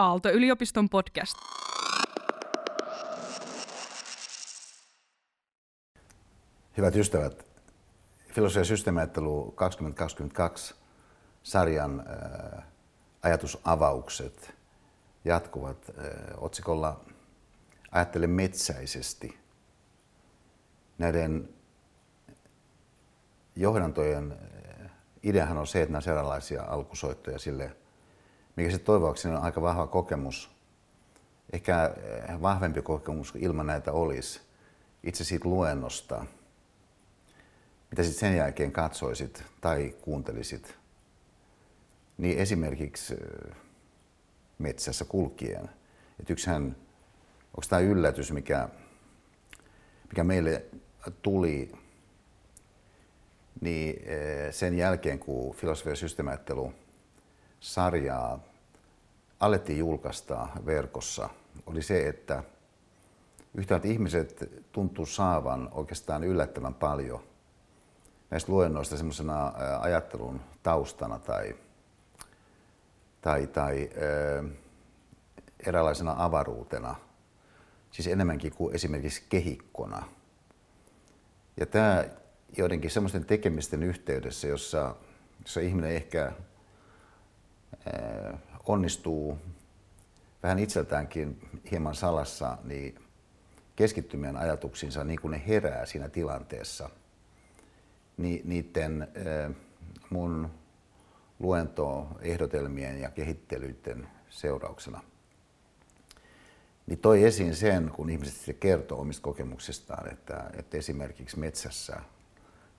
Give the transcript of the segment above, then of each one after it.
Aalto-yliopiston podcast. Hyvät ystävät, Filosofia ja systeemiajattelu 2022 sarjan äh, ajatusavaukset jatkuvat äh, otsikolla Ajattele metsäisesti. Näiden johdantojen äh, ideahan on se, että nämä on sellaisia alkusoittoja sille, mikä se toivoakseni on aika vahva kokemus, ehkä äh, vahvempi kokemus ilman näitä olisi, itse siitä luennosta, mitä sitten sen jälkeen katsoisit tai kuuntelisit, niin esimerkiksi äh, metsässä kulkien. Että yksihän, onko tämä yllätys, mikä, mikä meille tuli niin äh, sen jälkeen, kun filosofia- ja systeemiajattelu sarjaa alettiin julkaista verkossa, oli se, että yhtäältä ihmiset tuntuu saavan oikeastaan yllättävän paljon näistä luennoista semmoisena ajattelun taustana tai, tai, tai äh, eräänlaisena avaruutena, siis enemmänkin kuin esimerkiksi kehikkona. Ja tämä joidenkin semmoisten tekemisten yhteydessä, jossa, jossa ihminen ehkä onnistuu vähän itseltäänkin hieman salassa, niin keskittymään ajatuksiinsa niin kuin ne herää siinä tilanteessa – ni, niiden mun luentoehdotelmien ja kehittelyiden seurauksena. Niin toi esiin sen, kun ihmiset sitten kertoo omista kokemuksistaan, että, että esimerkiksi metsässä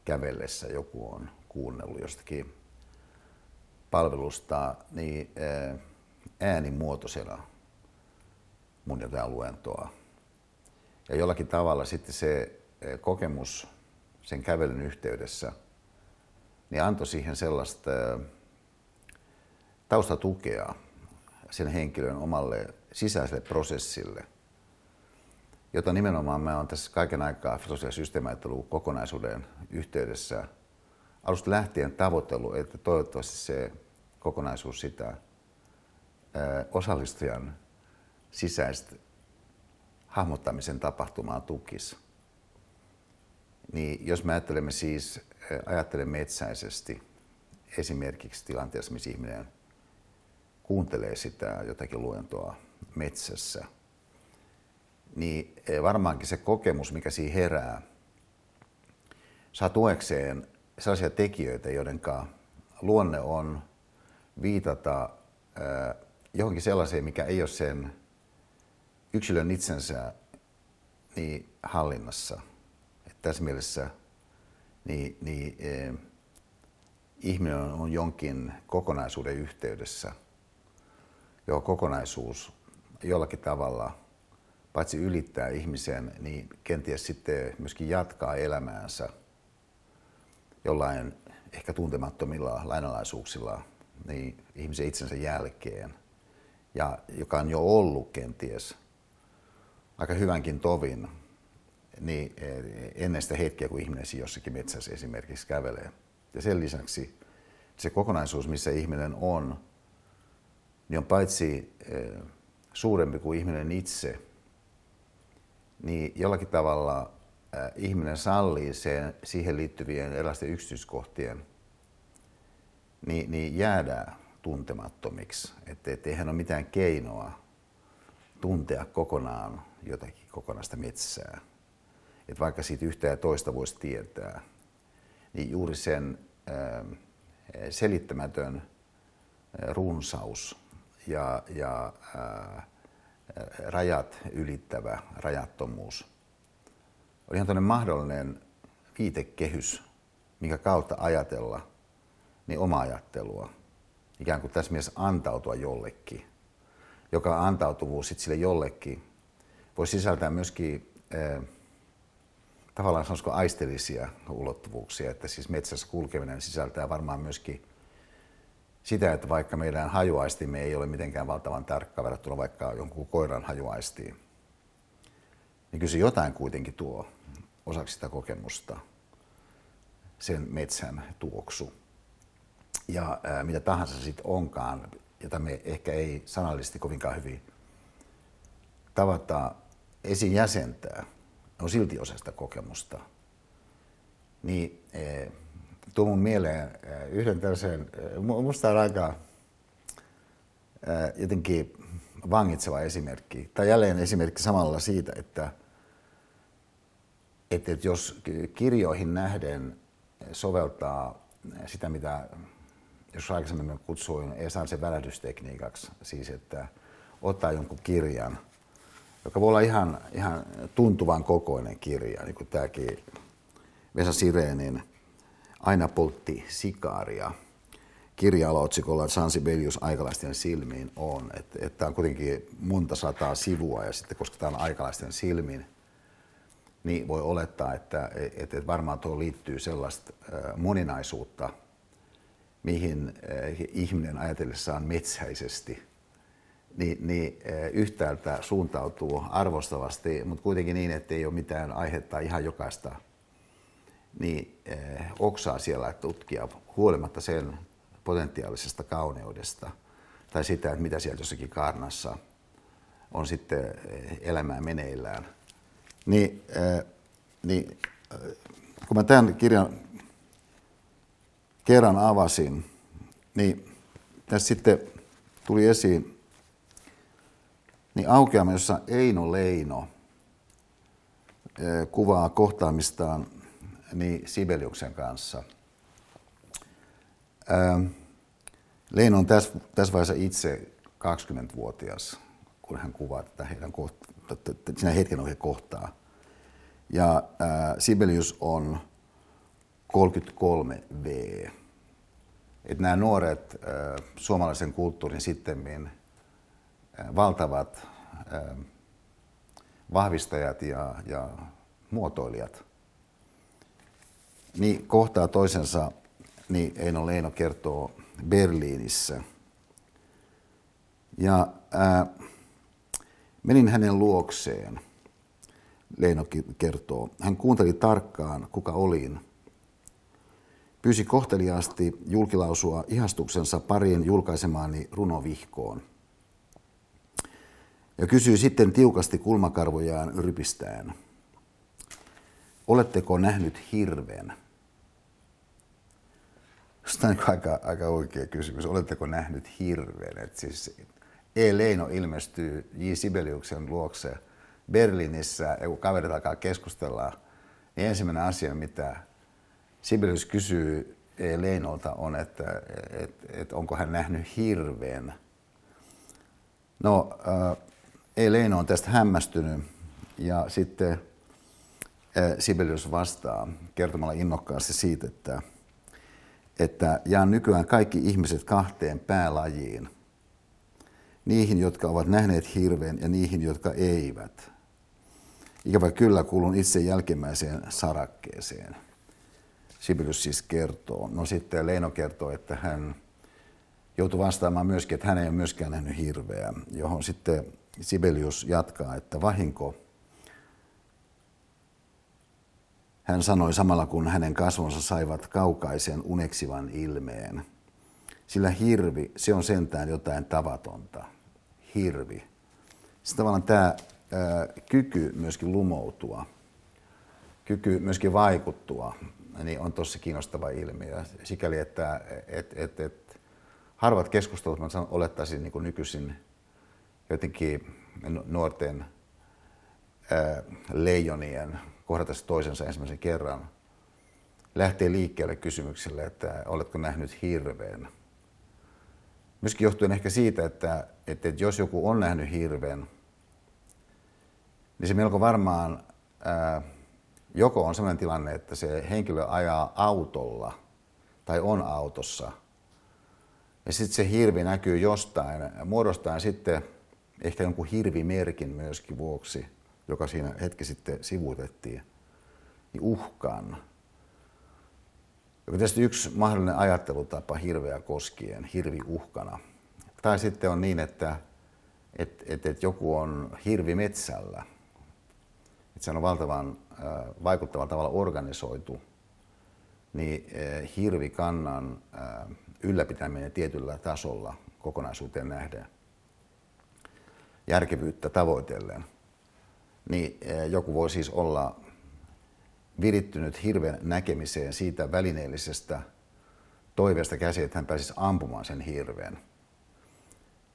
kävellessä joku on kuunnellut jostakin palvelusta, niin äänimuotoisena mun jotain luentoa. Ja jollakin tavalla sitten se kokemus sen kävelyn yhteydessä, niin antoi siihen sellaista taustatukea sen henkilön omalle sisäiselle prosessille, jota nimenomaan mä olen tässä kaiken aikaa filosofia- ja kokonaisuuden yhteydessä alusta lähtien tavoitellut, että toivottavasti se kokonaisuus sitä osallistujan sisäistä hahmottamisen tapahtumaa tukisi. Niin jos me ajattelemme siis, ajattelemme metsäisesti esimerkiksi tilanteessa, missä ihminen kuuntelee sitä jotakin luentoa metsässä, niin varmaankin se kokemus, mikä siinä herää, saa tuekseen sellaisia tekijöitä, joiden luonne on viitata johonkin sellaiseen, mikä ei ole sen yksilön itsensä niin hallinnassa – tässä mielessä niin, niin, eh, ihminen on, on jonkin kokonaisuuden yhteydessä, johon kokonaisuus jollakin tavalla paitsi ylittää ihmisen, niin kenties sitten myöskin jatkaa elämäänsä jollain ehkä tuntemattomilla lainalaisuuksilla niin ihmisen itsensä jälkeen, ja joka on jo ollut kenties aika hyvänkin tovin niin eh, ennen sitä hetkeä, kun ihminen jossakin metsässä esimerkiksi kävelee. Ja sen lisäksi se kokonaisuus, missä ihminen on, niin on paitsi eh, suurempi kuin ihminen itse, niin jollakin tavalla ihminen sallii sen, siihen liittyvien erilaisten yksityiskohtien niin, niin jäädä tuntemattomiksi. Että et eihän ole mitään keinoa tuntea kokonaan jotakin kokonaista metsää että vaikka siitä yhtä ja toista voisi tietää, niin juuri sen ähm, selittämätön äh, runsaus ja, ja ää, äh, rajat ylittävä rajattomuus on ihan tämmöinen mahdollinen viitekehys, minkä kautta ajatella niin oma ajattelua, ikään kuin tässä mielessä antautua jollekin, joka antautuvuus sitten sille jollekin voi sisältää myöskin äh, tavallaan sanoisiko aistelisia ulottuvuuksia, että siis metsässä kulkeminen sisältää varmaan myöskin sitä, että vaikka meidän hajuaistimme ei ole mitenkään valtavan tarkka verrattuna vaikka jonkun koiran hajuaistiin, niin kyllä se jotain kuitenkin tuo osaksi sitä kokemusta, sen metsän tuoksu. Ja ää, mitä tahansa se sitten onkaan, jota me ehkä ei sanallisesti kovinkaan hyvin tavata esiin jäsentää, on silti osa sitä kokemusta. Niin e, tuo mun mieleen e, yhden tällaisen, musta on aika jotenkin vangitseva esimerkki, tai jälleen esimerkki samalla siitä, että, että, että jos kirjoihin nähden soveltaa sitä, mitä jos aikaisemmin kutsuin Esansen välähdystekniikaksi, siis että ottaa jonkun kirjan, joka voi olla ihan, ihan tuntuvan kokoinen kirja, niin kuin tämäkin Vesa Sireenin Aina poltti sikaaria kirja-aloitsikolla San Sibelius aikalaisten silmiin on. Että et tämä on kuitenkin monta sataa sivua ja sitten koska tämä on aikalaisten silmiin, niin voi olettaa, että et, et varmaan tuo liittyy sellaista moninaisuutta, mihin ihminen ajatellessaan metsäisesti niin, niin yhtäältä suuntautuu arvostavasti, mutta kuitenkin niin, että ei ole mitään aihetta ihan jokaista niin, oksaa siellä tutkia huolimatta sen potentiaalisesta kauneudesta tai sitä, että mitä siellä jossakin kaarnassa on sitten elämää meneillään. Niin, äh, niin äh, kun mä tämän kirjan kerran avasin, niin tässä sitten tuli esiin niin aukeama, jossa Eino Leino äh, kuvaa kohtaamistaan niin Sibeliuksen kanssa – Ähm, Leino on tässä, tässä vaiheessa itse 20-vuotias, kun hän kuvaa tätä heidän siinä hetken oikein kohtaa. Ja äh, Sibelius on 33V. Et nämä nuoret äh, suomalaisen kulttuurin sitten äh, valtavat äh, vahvistajat ja, ja muotoilijat, niin kohtaa toisensa niin Eino Leino kertoo Berliinissä. Ja ää, menin hänen luokseen, Leino kertoo. Hän kuunteli tarkkaan, kuka olin. Pyysi kohteliaasti julkilausua ihastuksensa parien julkaisemaani runovihkoon. Ja kysyi sitten tiukasti kulmakarvojaan rypistään. Oletteko nähnyt hirven? Tämä on aika, aika oikea kysymys. Oletteko nähnyt hirven? Et siis E. Leino ilmestyy J. Sibeliuksen luokse Berliinissä, ja kun kaverit alkaa keskustella, niin ensimmäinen asia, mitä Sibelius kysyy E. Leinolta on, että et, et onko hän nähnyt hirven. No, E. Leino on tästä hämmästynyt ja sitten Sibelius vastaa kertomalla innokkaasti siitä, että että jaan nykyään kaikki ihmiset kahteen päälajiin. Niihin, jotka ovat nähneet hirven ja niihin, jotka eivät. Ikävä kyllä kuulun itse jälkimmäiseen sarakkeeseen. Sibelius siis kertoo. No sitten Leino kertoo, että hän joutui vastaamaan myöskin, että hän ei ole myöskään nähnyt hirveä, johon sitten Sibelius jatkaa, että vahinko Hän sanoi samalla, kun hänen kasvonsa saivat kaukaisen uneksivan ilmeen. Sillä hirvi, se on sentään jotain tavatonta. Hirvi. Sitten tavallaan tämä kyky myöskin lumoutua, kyky myöskin vaikuttua, niin on tosi kiinnostava ilmiö. Sikäli, että et, et, et, harvat keskustelut, mä olettaisin niin kuin nykyisin jotenkin nuorten ää, leijonien kohdata toisensa ensimmäisen kerran, lähtee liikkeelle kysymykselle, että oletko nähnyt hirveän. Myöskin johtuen ehkä siitä, että, että jos joku on nähnyt hirveän, niin se melko varmaan ää, joko on sellainen tilanne, että se henkilö ajaa autolla tai on autossa, ja sitten se hirvi näkyy jostain, muodostaen sitten ehkä jonkun hirvimerkin myöskin vuoksi – joka siinä hetki sitten sivuutettiin, niin uhkan. Tietysti yksi mahdollinen ajattelutapa hirveä koskien, hirvi uhkana. Tai sitten on niin, että et, et, et joku on hirvi metsällä. Että se on valtavan äh, vaikuttavalla tavalla organisoitu, niin äh, hirvikannan äh, ylläpitäminen tietyllä tasolla kokonaisuuteen nähden järkevyyttä tavoitellen, niin joku voi siis olla virittynyt hirven näkemiseen siitä välineellisestä toiveesta käsi, että hän pääsisi ampumaan sen hirven.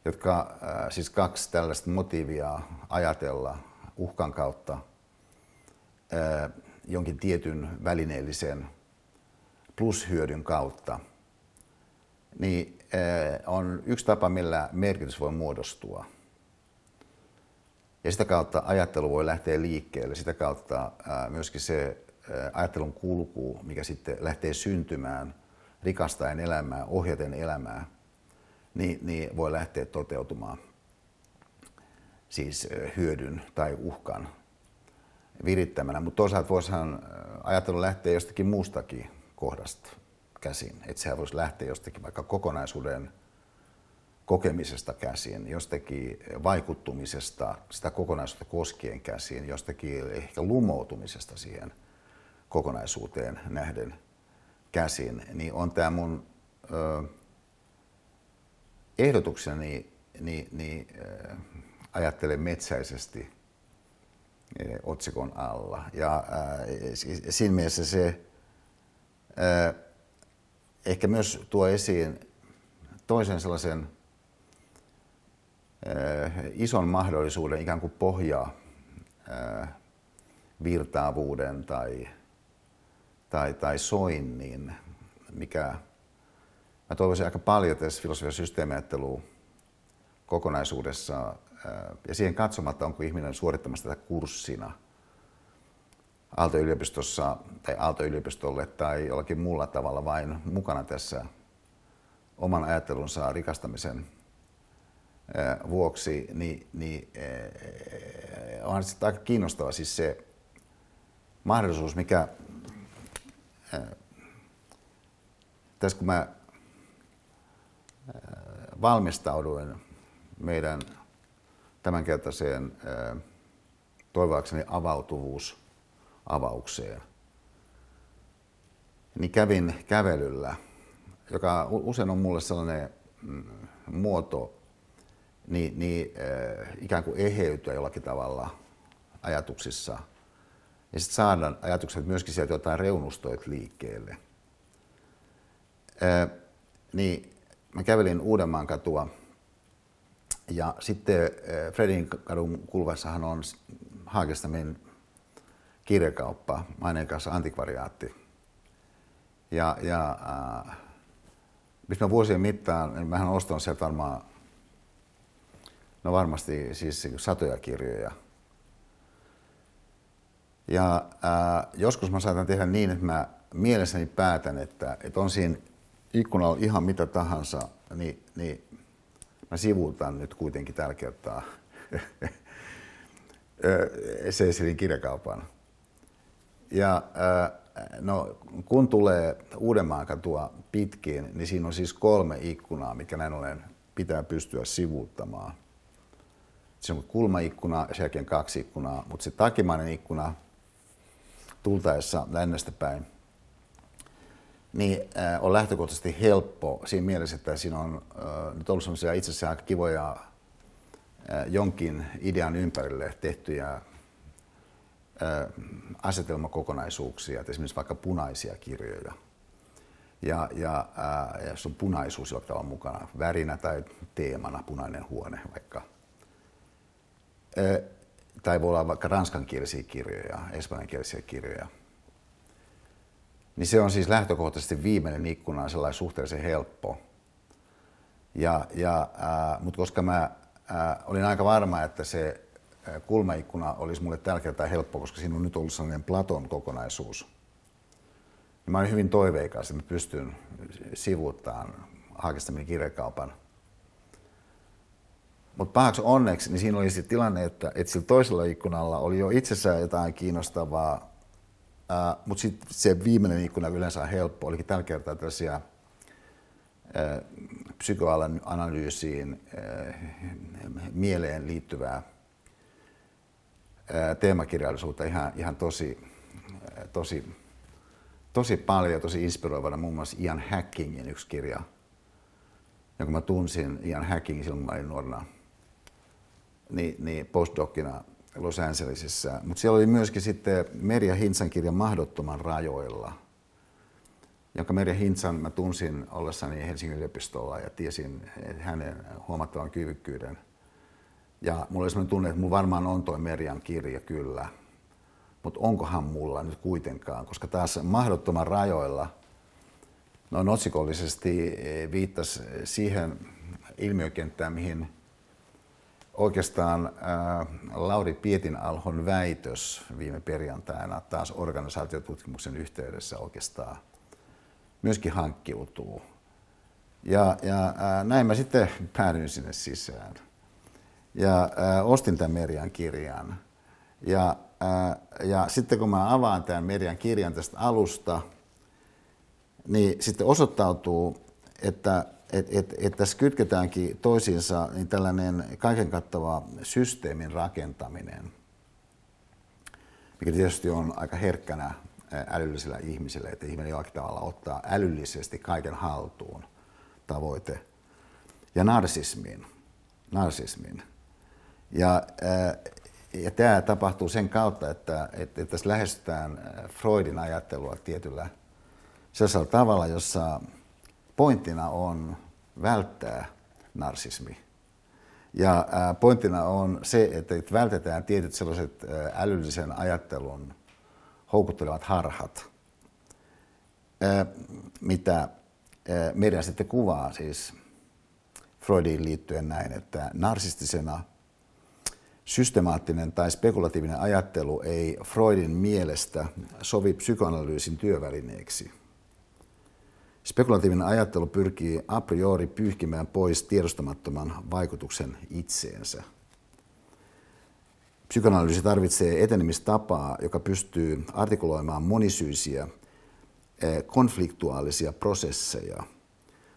Jotka, äh, siis kaksi tällaista motiivia ajatella uhkan kautta äh, jonkin tietyn välineellisen plushyödyn kautta, niin äh, on yksi tapa, millä merkitys voi muodostua. Ja sitä kautta ajattelu voi lähteä liikkeelle, sitä kautta myöskin se ajattelun kulku, mikä sitten lähtee syntymään rikastaen elämää, ohjaten elämää, niin, niin voi lähteä toteutumaan siis hyödyn tai uhkan virittämänä. Mutta toisaalta voisihan ajattelu lähteä jostakin muustakin kohdasta käsin. Että sehän voisi lähteä jostakin vaikka kokonaisuuden kokemisesta käsin, jostakin vaikuttumisesta sitä kokonaisuutta koskien käsin, jostakin ehkä lumoutumisesta siihen – kokonaisuuteen nähden käsin, niin on tämä mun ö, ehdotukseni, niin, niin ö, ajattelen metsäisesti otsikon alla. Ja ö, siinä mielessä se ö, ehkä myös tuo esiin toisen sellaisen ö, ison mahdollisuuden ikään kuin pohjaa ö, virtaavuuden tai tai, tai soinnin, mikä mä toivoisin aika paljon tässä filosofian systeemiajattelua kokonaisuudessa ja siihen katsomatta, onko ihminen suorittamassa tätä kurssina Aalto-yliopistossa tai Aalto-yliopistolle tai jollakin muulla tavalla vain mukana tässä oman ajattelunsa rikastamisen vuoksi, niin, niin on sitten aika kiinnostava. Siis se mahdollisuus, mikä tässä kun mä valmistauduin meidän tämänkertaiseen toivoakseni avautuvuus avaukseen, niin kävin kävelyllä, joka usein on mulle sellainen mm, muoto, niin, niin ikään kuin eheytyä jollakin tavalla ajatuksissa – ja sitten saada ajatukset myöskin sieltä jotain reunustoit liikkeelle. Ää, niin mä kävelin Uudenmaan katua ja sitten Fredin kadun kulvassahan on Haagestamin kirjakauppa, maineikas antikvariaatti. Ja, ja äh, mä vuosien mittaan, niin mähän ostan sieltä varmaan, no varmasti siis satoja kirjoja – ja ää, joskus mä saatan tehdä niin, että mä mielessäni päätän, että, että on siinä ikkunalla ihan mitä tahansa, niin, niin mä nyt kuitenkin tällä kertaa Cecilin kirjakaupan. Ja no, kun tulee Uudenmaan katua pitkin, niin siinä on siis kolme ikkunaa, mikä näin ollen pitää pystyä sivuuttamaan. Se on kulmaikkuna, sen jälkeen kaksi ikkunaa, mutta se takimainen ikkuna tultaessa lännestä päin, niin äh, on lähtökohtaisesti helppo siinä mielessä, että siinä on äh, nyt ollut sellaisia itse asiassa aika kivoja äh, jonkin idean ympärille tehtyjä asetelmakokonaisuuksia, että esimerkiksi vaikka punaisia kirjoja. Ja, ja äh, jos on punaisuus joka on mukana, värinä tai teemana, punainen huone vaikka. Tai voi olla vaikka ranskankielisiä kirjoja, espanjankielisiä kirjoja, niin se on siis lähtökohtaisesti viimeinen ikkuna sellainen suhteellisen helppo. Ja, ja, äh, mutta koska mä äh, olin aika varma, että se kulmaikkuna olisi mulle tällä kertaa helppo, koska siinä on nyt ollut sellainen Platon kokonaisuus. Ja mä olin hyvin toiveikas, että mä pystyn sivuuttamaan Haagestaminen kirjakaupan – mutta pahaksi onneksi, niin siinä oli se tilanne, että, että sillä toisella ikkunalla oli jo itsessään jotain kiinnostavaa, mutta sitten se viimeinen ikkuna yleensä on helppo, olikin tällä kertaa tällaisia ää, psykoanalyysiin, ää, mieleen liittyvää ää, teemakirjallisuutta ihan, ihan tosi, ää, tosi, tosi paljon, tosi inspiroivana, muun muassa Ian Hackingin yksi kirja – jonka mä tunsin Ian Hacking silloin, kun mä olin nuorena niin, niin postdocina Los Angelesissa. Mutta siellä oli myöskin sitten Merja Hintsan kirja Mahdottoman rajoilla, jonka Merja Hintsan mä tunsin ollessani Helsingin yliopistolla ja tiesin hänen huomattavan kyvykkyyden. Ja mulla oli sellainen tunne, että mulla varmaan on toi Merjan kirja kyllä, mutta onkohan mulla nyt kuitenkaan, koska taas Mahdottoman rajoilla noin otsikollisesti viittasi siihen ilmiökenttään, mihin oikeastaan äh, Lauri Pietinalhon väitös viime perjantaina taas organisaatiotutkimuksen yhteydessä oikeastaan myöskin hankkiutuu. Ja, ja äh, näin mä sitten päädyin sinne sisään. Ja äh, ostin tämän Merjan kirjan. Ja, äh, ja sitten kun mä avaan tämän Merjan kirjan tästä alusta, niin sitten osoittautuu, että et, et, et tässä kytketäänkin toisiinsa niin tällainen kaiken kattava systeemin rakentaminen, mikä tietysti on aika herkkänä älyllisellä ihmisellä, että ihminen jollakin tavalla ottaa älyllisesti kaiken haltuun tavoite. Ja narsismin. narsismin. Ja, ja tämä tapahtuu sen kautta, että, että, että tässä lähestytään Freudin ajattelua tietyllä sellaisella tavalla, jossa pointtina on välttää narsismi. Ja pointtina on se, että vältetään tietyt sellaiset älyllisen ajattelun houkuttelevat harhat, mitä meidän sitten kuvaa siis Freudiin liittyen näin, että narsistisena systemaattinen tai spekulatiivinen ajattelu ei Freudin mielestä sovi psykoanalyysin työvälineeksi – Spekulatiivinen ajattelu pyrkii a priori pyyhkimään pois tiedostamattoman vaikutuksen itseensä. Psykoanalyysi tarvitsee etenemistapaa, joka pystyy artikuloimaan monisyisiä eh, konfliktuaalisia prosesseja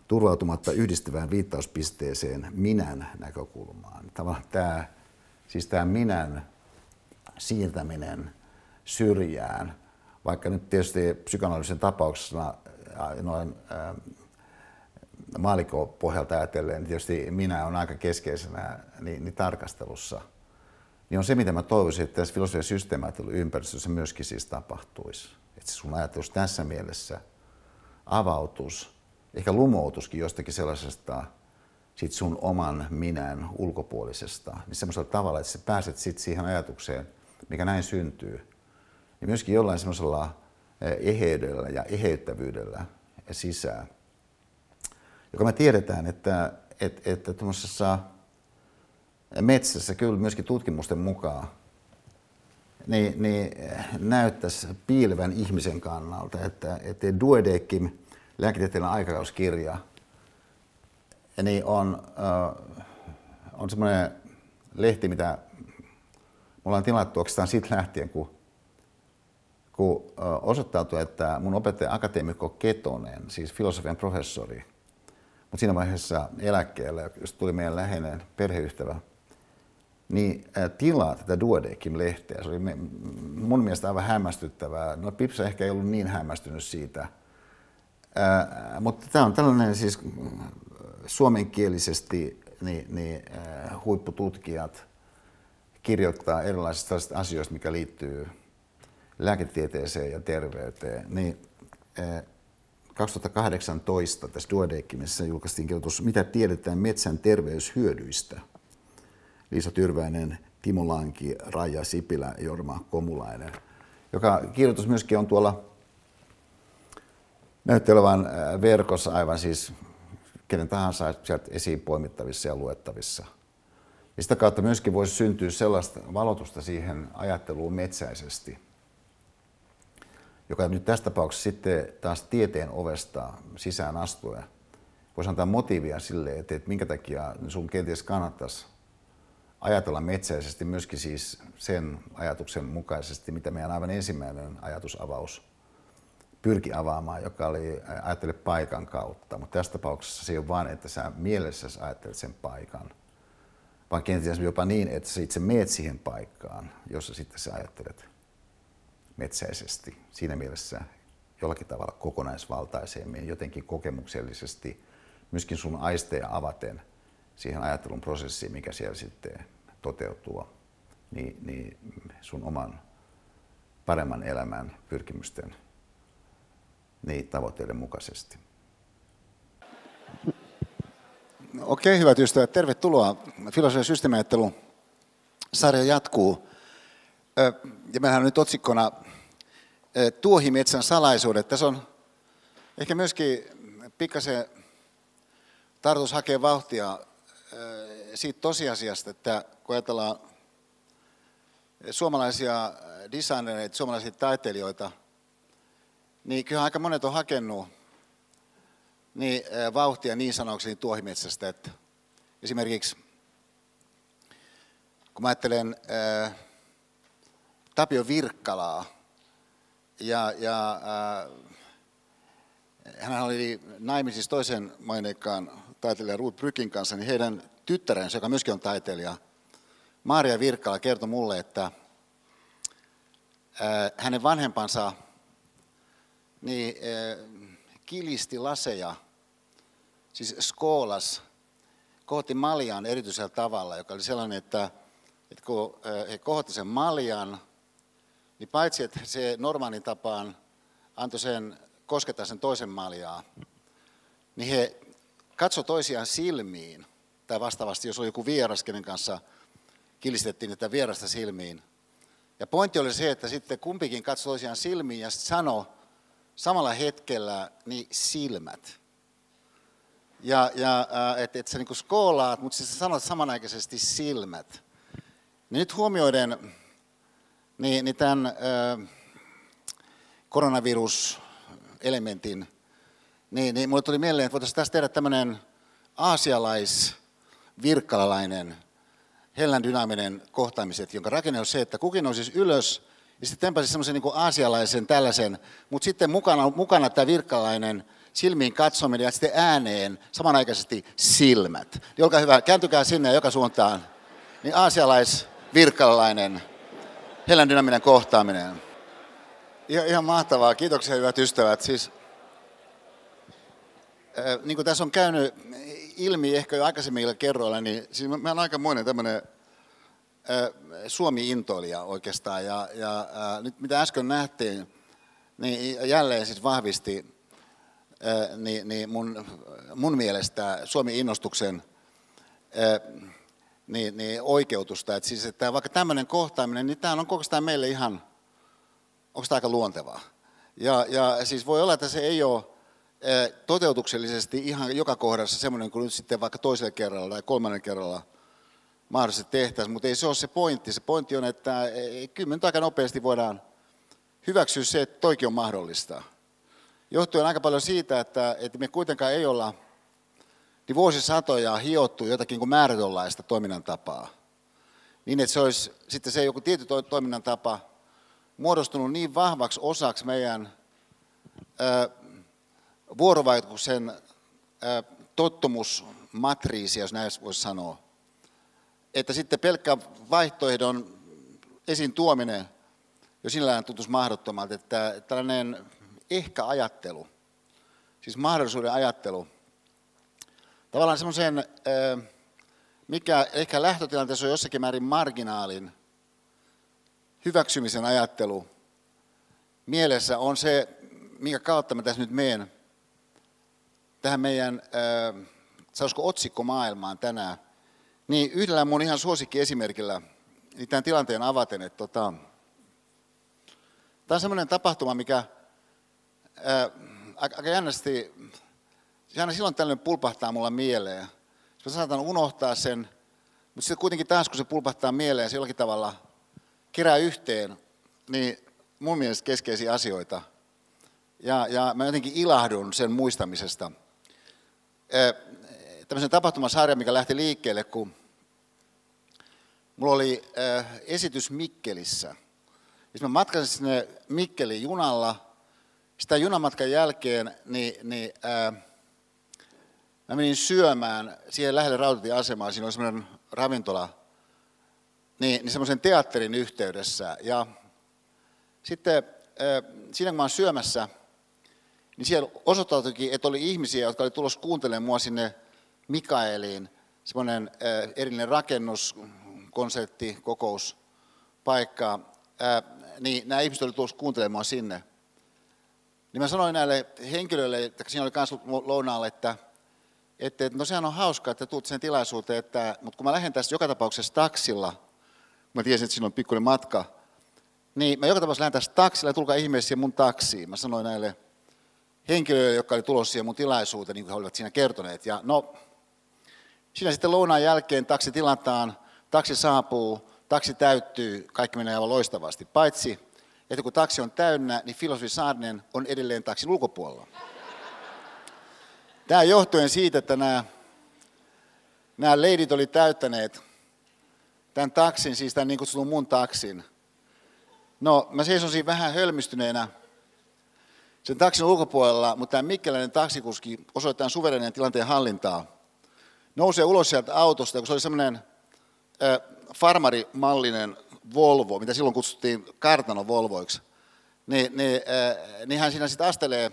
turvautumatta yhdistyvään viittauspisteeseen minän näkökulmaan. Tavallaan tämä, siis tämä minän siirtäminen syrjään, vaikka nyt tietysti psykoanalyysin tapauksessa noin maalikkopohjalta ajatellen, tietysti minä on aika keskeisenä niin, niin tarkastelussa, niin on se, mitä mä toivoisin, että tässä filosofian systeemiajattelun ympäristössä myöskin siis tapahtuisi. Että sun ajatus tässä mielessä avautus, ehkä lumoutuskin jostakin sellaisesta sit sun oman minän ulkopuolisesta, niin semmoisella tavalla, että sä pääset sit siihen ajatukseen, mikä näin syntyy, niin myöskin jollain semmoisella eheydellä ja eheyttävyydellä sisään. Joka me tiedetään, että, että, että tuommoisessa metsässä kyllä myöskin tutkimusten mukaan niin, niin näyttäisi piilevän ihmisen kannalta, että, että Duodekim, lääketieteellinen aikakauskirja, niin on, äh, on semmoinen lehti, mitä me ollaan tilattu oikeastaan siitä lähtien, kun kun osoittautui, että mun opettaja akateemikko Ketonen, siis filosofian professori, mutta siinä vaiheessa eläkkeelle, jos tuli meidän läheinen perheystävä, niin tilaa tätä Duodekim-lehteä. Se oli mun mielestä aivan hämmästyttävää. No Pipsa ehkä ei ollut niin hämmästynyt siitä. Mutta tämä on tällainen siis suomenkielisesti niin, niin, huippututkijat kirjoittaa erilaisista asioista, mikä liittyy lääketieteeseen ja terveyteen, niin 2018 eh, tässä Duodecimissa julkaistiin kirjoitus Mitä tiedetään metsän terveyshyödyistä? Liisa Tyrväinen, Timo Lanki, Raija Sipilä, Jorma Komulainen, joka kirjoitus myöskin on tuolla näyttelevän eh, verkossa aivan siis kenen tahansa sieltä esiin poimittavissa ja luettavissa. Ja sitä kautta myöskin voisi syntyä sellaista valotusta siihen ajatteluun metsäisesti – joka nyt tässä tapauksessa sitten taas tieteen ovesta sisään astuen voisi antaa motiivia sille, että, että minkä takia sun kenties kannattaisi ajatella metsäisesti myöskin siis sen ajatuksen mukaisesti, mitä meidän aivan ensimmäinen ajatusavaus pyrki avaamaan, joka oli ajattele paikan kautta. Mutta tässä tapauksessa se ei ole vain, että sä mielessäsi ajattelet sen paikan, vaan kenties jopa niin, että sä itse meet siihen paikkaan, jossa sitten sä ajattelet metsäisesti, siinä mielessä jollakin tavalla kokonaisvaltaisemmin, jotenkin kokemuksellisesti myöskin sun aisteja avaten siihen ajattelun prosessiin, mikä siellä sitten toteutuu, niin, niin sun oman paremman elämän pyrkimysten niin tavoitteiden mukaisesti. Okei, hyvät ystävät, tervetuloa. Filosofian systeemiajattelu sarja jatkuu. Ja meillähän on nyt otsikkona Tuohimetsän salaisuudet. Tässä on ehkä myöskin pikkasen tarkoitus hakea vauhtia siitä tosiasiasta, että kun ajatellaan suomalaisia designereita, suomalaisia taiteilijoita, niin kyllä aika monet on hakenut niin, vauhtia niin sanokseni tuohimetsästä, että esimerkiksi kun mä ajattelen Tapio Virkkalaa, ja, ja ää, hän oli naimisissa toisen maineikkaan taiteilija Ruth Brykin kanssa, niin heidän tyttärensä, joka myöskin on taiteilija, Maria Virkkala kertoi mulle, että ää, hänen vanhempansa niin, ää, kilisti laseja, siis skoolas, kohti maljan erityisellä tavalla, joka oli sellainen, että, että kun he kohti sen maljan, niin paitsi että se normaalin tapaan antoi sen koskettaa sen toisen maljaa, niin he katso toisiaan silmiin, tai vastaavasti, jos oli joku vieras, kenen kanssa kilistettiin että vierasta silmiin. Ja pointti oli se, että sitten kumpikin katsoi toisiaan silmiin ja sanoi samalla hetkellä niin silmät. Ja, ja että et sä niin skoolaat, mutta sä sanot samanaikaisesti silmät. Niin nyt huomioiden niin, niin tämän koronaviruselementin, niin, niin mulle tuli mieleen, että voitaisiin tässä tehdä tämmöinen aasialais, virkkalalainen, hellän dynaaminen kohtaamiset, jonka rakenne on se, että kukin on siis ylös ja sitten tempaisi semmoisen niin aasialaisen tällaisen, mutta sitten mukana, mukana tämä virkkalainen silmiin katsominen ja sitten ääneen samanaikaisesti silmät. Niin olkaa hyvä, kääntykää sinne joka suuntaan. Niin aasialais, virkkalainen, hellän dynaaminen kohtaaminen. Ihan, mahtavaa, kiitoksia hyvät ystävät. Siis, äh, niin kuin tässä on käynyt ilmi ehkä jo aikaisemmilla kerroilla, niin siis mä olen aikamoinen tämmöinen Suomi-intoilija oikeastaan. Ja, ja ää, nyt mitä äsken nähtiin, niin jälleen siis vahvisti ää, niin, niin mun, mun mielestä Suomi-innostuksen ää, niin, niin oikeutusta. Että siis, että vaikka tämmöinen kohtaaminen, niin tämä on koko meille ihan, onko tämä aika luontevaa? Ja, ja siis voi olla, että se ei ole toteutuksellisesti ihan joka kohdassa semmoinen kuin nyt sitten vaikka toisella kerralla tai kolmannen kerralla mahdollisesti tehtäisiin, mutta ei se ole se pointti. Se pointti on, että me aika nopeasti voidaan hyväksyä se, että toikin on mahdollista. Johtuen aika paljon siitä, että, että me kuitenkaan ei olla niin vuosisatoja hiottu jotakin kuin määrätönlaista toiminnan tapaa. Niin, että se olisi sitten se joku tietty toiminnan tapa muodostunut niin vahvaksi osaksi meidän vuorovaikutuksen tottumusmatriisi, jos näin voisi sanoa, että sitten pelkkä vaihtoehdon esiin tuominen jo sinällään tuntuisi mahdottomalta, että tällainen ehkä-ajattelu, siis mahdollisuuden ajattelu, tavallaan semmoisen, mikä ehkä lähtötilanteessa on jossakin määrin marginaalin hyväksymisen ajattelu mielessä on se, minkä kautta mä tässä nyt menen tähän meidän, äh, sanoisiko otsikkomaailmaan tänään, niin yhdellä mun ihan suosikkiesimerkillä, niin tämän tilanteen avaten, että tota, tämä on semmoinen tapahtuma, mikä äh, aika jännästi, se aina silloin tällöin pulpahtaa mulla mieleen. Mä saatan unohtaa sen, mutta sitten kuitenkin taas kun se pulpahtaa mieleen se jollakin tavalla kerää yhteen, niin mun mielestä keskeisiä asioita. Ja, ja mä jotenkin ilahdun sen muistamisesta tämmöisen tapahtumasarjan, mikä lähti liikkeelle, kun mulla oli esitys Mikkelissä. Ja mä matkasin sinne Mikkeliin junalla. Sitä junamatkan jälkeen niin, niin, ää, mä menin syömään siihen lähelle rautatieasemaa. Siinä oli semmoinen ravintola, niin, niin semmoisen teatterin yhteydessä. Ja sitten siinä kun mä oon syömässä, niin siellä osoittautuikin, että oli ihmisiä, jotka oli tulossa kuuntelemaan mua sinne Mikaeliin, semmoinen erillinen rakennus, konsertti, kokous, paikka, niin nämä ihmiset olivat tulossa kuuntelemaan sinne. Niin mä sanoin näille henkilöille, että siinä oli myös lounaalla, että, että no sehän on hauskaa, että tuut sen tilaisuuteen, että, mutta kun mä lähden tästä joka tapauksessa taksilla, mä tiesin, että siinä on pikkuinen matka, niin mä joka tapauksessa lähden tästä taksilla ja tulkaa ihmeessä mun taksiin. Mä sanoin näille henkilöille, jotka oli tulossa siihen mun tilaisuuteen, niin kuin he olivat siinä kertoneet. Ja no, siinä sitten lounaan jälkeen taksi tilataan, taksi saapuu, taksi täyttyy, kaikki menee aivan loistavasti. Paitsi, että kun taksi on täynnä, niin filosofi Saarinen on edelleen taksin ulkopuolella. Tämä johtuen siitä, että nämä, nämä leidit oli täyttäneet tämän taksin, siis tämän niin kutsutun mun taksin. No, mä seisosin vähän hölmistyneenä sen taksin ulkopuolella, mutta tämä mikkeläinen taksikuski osoittaa suvereninen tilanteen hallintaa. Nousee ulos sieltä autosta, kun se oli semmoinen farmarimallinen Volvo, mitä silloin kutsuttiin kartano Volvoiksi, niin, niin, äh, niin hän siinä sitten astelee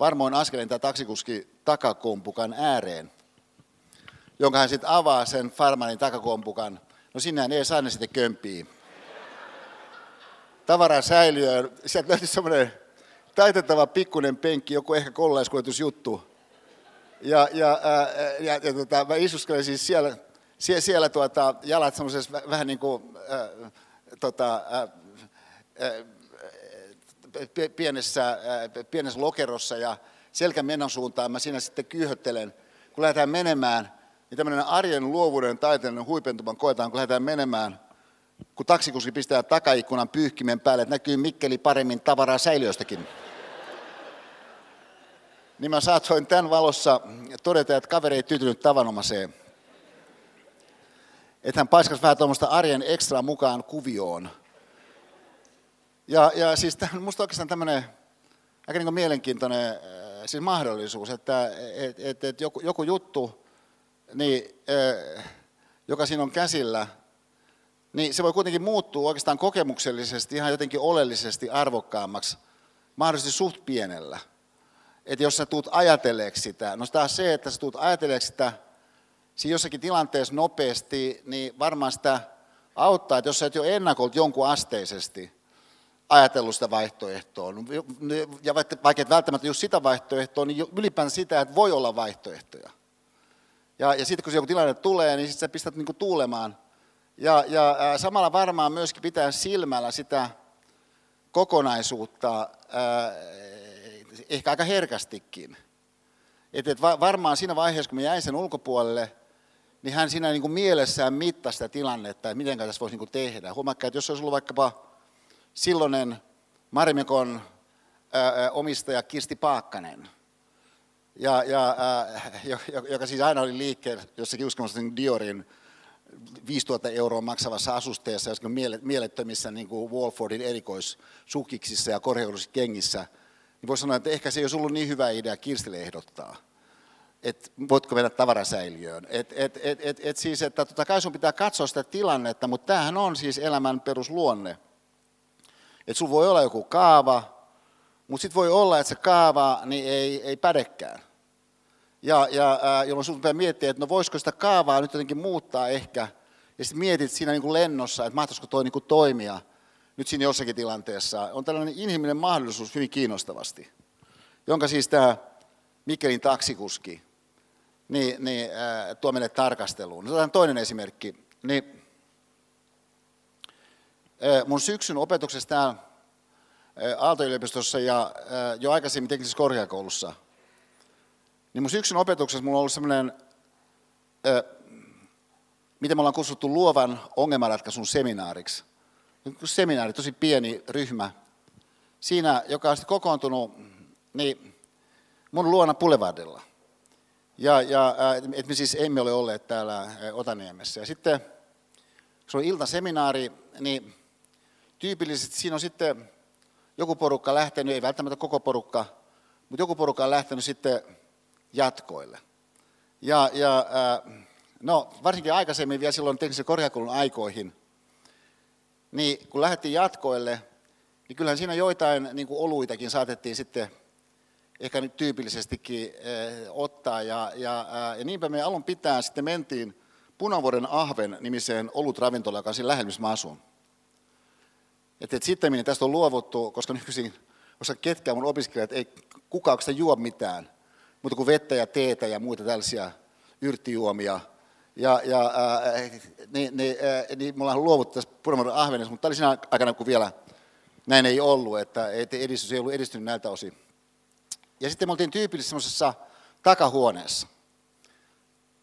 varmoin askeleen tämä taksikuski takakompukan ääreen, jonka hän sitten avaa sen farmarin takakompukan. No sinnehän ei saa ne sitten kömpii. Tavara säiliöön. Sieltä löytyi semmoinen taitettava pikkunen penkki, joku ehkä koululaiskuljetusjuttu. Ja, ja, ää, ja, ja tota, mä istuskelen siis siellä Sie, siellä tuota, jalat semmoisessa vähän niin kuin, äh, tota, äh, pienessä, äh, pienessä lokerossa ja selkän menon suuntaan mä siinä sitten kyyhöttelen. Kun lähdetään menemään, niin tämmöinen arjen luovuuden taiteellinen huipentuman koetaan, kun lähdetään menemään, kun taksikuski pistää takaikkunan pyyhkimen päälle, että näkyy Mikkeli paremmin tavaraa säiliöstäkin. Niin mä saatoin tämän valossa todeta, että kaveri ei tyytynyt tavanomaiseen että hän paiskasi vähän tuommoista arjen ekstra mukaan kuvioon. Ja, ja siis tämä minusta oikeastaan tämmöinen aika niin mielenkiintoinen siis mahdollisuus, että et, et, et joku, joku juttu, niin, joka siinä on käsillä, niin se voi kuitenkin muuttua oikeastaan kokemuksellisesti ihan jotenkin oleellisesti arvokkaammaksi, mahdollisesti suht pienellä. Että jos sä tuut ajatelleeksi sitä, no taas se, että sä tuut ajatelleeksi sitä siinä jossakin tilanteessa nopeasti, niin varmaan sitä auttaa, että jos sä et jo ennakolta jonkun asteisesti ajatellut sitä vaihtoehtoa, ja vaikka et välttämättä just sitä vaihtoehtoa, niin ylipäänsä sitä, että voi olla vaihtoehtoja. Ja, ja sitten kun se joku tilanne tulee, niin sitten sä pistät niinku tuulemaan. Ja, ja ää, samalla varmaan myöskin pitää silmällä sitä kokonaisuutta, ää, ehkä aika herkästikin. Et, et varmaan siinä vaiheessa, kun mä jäin sen ulkopuolelle, niin hän siinä niin kuin mielessään mittasi sitä tilannetta, että miten tässä voisi niin kuin tehdä. Huomakkaa, että jos olisi ollut vaikkapa silloinen Marimekon omistaja Kirsti Paakkanen, ja, ja, ää, joka siis aina oli liikkeellä jossakin uskomassa Diorin 5000 euroa maksavassa asusteessa, joskin mielettömissä niin kuin Walfordin erikoissukiksissa ja korkeudullisissa kengissä, niin voisi sanoa, että ehkä se ei olisi ollut niin hyvä idea Kirstille ehdottaa että voitko mennä tavarasäiliöön. Et, et, et, et, et siis, että totta kai sun pitää katsoa sitä tilannetta, mutta tämähän on siis elämän perusluonne. Että sulla voi olla joku kaava, mutta sitten voi olla, että se kaava niin ei, ei pädekään. Ja, ja äh, jolloin sun pitää miettiä, että no voisiko sitä kaavaa nyt jotenkin muuttaa ehkä. Ja sitten mietit siinä niin kuin lennossa, että mahtaisiko toi niin kuin toimia nyt siinä jossakin tilanteessa. On tällainen inhimillinen mahdollisuus hyvin kiinnostavasti, jonka siis tämä Mikkelin taksikuski niin, niin äh, tuo meille tarkasteluun. Otetaan toinen esimerkki. Niin, mun syksyn opetuksessa täällä Aalto-yliopistossa ja jo aikaisemmin teknisessä korkeakoulussa, niin mun syksyn opetuksessa mulla on ollut semmoinen, miten me ollaan kutsuttu luovan ongelmanratkaisun seminaariksi. Seminaari, tosi pieni ryhmä. Siinä, joka on sitten kokoontunut, niin mun luona Boulevardilla – ja, ja että me siis emme ole olleet täällä Otaniemessä. Ja sitten, se on iltaseminaari, niin tyypillisesti siinä on sitten joku porukka lähtenyt, ei välttämättä koko porukka, mutta joku porukka on lähtenyt sitten jatkoille. Ja, ja no, varsinkin aikaisemmin vielä silloin teknisen korkeakoulun aikoihin, niin kun lähdettiin jatkoille, niin kyllähän siinä joitain niin kuin oluitakin saatettiin sitten ehkä nyt tyypillisestikin ottaa. Ja, ja, ja niinpä me alun pitää sitten mentiin Punavuoren Ahven nimiseen olutravintolaan, joka on siinä lähellä, missä mä asun. Et, et sitten tästä on luovuttu, koska nykyisin, koska ketkään mun opiskelijat ei kukaan juo mitään, mutta kuin vettä ja teetä ja muita tällaisia yrttijuomia. Ja, ja ää, niin, niin, ää, niin me ollaan luovuttu tässä Punavuoren Ahvenessa, mutta tämä oli siinä aikana, kun vielä näin ei ollut, että edistys ei ollut edistynyt näiltä osin. Ja sitten me oltiin tyypillisesti semmoisessa takahuoneessa.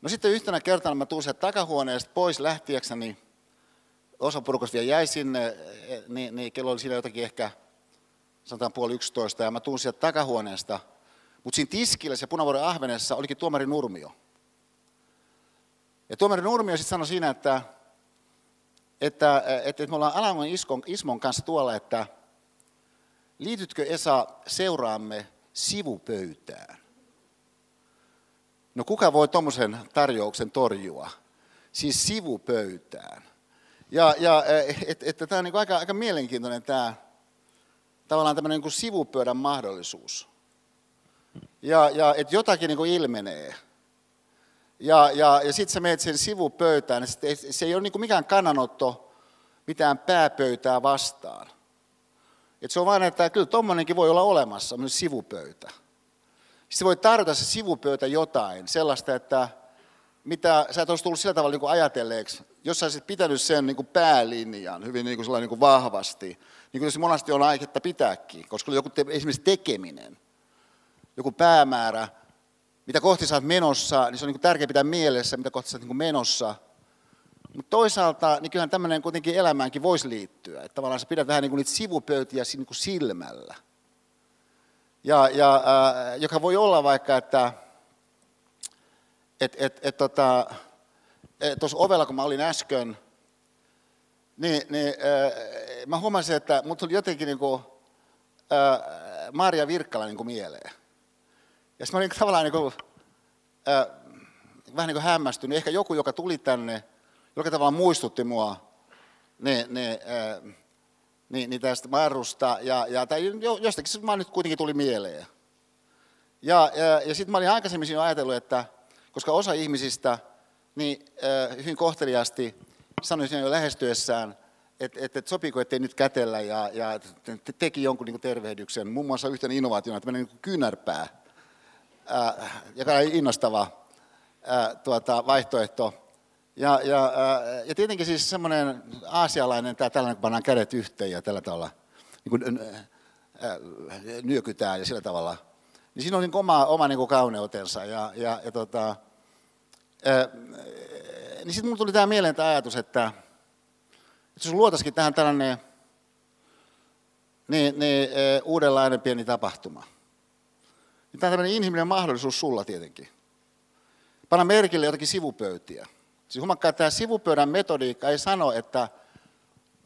No sitten yhtenä kertana mä tulin takahuoneesta pois lähtiäkseni, osa porukasta vielä jäi sinne, niin, niin kello oli siinä jotakin ehkä, sanotaan puoli yksitoista, ja mä tulin sieltä takahuoneesta, mutta siinä tiskillä se punavuoren ahvenessa olikin tuomari Nurmio. Ja tuomari Nurmio sitten sanoi siinä, että, että, että, että me ollaan Alamon Iskon, Ismon kanssa tuolla, että liitytkö Esa seuraamme sivupöytään? No kuka voi tuommoisen tarjouksen torjua? Siis sivupöytään. Ja, ja että et, tämä on niin aika, aika mielenkiintoinen tämä tavallaan tämmöinen niin sivupöydän mahdollisuus. Ja, ja että jotakin niin ilmenee. Ja, ja, ja sitten sä menet sen sivupöytään, ja se ei ole niin mikään kannanotto mitään pääpöytää vastaan. Et se on vain, että kyllä tuommoinenkin voi olla olemassa, myös sivupöytä. Se voi tarjota se sivupöytä jotain, sellaista, että mitä sä et olisi tullut sillä tavalla niin kuin ajatelleeksi, jos sä olisit pitänyt sen niin kuin päälinjan hyvin niin kuin niin kuin vahvasti, niin kuin se monesti on aiketta pitääkin, koska joku te, esimerkiksi tekeminen, joku päämäärä, mitä kohti sä oot menossa, niin se on niin kuin tärkeää pitää mielessä, mitä kohti sä oot niin kuin menossa. Mutta toisaalta, niin kyllähän tämmöinen kuitenkin elämäänkin voisi liittyä, että tavallaan sä pidät vähän niin kuin niitä sivupöytiä niin kuin silmällä. Ja, ja äh, joka voi olla vaikka, että et, et, et, tota, tuossa ovella, kun mä olin äsken, niin, niin äh, mä huomasin, että mut tuli jotenkin niin kuin, äh, Maria Virkkala niin kuin mieleen. Ja sitten mä olin tavallaan niin kuin, äh, vähän niin kuin hämmästynyt. Ehkä joku, joka tuli tänne, joka tavallaan muistutti mua, niin, niin, äh, niin, niin tästä Marusta, ja, ja tai jostakin se nyt kuitenkin tuli mieleen. Ja, ja, ja sitten mä olin aikaisemmin jo ajatellut, että koska osa ihmisistä niin äh, hyvin kohteliasti sanoi sen jo lähestyessään, että et, et sopiiko, ettei nyt kätellä ja, ja te, teki jonkun niin tervehdyksen. Muun muassa yhtenä innovaationa tämmöinen niin kynärpää, äh, joka oli innostava äh, tuota, vaihtoehto. Ja, ja, äh, ja tietenkin siis semmoinen aasialainen, tämä tällainen, kun pannaan kädet yhteen ja tällä tavalla niin kuin, äh, äh, nyökytään ja sillä tavalla. Niin siinä on niin oma, oma niin kauneutensa. Ja, ja, ja tota, niin sitten mulle tuli tämä mieleen tämä ajatus, että, että jos luotaisikin tähän tällainen niin, niin, uudenlainen pieni tapahtuma. Niin tämä on tämmöinen inhimillinen mahdollisuus sulla tietenkin. Panna merkille jotakin sivupöytiä. Siis että tämä sivupöydän metodiikka ei sano, että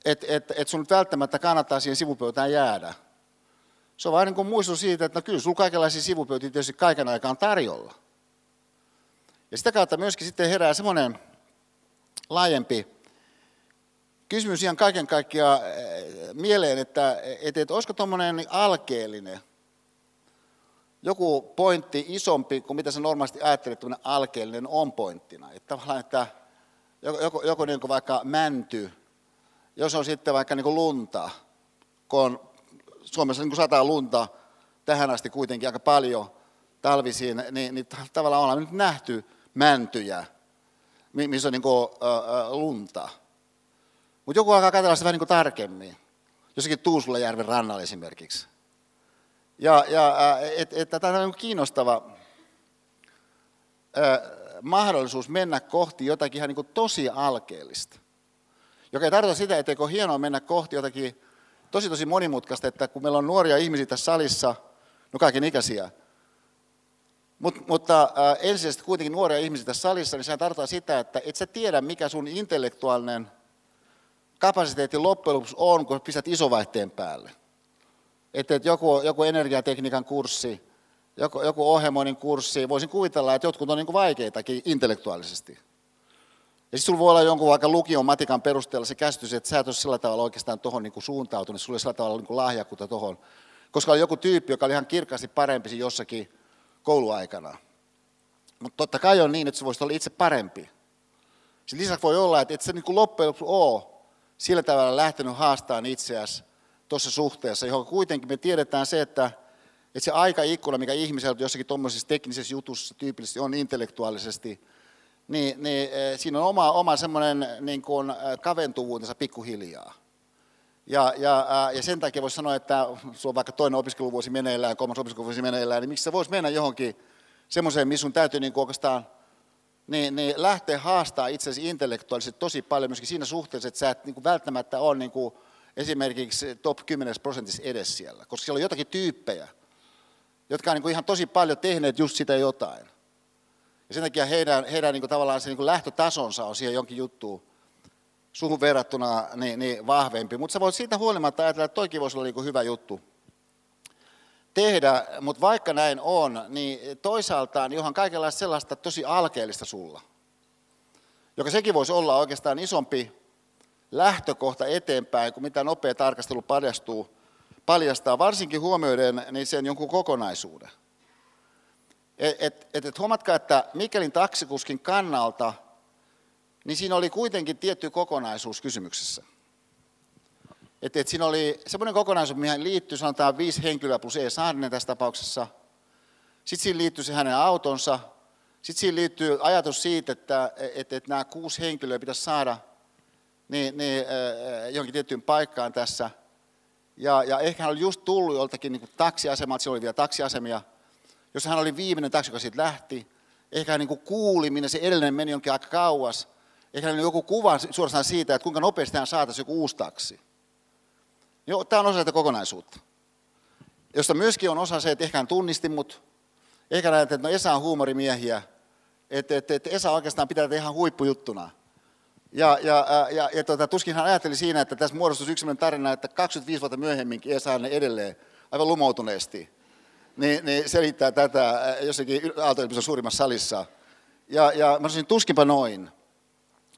et, et, et sun nyt välttämättä kannattaa siihen sivupöytään jäädä. Se on vain niin muistutus siitä, että no kyllä sulla kaikenlaisia sivupöytiä tietysti kaiken aikaan tarjolla. Ja sitä kautta myöskin sitten herää semmoinen laajempi kysymys ihan kaiken kaikkiaan eh, mieleen, että, että, että olisiko tuommoinen alkeellinen joku pointti isompi kuin mitä sä normaalisti ajattelet, että alkeellinen on pointtina. Että tavallaan, että joku, joku, joku niin kuin vaikka mänty, jos on sitten vaikka niin kuin lunta, kun on Suomessa niin kuin sataa lunta tähän asti kuitenkin aika paljon talvisiin, niin, niin tavallaan ollaan nyt nähty mäntyjä, missä on niin kuin, äh, lunta. Mutta joku alkaa katsella sitä vähän niin kuin tarkemmin. Jossakin Tuusulajärven rannalla esimerkiksi. Ja, ja että et, tämä on kiinnostava ää, mahdollisuus mennä kohti jotakin ihan niin kuin tosi alkeellista. Joka ei tarkoita sitä, etteikö ole hienoa mennä kohti jotakin tosi tosi monimutkaista, että kun meillä on nuoria ihmisiä tässä salissa, no kaiken ikäisiä, Mut, mutta äh, ensisijaisesti kuitenkin nuoria ihmisiä tässä salissa, niin se tarkoittaa sitä, että et sä tiedä, mikä sun intellektuaalinen kapasiteetti loppujen lopuksi on, kun pistät isovaihteen päälle että, että joku, joku energiatekniikan kurssi, joku, joku ohjelmoinnin kurssi, voisin kuvitella, että jotkut on niin kuin vaikeitakin intellektuaalisesti. Ja sitten sulla voi olla jonkun vaikka lukion matikan perusteella se käsitys, että sä et ole sillä tavalla oikeastaan tuohon niin suuntautunut, sulla ei sillä tavalla niin lahjakkuutta tuohon. koska oli joku tyyppi, joka oli ihan kirkkaasti parempi jossakin kouluaikana. Mutta totta kai on niin, että se voisi olla itse parempi. Sitten lisäksi voi olla, että et se niin kuin loppujen lopuksi ole sillä tavalla lähtenyt haastamaan itseäsi tuossa suhteessa, johon kuitenkin me tiedetään se, että, että se aikaikkuna, mikä ihmisellä jossakin tuommoisessa teknisessä jutussa tyypillisesti on intellektuaalisesti, niin, niin eh, siinä on oma, oma semmoinen niin eh, kaventuvuutensa pikkuhiljaa. Ja, ja, ja sen takia voisi sanoa, että sulla on vaikka toinen opiskeluvuosi meneillään, kolmas opiskeluvuosi meneillään, niin miksi sä voisi mennä johonkin semmoiseen, missä sun täytyy niin oikeastaan niin, niin lähteä haastaa itsesi intellektuaalisesti tosi paljon myöskin siinä suhteessa, että sä et niin välttämättä ole niin kuin esimerkiksi top 10 prosentissa edes siellä, koska siellä on jotakin tyyppejä, jotka on niin ihan tosi paljon tehneet just sitä jotain. Ja sen takia heidän, heidän niin kuin tavallaan se niin kuin lähtötasonsa on siihen jonkin juttuun suhun verrattuna niin, niin vahvempi. Mutta sä voit siitä huolimatta ajatella, että toikin voisi olla niin hyvä juttu tehdä, mutta vaikka näin on, niin toisaaltaan johon kaikenlaista sellaista tosi alkeellista sulla, joka sekin voisi olla oikeastaan isompi lähtökohta eteenpäin, kuin mitä nopea tarkastelu paljastuu, paljastaa, varsinkin huomioiden niin sen jonkun kokonaisuuden. Et, et, et, et huomatkaa, että Mikelin taksikuskin kannalta, niin siinä oli kuitenkin tietty kokonaisuus kysymyksessä. Että, että siinä oli semmoinen kokonaisuus, mihin liittyy sanotaan viisi henkilöä plus E. Saarinen tässä tapauksessa. Sitten siinä liittyy se hänen autonsa. Sitten siinä liittyy ajatus siitä, että, että, että nämä kuusi henkilöä pitäisi saada niin, niin, äh, johonkin tiettyyn paikkaan tässä. Ja, ja ehkä hän oli just tullut joltakin niin taksiasemalta, siellä oli vielä taksiasemia, jossa hän oli viimeinen taksi, joka siitä lähti. Ehkä hän niin kuuli, minne se edellinen meni jonkin aika kauas. Ehkä hän oli joku kuva suorastaan siitä, että kuinka nopeasti hän saataisiin joku uusi taksi. Joo, tämä on osa tätä kokonaisuutta. Josta myöskin on osa se, että ehkä hän tunnisti mut. Ehkä näet, että no Esa on huumorimiehiä. Että, että, että Esa oikeastaan pitää tehdä ihan huippujuttuna. Ja, ja, ja, ja tota, tuskin hän ajatteli siinä, että tässä muodostus yksi tarina, että 25 vuotta myöhemminkin Esa on edelleen aivan lumoutuneesti. Niin, niin selittää tätä jossakin aalto suurimmassa salissa. Ja, ja mä sanoisin, tuskinpa noin.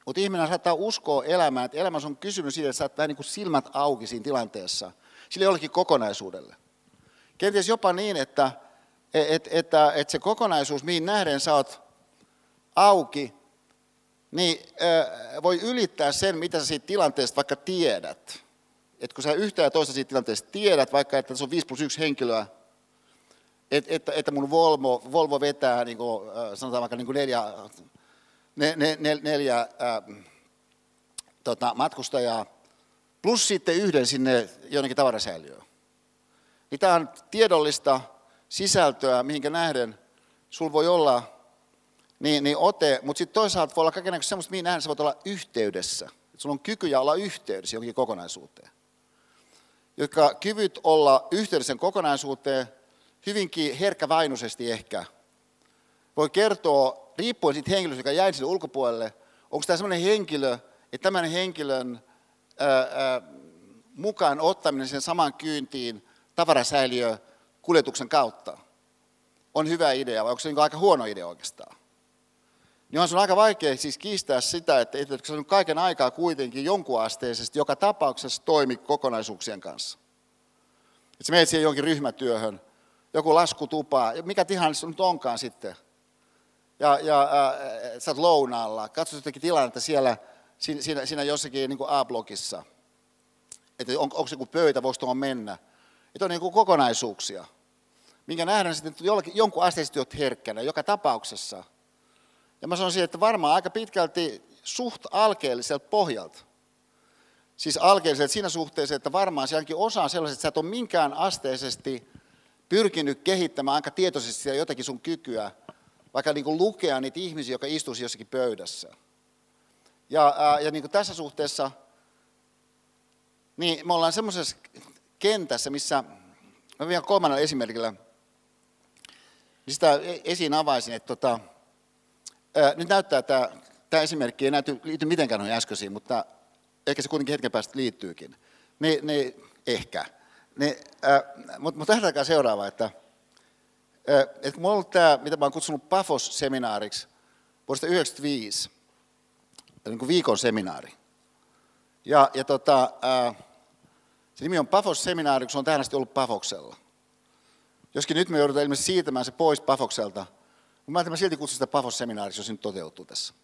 Mutta ihminen saattaa uskoa elämään, että elämässä on kysymys siitä, että sä vähän niin kuin silmät auki siinä tilanteessa, sille jollekin kokonaisuudelle. Kenties jopa niin, että, että, että, että se kokonaisuus, mihin nähden sä oot auki, niin voi ylittää sen, mitä sä siitä tilanteesta vaikka tiedät. Että kun sä yhtä ja toista siitä tilanteesta tiedät, vaikka että se on 5 plus 1 henkilöä, että, että, että mun Volvo, Volvo vetää, niin kuin, sanotaan vaikka niin kuin neljä ne, ne, ne, neljä ää, tota, matkustajaa, plus sitten yhden sinne jonnekin tavarasäiliöön. Niin tämä on tiedollista sisältöä, mihinkä nähden sulla voi olla niin, niin ote, mutta sitten toisaalta voi olla kaikenlaista semmoista, mihin nähden sä voit olla yhteydessä. Et sulla on kykyjä olla yhteydessä johonkin kokonaisuuteen. Jotka kyvyt olla yhteydessä kokonaisuuteen hyvinkin herkkävainuisesti ehkä voi kertoa riippuen siitä henkilöstä, joka jäi sinne ulkopuolelle, onko tämä sellainen henkilö, että tämän henkilön ää, ää, mukaan ottaminen sen saman kyyntiin tavarasäiliö kuljetuksen kautta on hyvä idea, vai onko se niin aika huono idea oikeastaan? Niin on se aika vaikea siis kiistää sitä, että, että se on kaiken aikaa kuitenkin jonkunasteisesti joka tapauksessa toimi kokonaisuuksien kanssa. Että sä menet siihen jonkin ryhmätyöhön, joku laskutupa, mikä tilanne se nyt onkaan sitten – ja, ja äh, sä oot lounaalla, katsot jotenkin tilannetta siellä, siinä, siinä jossakin niin kuin A-blogissa, että on, onko se joku pöytä, voisi tuohon mennä. Että on niin kuin kokonaisuuksia, minkä nähdään sitten, että jollakin, jonkun asteisesti olet herkkänä joka tapauksessa. Ja mä sanoisin, että varmaan aika pitkälti suht alkeelliselta pohjalta. Siis alkeelliselta siinä suhteessa, että varmaan sielläkin osa on sellaiset, että sä et ole minkään asteisesti pyrkinyt kehittämään aika tietoisesti jotakin sun kykyä, vaikka niin kuin lukea niitä ihmisiä, jotka istuisi jossakin pöydässä. Ja, ää, ja niin kuin tässä suhteessa, niin me ollaan semmoisessa kentässä, missä, mä vielä kolmannella esimerkillä, niin sitä e-, esiin avaisin, että tota, ää, nyt näyttää, että tämä esimerkki ei näyty, liity mitenkään noihin äskeisiin, mutta ehkä se kuitenkin hetken päästä liittyykin. Niin, niin ehkä. Niin, mutta mut lähdetään seuraava, että että kun mulla on ollut tämä, mitä mä oon kutsunut Pafos-seminaariksi vuodesta 1995, niin kuin viikon seminaari. Ja, ja tota, se nimi on Pafos-seminaari, kun se on tähän asti ollut Pafoksella. Joskin nyt me joudutaan ilmeisesti siirtämään se pois Pafokselta. Mutta mä, mä silti kutsun sitä Pafos-seminaariksi, jos se nyt toteutuu tässä.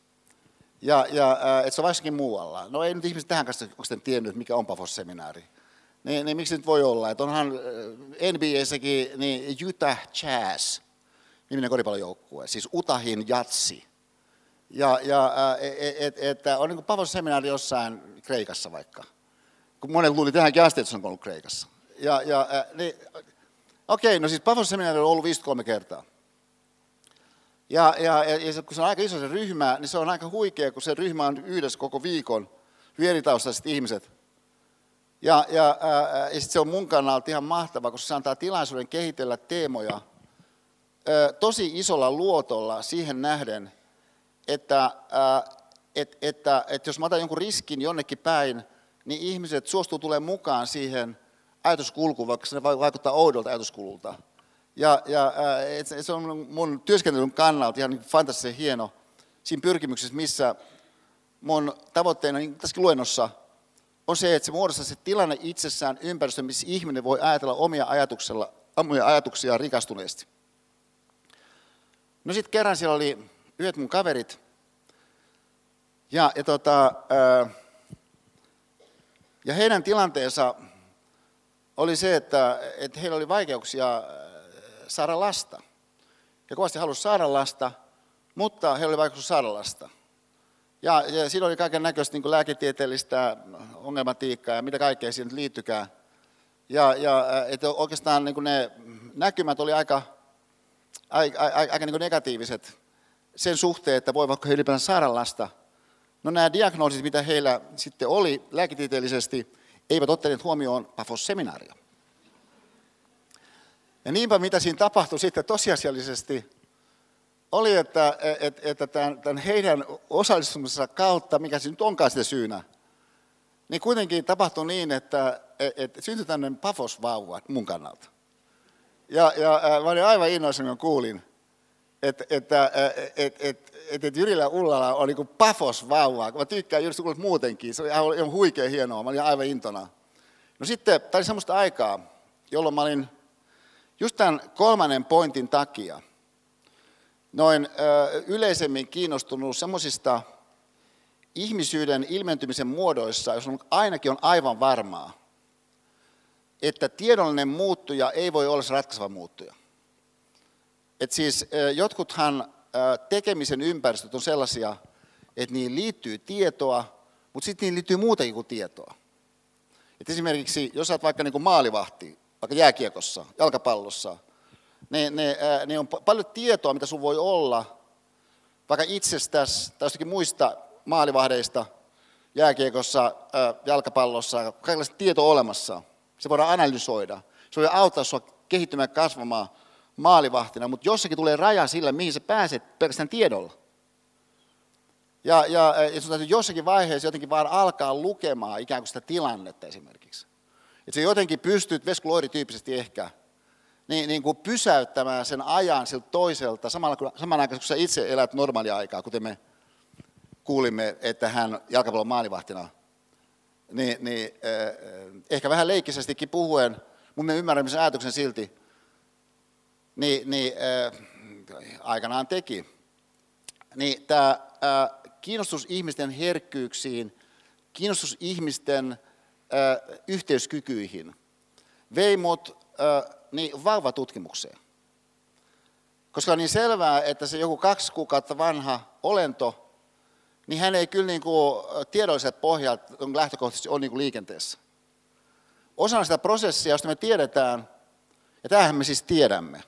Ja, ja että se on vaikkakin muualla. No ei nyt ihmiset tähän kanssa onko tiennyt, mikä on Pafos-seminaari. Niin, niin miksi nyt voi olla? Että onhan NBAssäkin niin Utah Jazz, niminen koripallojoukkue, siis Utahin jatsi. Ja, ja että et, et, on niin Pafos-seminaari jossain Kreikassa vaikka. Kun monet luuli tähänkin asti, että se on ollut Kreikassa. Ja, ja, niin, okei, no siis Pafos-seminaari on ollut 53 kertaa. Ja, ja, ja kun se on aika iso se ryhmä, niin se on aika huikea, kun se ryhmä on yhdessä koko viikon, hyvin ihmiset. Ja, ja, ja sitten se on mun kannalta ihan mahtavaa, koska se antaa tilaisuuden kehitellä teemoja tosi isolla luotolla siihen nähden, että, ää, et, että, että jos mä otan jonkun riskin jonnekin päin, niin ihmiset suostuu tulemaan mukaan siihen ajatuskulkuun, vaikka se vaikuttaa oudolta ajatuskululta. Ja, ja se on mun työskentelyn kannalta ihan fantastisen hieno siinä pyrkimyksessä, missä mun tavoitteena niin tässä luennossa on se, että se muodostaa se tilanne itsessään ympäristö, missä ihminen voi ajatella omia, ajatuksella, omia ajatuksia rikastuneesti. No sitten kerran siellä oli yhdet mun kaverit, ja, ja, tota, ja heidän tilanteensa oli se, että, että heillä oli vaikeuksia saada lasta. Ja kovasti halusi saada lasta, mutta he oli vaikka saada lasta. Ja, ja siinä oli kaiken näköistä niin lääketieteellistä ongelmatiikkaa ja mitä kaikkea siihen liittykään. Ja, ja että oikeastaan niin ne näkymät oli aika, aika, aika, aika niin negatiiviset sen suhteen, että voivatko he ylipäänsä saada lasta. No nämä diagnoosit, mitä heillä sitten oli lääketieteellisesti, eivät ottaneet huomioon Pafos-seminaaria. Ja niinpä mitä siinä tapahtui sitten tosiasiallisesti, oli, että, että, että tämän, tämän heidän osallistumisensa kautta, mikä se nyt onkaan sitä syynä, niin kuitenkin tapahtui niin, että, että syntyi tämmöinen pafosvauva mun kannalta. Ja, ja mä olin aivan innoissani, kun kuulin, että, että, että, että, että, että Jyrillä Ullala on niin pafosvauva. Mä tykkään Jyristä muutenkin, se oli ihan huikea hienoa, mä olin aivan intona. No sitten, tämä oli semmoista aikaa, jolloin mä olin Just tämän kolmannen pointin takia noin ö, yleisemmin kiinnostunut semmoisista ihmisyyden ilmentymisen muodoissa, jos on, ainakin on aivan varmaa, että tiedollinen muuttuja ei voi olla se ratkaiseva muuttuja. Et siis jotkuthan tekemisen ympäristöt on sellaisia, että niihin liittyy tietoa, mutta sitten niihin liittyy muutakin kuin tietoa. Et esimerkiksi, jos olet vaikka niin kuin maalivahti, vaikka jääkiekossa, jalkapallossa, ne, ne, ne on paljon tietoa, mitä sun voi olla, vaikka itsestäsi tai jostakin muista maalivahdeista, jääkiekossa, jalkapallossa, kaikenlaista tietoa olemassa. Se voidaan analysoida. Se voi auttaa sinua kehittymään kasvamaan maalivahtina, mutta jossakin tulee raja sillä, mihin sä pääset pelkästään tiedolla. Ja, ja, ja sun täytyy jossakin vaiheessa jotenkin vaan alkaa lukemaan ikään kuin sitä tilannetta esimerkiksi. Että sä jotenkin pystyt, Veskuloiri-tyyppisesti ehkä, niin, niin kuin pysäyttämään sen ajan siltä toiselta, samalla, samanaikaisesti kun sä itse elät normaalia aikaa, kuten me kuulimme, että hän jalkapallon maalivahtina, niin, niin eh, ehkä vähän leikkisestikin puhuen, mun me ymmärrämme sen ajatuksen silti, niin, niin äh, aikanaan teki. Niin tämä äh, kiinnostus ihmisten herkkyyksiin, kiinnostus ihmisten yhteyskykyihin vei mut niin vauvatutkimukseen. Koska on niin selvää, että se joku kaksi kuukautta vanha olento, niin hän ei kyllä niin kuin tiedolliset pohjat lähtökohtaisesti ole niin kuin liikenteessä. Osana sitä prosessia, josta me tiedetään, ja tämähän me siis tiedämme,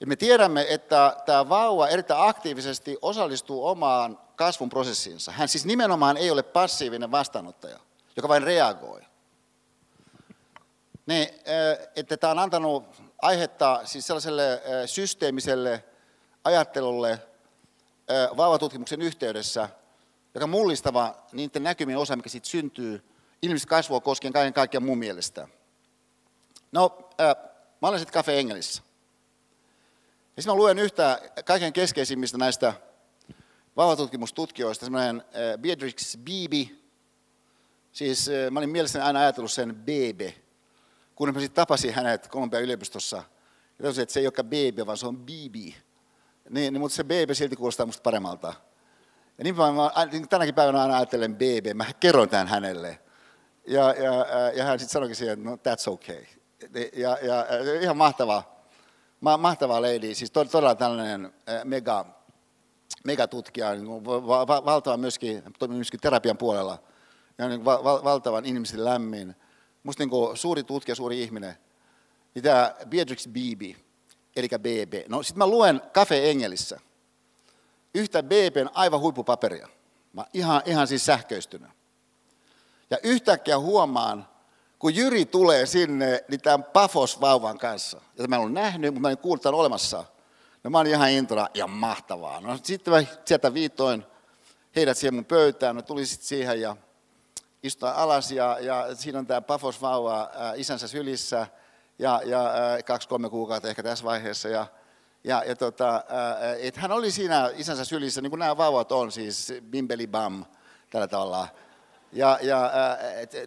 ja me tiedämme, että tämä vauva erittäin aktiivisesti osallistuu omaan kasvun prosessiinsa. Hän siis nimenomaan ei ole passiivinen vastaanottaja joka vain reagoi. Niin, että tämä on antanut aihetta siis sellaiselle systeemiselle ajattelulle vauvatutkimuksen yhteydessä, joka on mullistava niiden näkymien osa, mikä siitä syntyy ilmeisesti kasvua koskien kaiken kaikkiaan mun mielestä. No, mä olen sitten Cafe Engelissä. Ja sitten mä luen yhtä kaiken keskeisimmistä näistä vauvatutkimustutkioista, semmoinen Beatrix Beebe, Siis mä olin mielessäni aina ajatellut sen BB, kun mä sitten tapasin hänet Kolumbian yliopistossa. Ja tosin, että se ei olekaan baby, vaan se on bibi. Niin, niin, mutta se baby silti kuulostaa musta paremmalta. Ja niin mä, mä niin tänäkin päivänä aina ajattelen baby, mä kerron tämän hänelle. Ja, ja, ja hän sitten sanoikin siihen, että no that's okay. Ja, ja, ja ihan mahtava, ma, mahtava lady, siis todella tällainen mega, megatutkija, niin va, va, valtava myöskin, myöskin terapian puolella. Ja niin va, va, valtavan ihmisten lämmin. Musta niin suuri tutkija, suuri ihminen. Niin tämä Beatrix Beebe, eli BB. No sitten mä luen Cafe Engelissä yhtä BBn aivan huippupaperia. Mä ihan, ihan siis sähköistynyt. Ja yhtäkkiä huomaan, kun Jyri tulee sinne, niin tämän Pafos-vauvan kanssa, jota mä en ole nähnyt, mutta mä en kuullut tämän olemassa. No mä olin ihan intona ja mahtavaa. No sitten mä sieltä viitoin heidät siihen mun pöytään, no tuli sitten siihen ja istuin alas ja, ja siinä on tämä Pafos-vauva äh, isänsä sylissä ja, ja äh, kaksi-kolme kuukautta ehkä tässä vaiheessa. Ja, ja, ja tota, äh, että hän oli siinä isänsä sylissä, niin kuin nämä vauvat on, siis bimbeli bam, tällä tavalla ja, ja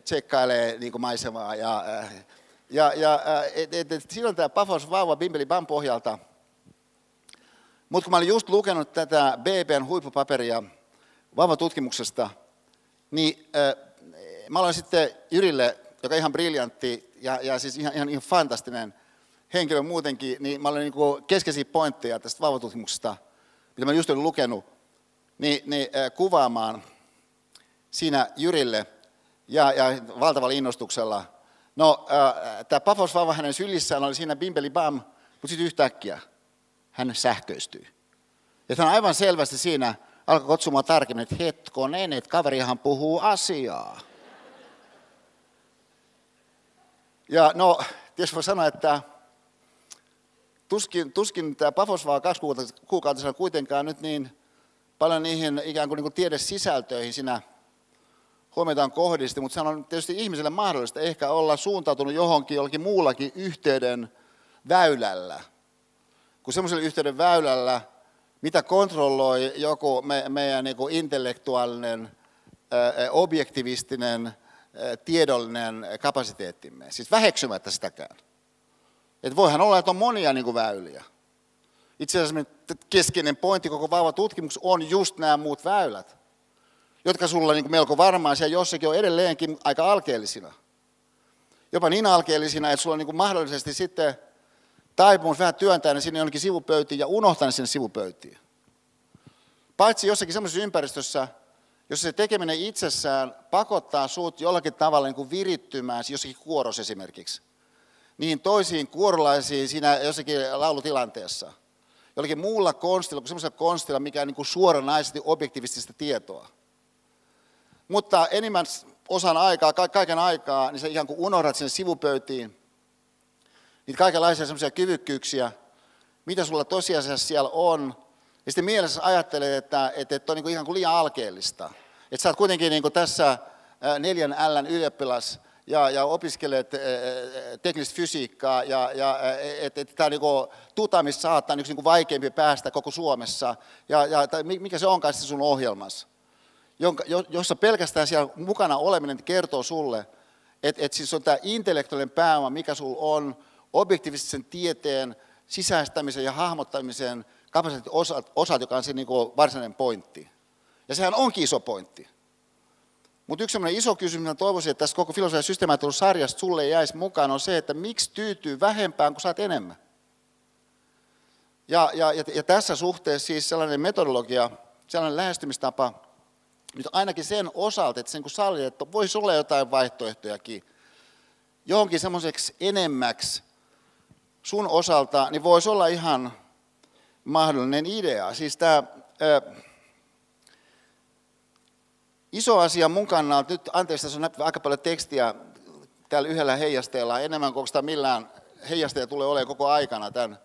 tsekkailee niin kuin maisemaa. Ja, äh, ja, ja et, et, et, silloin tämä Pafos vauva Bimbeli Bam pohjalta. Mutta kun mä olin just lukenut tätä BBn huippupaperia vauvatutkimuksesta, niin äh, mä aloin sitten Jyrille, joka ihan briljantti ja, ja siis ihan, ihan, ihan fantastinen henkilö muutenkin, niin mä olin niin keskeisiä pointteja tästä vauvatutkimuksesta, mitä mä just olin lukenut, niin, niin äh, kuvaamaan – siinä Jyrille ja, ja valtavalla innostuksella. No, äh, tämä Pafos vauva hänen sylissään oli siinä bimbeli bam, mutta sitten yhtäkkiä hän sähköistyi. Ja hän aivan selvästi siinä alkoi kutsumaan tarkemmin, että hetkonen, että kaverihan puhuu asiaa. Ja no, tietysti voi sanoa, että tuskin, tuskin tämä Pafos vaan kaksi kuukautta kuitenkaan nyt niin paljon niihin ikään kuin, niin kuin tiedesisältöihin siinä huomiotaan kohdisti, mutta se on tietysti ihmiselle mahdollista ehkä olla suuntautunut johonkin jollakin muullakin yhteyden väylällä. Kuin semmoisella yhteyden väylällä, mitä kontrolloi joku me, meidän niin intellektuaalinen, objektivistinen, tiedollinen kapasiteettimme. Siis väheksymättä sitäkään. Että voihan olla, että on monia niin kuin väyliä. Itse asiassa keskeinen pointti koko tutkimus on just nämä muut väylät jotka sulla niin melko varmaan siellä jossakin on edelleenkin aika alkeellisina. Jopa niin alkeellisina, että sulla on niin mahdollisesti sitten taipumus vähän työntää ne sinne jonnekin sivupöytiin ja unohtaa ne sinne sivupöytiin. Paitsi jossakin semmoisessa ympäristössä, jossa se tekeminen itsessään pakottaa suut jollakin tavalla niin kuin virittymään, jossakin kuoros esimerkiksi, niihin toisiin kuorolaisiin siinä jossakin laulutilanteessa. Jollakin muulla konstilla kuin semmoisella konstilla, mikä on niin kuin suoranaisesti objektiivista tietoa. Mutta enimmän osan aikaa, kaiken aikaa, niin sä ihan kuin unohdat sen sivupöytiin niitä kaikenlaisia semmoisia kyvykkyyksiä, mitä sulla tosiasiassa siellä on. Ja sitten mielessä ajattelet, että, että, että on niin kuin ihan kuin liian alkeellista. Että sä oot kuitenkin niin kuin tässä neljän Ln ylioppilas ja, ja opiskelet teknistä fysiikkaa ja, ja että et, tämä niin tutamista saattaa yksi niin vaikeampi päästä koko Suomessa ja, ja mikä se onkaan sun ohjelmassa jonka, jossa pelkästään siellä mukana oleminen kertoo sulle, että et siis on tämä intellektuaalinen pääoma, mikä sulla on, objektiivisen tieteen sisäistämisen ja hahmottamisen kapasiteetin osat, osat, joka on se niin varsinainen pointti. Ja sehän onkin iso pointti. Mutta yksi iso kysymys, mitä toivoisin, että tässä koko filosofian systemaattisessa sarjasta sulle jäisi mukaan, on se, että miksi tyytyy vähempään, kun saat enemmän. Ja, ja, ja, ja tässä suhteessa siis sellainen metodologia, sellainen lähestymistapa, nyt ainakin sen osalta, että sen kun sallit, että voisi olla jotain vaihtoehtojakin johonkin semmoiseksi enemmäksi sun osalta, niin voisi olla ihan mahdollinen idea. Siis tämä ö, iso asia mun kannalta, nyt anteeksi, tässä on aika paljon tekstiä täällä yhdellä heijasteella, enemmän kuin sitä millään heijasteja tulee olemaan koko aikana tämän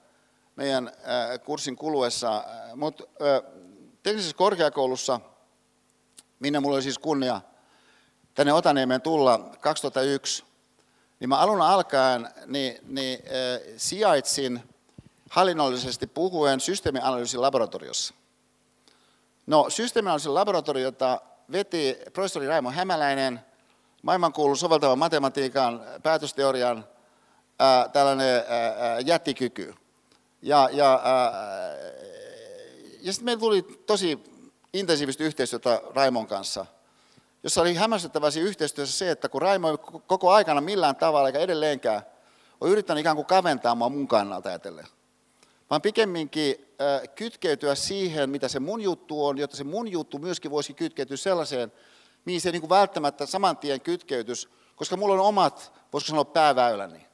meidän kurssin kuluessa. Mutta teknisessä korkeakoulussa – minne mulla oli siis kunnia tänne Otaniemeen tulla 2001, niin mä alun alkaen niin, niin, äh, sijaitsin hallinnollisesti puhuen systeemianalyysin laboratoriossa. No, systeemianalyysin laboratoriota veti professori Raimo Hämäläinen, maailmankuulu soveltavan matematiikan, päätösteorian ää, tällainen ää, jättikyky. Ja, ja, ja sitten meillä tuli tosi intensiivistä yhteistyötä Raimon kanssa, jossa oli hämmästyttävää yhteistyössä se, että kun Raimo koko aikana millään tavalla eikä edelleenkään on yrittänyt ikään kuin kaventaa mua mun kannalta ajatellen, vaan pikemminkin kytkeytyä siihen, mitä se mun juttu on, jotta se mun juttu myöskin voisi kytkeytyä sellaiseen, mihin se niin kuin välttämättä saman tien kytkeytys, koska mulla on omat, voisiko sanoa, pääväyläni.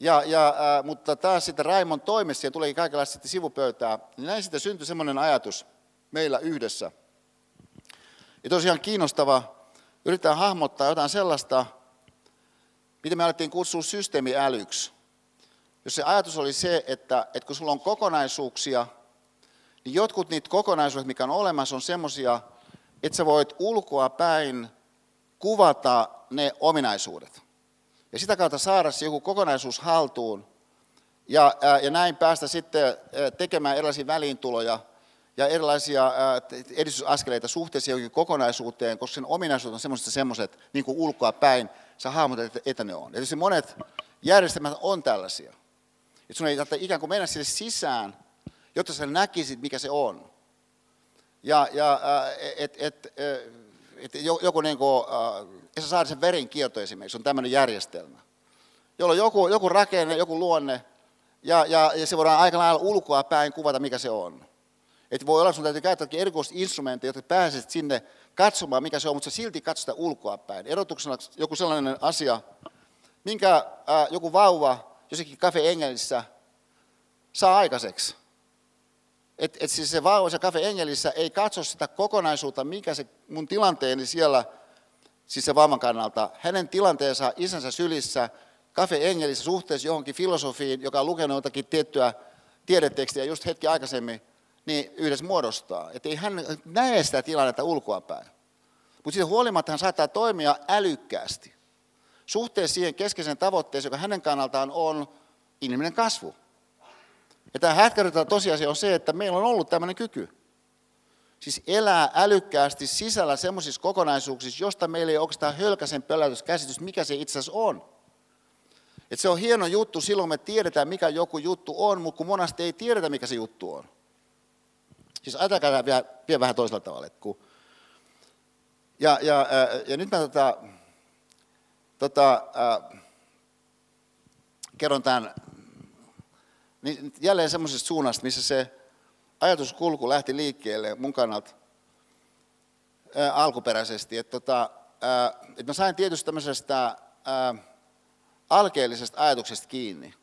Ja, ja, äh, mutta taas sitten Raimon toimessa, ja tuleekin kaikenlaista sitten sivupöytää, niin näin sitten syntyi semmoinen ajatus meillä yhdessä. Ja tosiaan kiinnostava, yritetään hahmottaa jotain sellaista, mitä me alettiin kutsua systeemiälyksi. Jos se ajatus oli se, että, että kun sulla on kokonaisuuksia, niin jotkut niitä kokonaisuudet, mikä on olemassa, on semmoisia, että sä voit ulkoa päin kuvata ne ominaisuudet. Ja sitä kautta saada se joku kokonaisuus haltuun ja, ja näin päästä sitten tekemään erilaisia väliintuloja ja erilaisia edistysaskeleita suhteessa johonkin kokonaisuuteen, koska sen ominaisuudet on semmoiset semmoiset niin kuin ulkoa päin, sä hahmotat, että, ne on. Eli monet järjestelmät on tällaisia. Että sun ei tarvitse ikään kuin mennä sille sisään, jotta sä näkisit, mikä se on. Ja, ja et, et, et, et joku niin kuin, Esa Saarisen verenkierto esimerkiksi on tämmöinen järjestelmä, jolla on joku, joku rakenne, joku luonne, ja, ja, ja se voidaan aika lailla ulkoa päin kuvata, mikä se on. Että voi olla, että sun täytyy käyttääkin erikoista instrumentteja, jotta pääset sinne katsomaan, mikä se on, mutta sä silti katsot sitä ulkoa päin. Erotuksena joku sellainen asia, minkä ää, joku vauva jossakin Cafe Engelissä saa aikaiseksi. Että et siis se vauva se Cafe Engelissä ei katso sitä kokonaisuutta, mikä se mun tilanteeni siellä, siis se vauvan kannalta, hänen tilanteensa isänsä sylissä, Cafe Engelissä suhteessa johonkin filosofiin, joka on lukenut jotakin tiettyä tiedetekstiä just hetki aikaisemmin, niin yhdessä muodostaa. Että ei hän näe sitä tilannetta ulkoapäin. Mutta siitä huolimatta hän saattaa toimia älykkäästi suhteessa siihen keskeiseen tavoitteeseen, joka hänen kannaltaan on inhimillinen kasvu. Ja tämä hätkäryttävä tosiasia on se, että meillä on ollut tämmöinen kyky. Siis elää älykkäästi sisällä semmoisissa kokonaisuuksissa, josta meillä ei oikeastaan hölkäsen pölätyskäsitys, mikä se itse asiassa on. Et se on hieno juttu silloin, me tiedetään, mikä joku juttu on, mutta kun monasti ei tiedetä, mikä se juttu on. Siis ajatelkaa vielä, vielä vähän toisella tavalla. Kun, ja, ja, ja, ja nyt mä tota, tota, äh, kerron tämän niin jälleen semmoisesta suunnasta, missä se ajatuskulku lähti liikkeelle mun kannalta ää, alkuperäisesti. Että tota, et mä sain tietysti tämmöisestä ää, alkeellisesta ajatuksesta kiinni.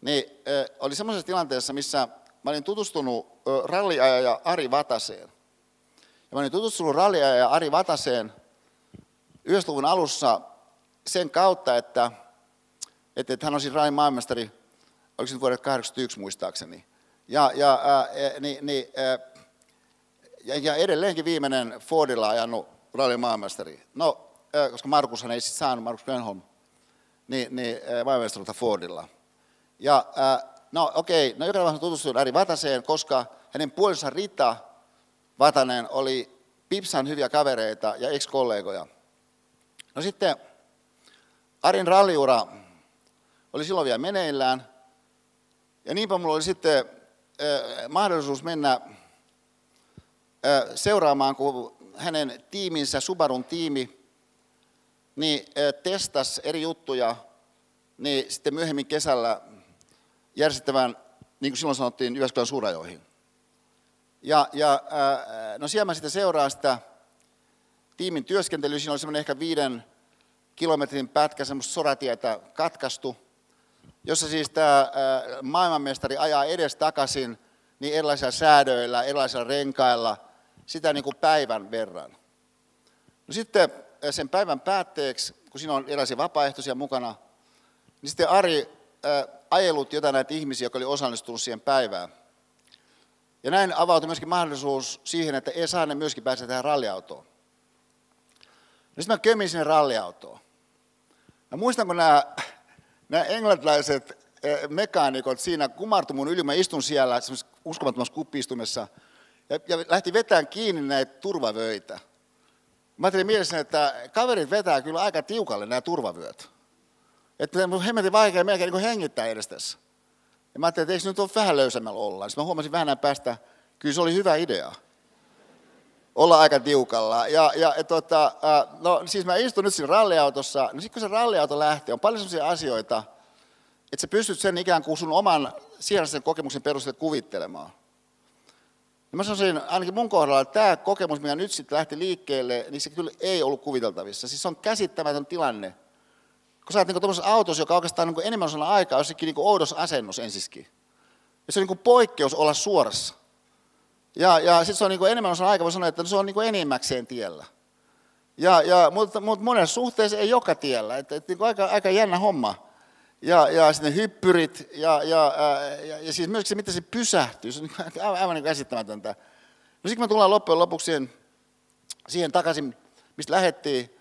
Niin ää, oli semmoisessa tilanteessa, missä mä olin tutustunut ralliajaja Ari Vataseen. Ja mä olin tutustunut ralliajaja Ari Vataseen 90-luvun alussa sen kautta, että, että, että hän on siis rallin maailmestari, oliko se vuodet 81 muistaakseni. Ja, ja, ää, niin, niin, ää, ja, ja edelleenkin viimeinen Fordilla ajanut rallin maailmestari. No, ää, koska Markushan ei sitten saanut, Markus Grenholm, niin, niin maailmestaruutta Fordilla. Ja ää, No okei, okay. no joka tapauksessa tutustuin Ari Vataseen, koska hänen puolisonsa Rita Vatanen oli Pipsan hyviä kavereita ja ex-kollegoja. No sitten Arin ralliura oli silloin vielä meneillään. Ja niinpä mulla oli sitten äh, mahdollisuus mennä äh, seuraamaan, kun hänen tiiminsä, Subarun tiimi, niin äh, testasi eri juttuja, niin sitten myöhemmin kesällä järjestettävän, niin kuin silloin sanottiin, Jyväskylän suurajoihin. Ja, ja no siellä mä sitten seuraan sitä tiimin työskentelyä. Siinä oli semmoinen ehkä viiden kilometrin pätkä semmoista soratietä katkaistu, jossa siis tämä maailmanmestari ajaa edes takaisin niin erilaisilla säädöillä, erilaisilla renkailla, sitä niin kuin päivän verran. No sitten sen päivän päätteeksi, kun siinä on erilaisia vapaaehtoisia mukana, niin sitten Ari ajellut jotain näitä ihmisiä, jotka oli osallistunut siihen päivään. Ja näin avautui myöskin mahdollisuus siihen, että ne myöskin pääsee tähän ralliautoon. Sitten mä kömin sinne ralliautoon. Mä muistan, kun nämä, nämä englantilaiset mekaanikot siinä kumartu mun yli, mä istun siellä uskomattomassa kuppiistumessa ja, ja lähti vetämään kiinni näitä turvavöitä. Mä ajattelin mielessäni, että kaverit vetää kyllä aika tiukalle nämä turvavyöt. Että mun hemmetin vaikea melkein niin hengittää edes tässä. Ja mä ajattelin, että eikö nyt ole vähän löysemmällä olla. Sitten mä huomasin vähän päästä, kyllä se oli hyvä idea. Olla aika tiukalla. Ja, ja tota, no siis mä istun nyt siinä ralliautossa. No sitten kun se ralliauto lähtee, on paljon sellaisia asioita, että sä pystyt sen ikään kuin sun oman sijaisen kokemuksen perusteella kuvittelemaan. Ja mä sanoisin, ainakin mun kohdalla, että tämä kokemus, mikä nyt sitten lähti liikkeelle, niin se kyllä ei ollut kuviteltavissa. Siis se on käsittämätön tilanne. Kun sä oot niin tuollaisessa autossa, joka oikeastaan niin enemmän osana aikaa, jossakin niin oudos asennus ensiskin. Ja se on niin poikkeus olla suorassa. Ja, ja sitten se on niin enemmän osan aikaa, voi sanoa, että se on niin enimmäkseen tiellä. Ja, ja, mutta, mutta monessa suhteessa ei joka tiellä. Että, että niin aika, aika jännä homma ja, ja sitten hyppyrit ja, ja, ja, ja siis myös se, miten se pysähtyy, se on aivan, aivan niin käsittämätöntä. No sitten me tullaan loppujen lopuksi siihen, siihen takaisin, mistä lähettiin,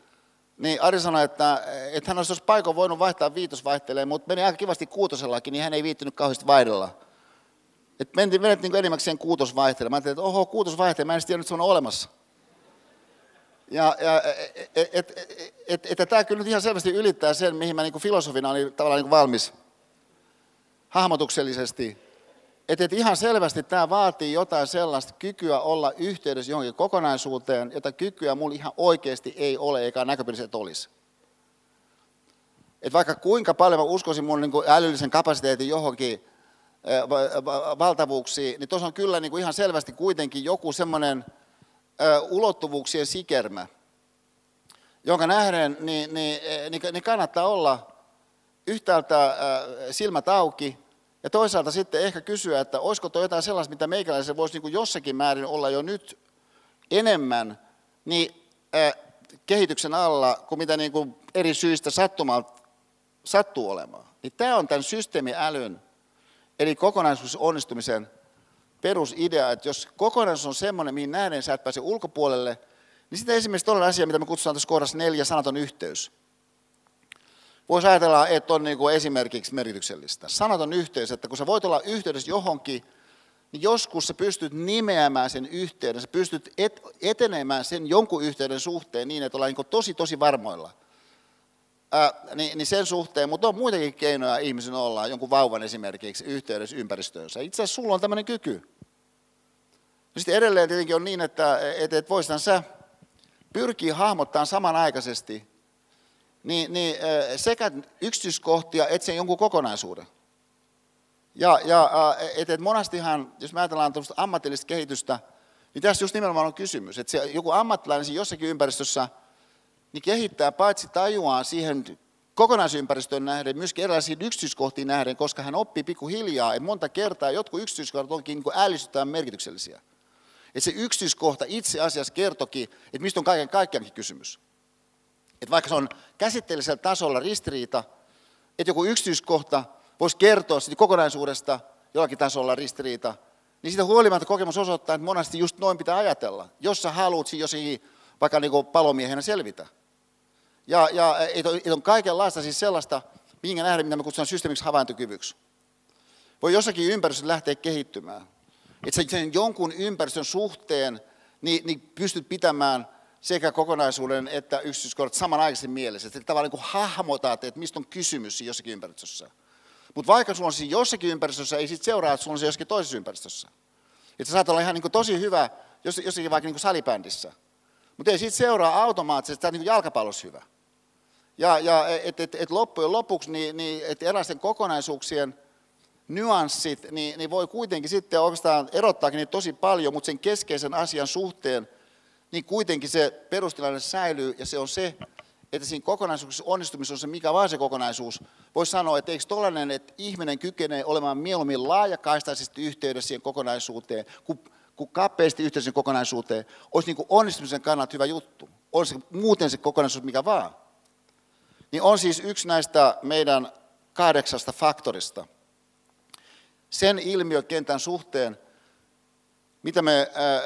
niin Ari sanoi, että, että hän olisi tuossa paikon voinut vaihtaa viitosvaihteleen, mutta meni aika kivasti kuutosellakin, niin hän ei viittynyt kauheasti vaihdella. Et mentiin, menet niin enimmäkseen kuutosvaihteelle. Mä ajattelin, että oho, kuutosvaihtele, mä en tiedä, että se on olemassa. Ja, ja että et, et, et, et, et, tämä kyllä nyt ihan selvästi ylittää sen, mihin mä niin filosofina olin tavallaan niin valmis hahmotuksellisesti. Että et ihan selvästi tämä vaatii jotain sellaista kykyä olla yhteydessä johonkin kokonaisuuteen, jota kykyä mulla ihan oikeasti ei ole, eikä näköpiirissä olisi. Et vaikka kuinka paljon mä uskoisin mun niin älyllisen kapasiteetin johonkin valtavuuksiin, niin tuossa on kyllä niin ihan selvästi kuitenkin joku semmoinen ulottuvuuksien sikermä, jonka nähden niin, niin, niin, niin kannattaa olla yhtäältä silmät auki ja toisaalta sitten ehkä kysyä, että olisiko tuo jotain sellaista, mitä meikäläisen voisi niin jossakin määrin olla jo nyt enemmän niin, kehityksen alla kuin mitä niin kuin eri syistä sattumalta sattuu olemaan. Niin tämä on tämän systeemiälyn, eli kokonaisuus onnistumisen perusidea, että jos kokonaisuus on semmoinen, mihin nähden sä et pääse ulkopuolelle, niin sitten esimerkiksi toinen asia, mitä me kutsutaan tässä kohdassa neljä, sanaton yhteys. Voisi ajatella, että on niin kuin esimerkiksi merkityksellistä. Sanaton yhteys, että kun sä voit olla yhteydessä johonkin, niin joskus sä pystyt nimeämään sen yhteyden, sä pystyt et, etenemään sen jonkun yhteyden suhteen niin, että ollaan niin tosi tosi varmoilla. Niin, niin sen suhteen, mutta on muitakin keinoja ihmisen olla jonkun vauvan esimerkiksi yhteydessä ympäristöönsä. Itse asiassa sulla on tämmöinen kyky. No sitten edelleen tietenkin on niin, että, että, että voisitan sä pyrkiä hahmottamaan samanaikaisesti niin, niin sekä yksityiskohtia että sen jonkun kokonaisuuden. Ja, ja että et monastihan, jos me ajatellaan ammatillista kehitystä, niin tässä just nimenomaan on kysymys, että se, joku ammattilainen jossakin ympäristössä niin kehittää paitsi tajuaa siihen kokonaisympäristöön nähden, myöskin erilaisiin yksityiskohtiin nähden, koska hän oppii pikkuhiljaa, että monta kertaa jotkut yksityiskohdat onkin niin ällistytään merkityksellisiä. Että se yksityiskohta itse asiassa kertokin, että mistä on kaiken kaikkiaankin kysymys. Että vaikka se on käsitteellisellä tasolla ristiriita, että joku yksityiskohta voisi kertoa siitä kokonaisuudesta jollakin tasolla ristiriita, niin siitä huolimatta kokemus osoittaa, että monesti just noin pitää ajatella, jos sä haluat jossakin vaikka niin palomiehenä selvitä. Ja, ja että on, on kaikenlaista siis sellaista, minkä nähdään, mitä me kutsutaan systeemiksi havaintokyvyksi. Voi jossakin ympäristössä lähteä kehittymään. Että sen jonkun ympäristön suhteen niin, niin pystyt pitämään sekä kokonaisuuden että yksityiskohdat samanaikaisesti mielessä. Että tavallaan niin hahmotat, että mistä on kysymys jossakin ympäristössä. Mutta vaikka sulla on siinä jossakin ympäristössä, ei sitten seuraa, että sulla on se jossakin toisessa ympäristössä. Että sä saat olla ihan niin tosi hyvä jossakin vaikka niin salibändissä. Mutta ei siitä seuraa automaattisesti, että tämä on niin jalkapallossa hyvä. Ja, ja että et, et loppujen lopuksi niin, niin, et erilaisten kokonaisuuksien nyanssit, niin, niin voi kuitenkin sitten oikeastaan erottaakin niitä tosi paljon, mutta sen keskeisen asian suhteen, niin kuitenkin se perustilanne säilyy, ja se on se, että siinä kokonaisuudessa onnistumisessa on se, mikä vaan se kokonaisuus. Voisi sanoa, että eikö tollainen, että ihminen kykenee olemaan mieluummin laajakaistaisesti yhteydessä siihen kokonaisuuteen, kuin, kuin kapeasti yhteydessä kokonaisuuteen, olisi niin kuin onnistumisen kannalta hyvä juttu. Se muuten se kokonaisuus mikä vaan. Niin on siis yksi näistä meidän kahdeksasta faktorista, sen ilmiökentän suhteen, mitä me, ää,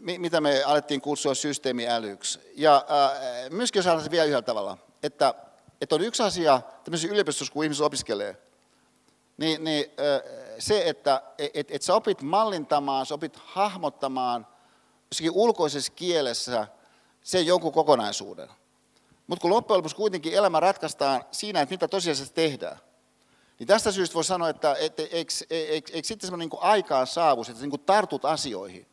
mitä me alettiin kutsua systeemiälyksi. Ja ää, myöskin saadaan se vielä yhdellä tavalla, että, että on yksi asia tämmöisessä yliopistossa, kun ihmiset opiskelee, niin, niin ää, se, että et, et sä opit mallintamaan, sä opit hahmottamaan jossakin ulkoisessa kielessä sen jonkun kokonaisuuden. Mutta kun loppujen lopuksi kuitenkin elämä ratkaistaan siinä, että mitä tosiasiassa tehdään, niin tästä syystä voi sanoa, että et, eikö, eikö sitten semmoinen niin aikaan saavus, että niin tartut asioihin,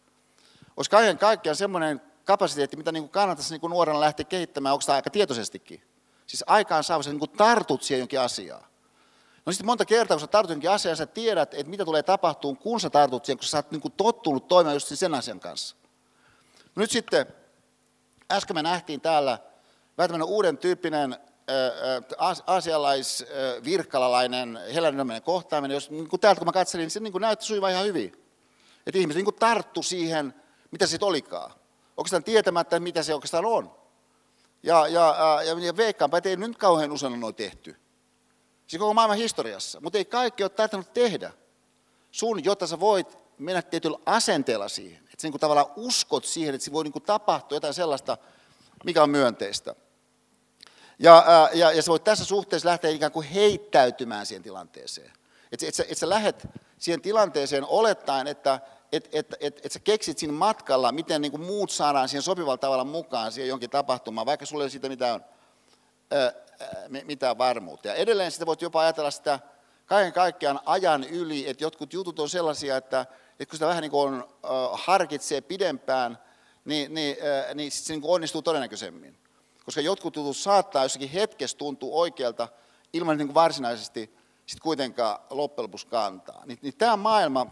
olisi kaiken kaikkiaan semmoinen kapasiteetti, mitä niin kannattaisi niin nuorena lähteä kehittämään, onko tämä aika tietoisestikin. Siis aikaan saavus, että niin tartut siihen jonkin asiaan. No sitten monta kertaa, kun sä tartut jonkin asiaan, sä tiedät, että mitä tulee tapahtumaan, kun sä tartut siihen, kun sä oot niin tottunut toimimaan just sen asian kanssa. No nyt sitten, äsken me nähtiin täällä vähän tämmöinen uuden tyyppinen aasialais, virkkalalainen, hellänominen kohtaaminen, jos niin kun täältä kun mä katselin, niin se niin näytti suiva ihan hyvin. Että ihmiset niin tarttu siihen, mitä se olikaan. Oikeastaan tietämättä, mitä se oikeastaan on. Ja, ja, ja, ja veikkaanpa, että ei nyt kauhean usein ole tehty. Siis koko maailman historiassa. Mutta ei kaikki ole tarvinnut tehdä sun, jotta sä voit mennä tietyllä asenteella siihen. Että sä niin tavallaan uskot siihen, että se voi niin tapahtua jotain sellaista, mikä on myönteistä. Ja, ja, ja sä voit tässä suhteessa lähteä ikään kuin heittäytymään siihen tilanteeseen. Että et, et, et sä lähdet siihen tilanteeseen olettaen, että et, et, et, et sä keksit siinä matkalla, miten niin kuin muut saadaan siihen sopivalla tavalla mukaan siihen jonkin tapahtumaan, vaikka sulla ei siitä mitään, ää, mitään varmuutta. Ja edelleen sitä voit jopa ajatella sitä kaiken kaikkiaan ajan yli, että jotkut jutut on sellaisia, että, että kun sitä vähän niin kuin on, äh, harkitsee pidempään, niin, niin, äh, niin se niin kuin onnistuu todennäköisemmin. Koska jotkut jutut saattaa jossakin hetkessä tuntua oikealta, ilman niin kuin varsinaisesti sit kuitenkaan loppujen lopuksi kantaa. Niin, niin tämä maailma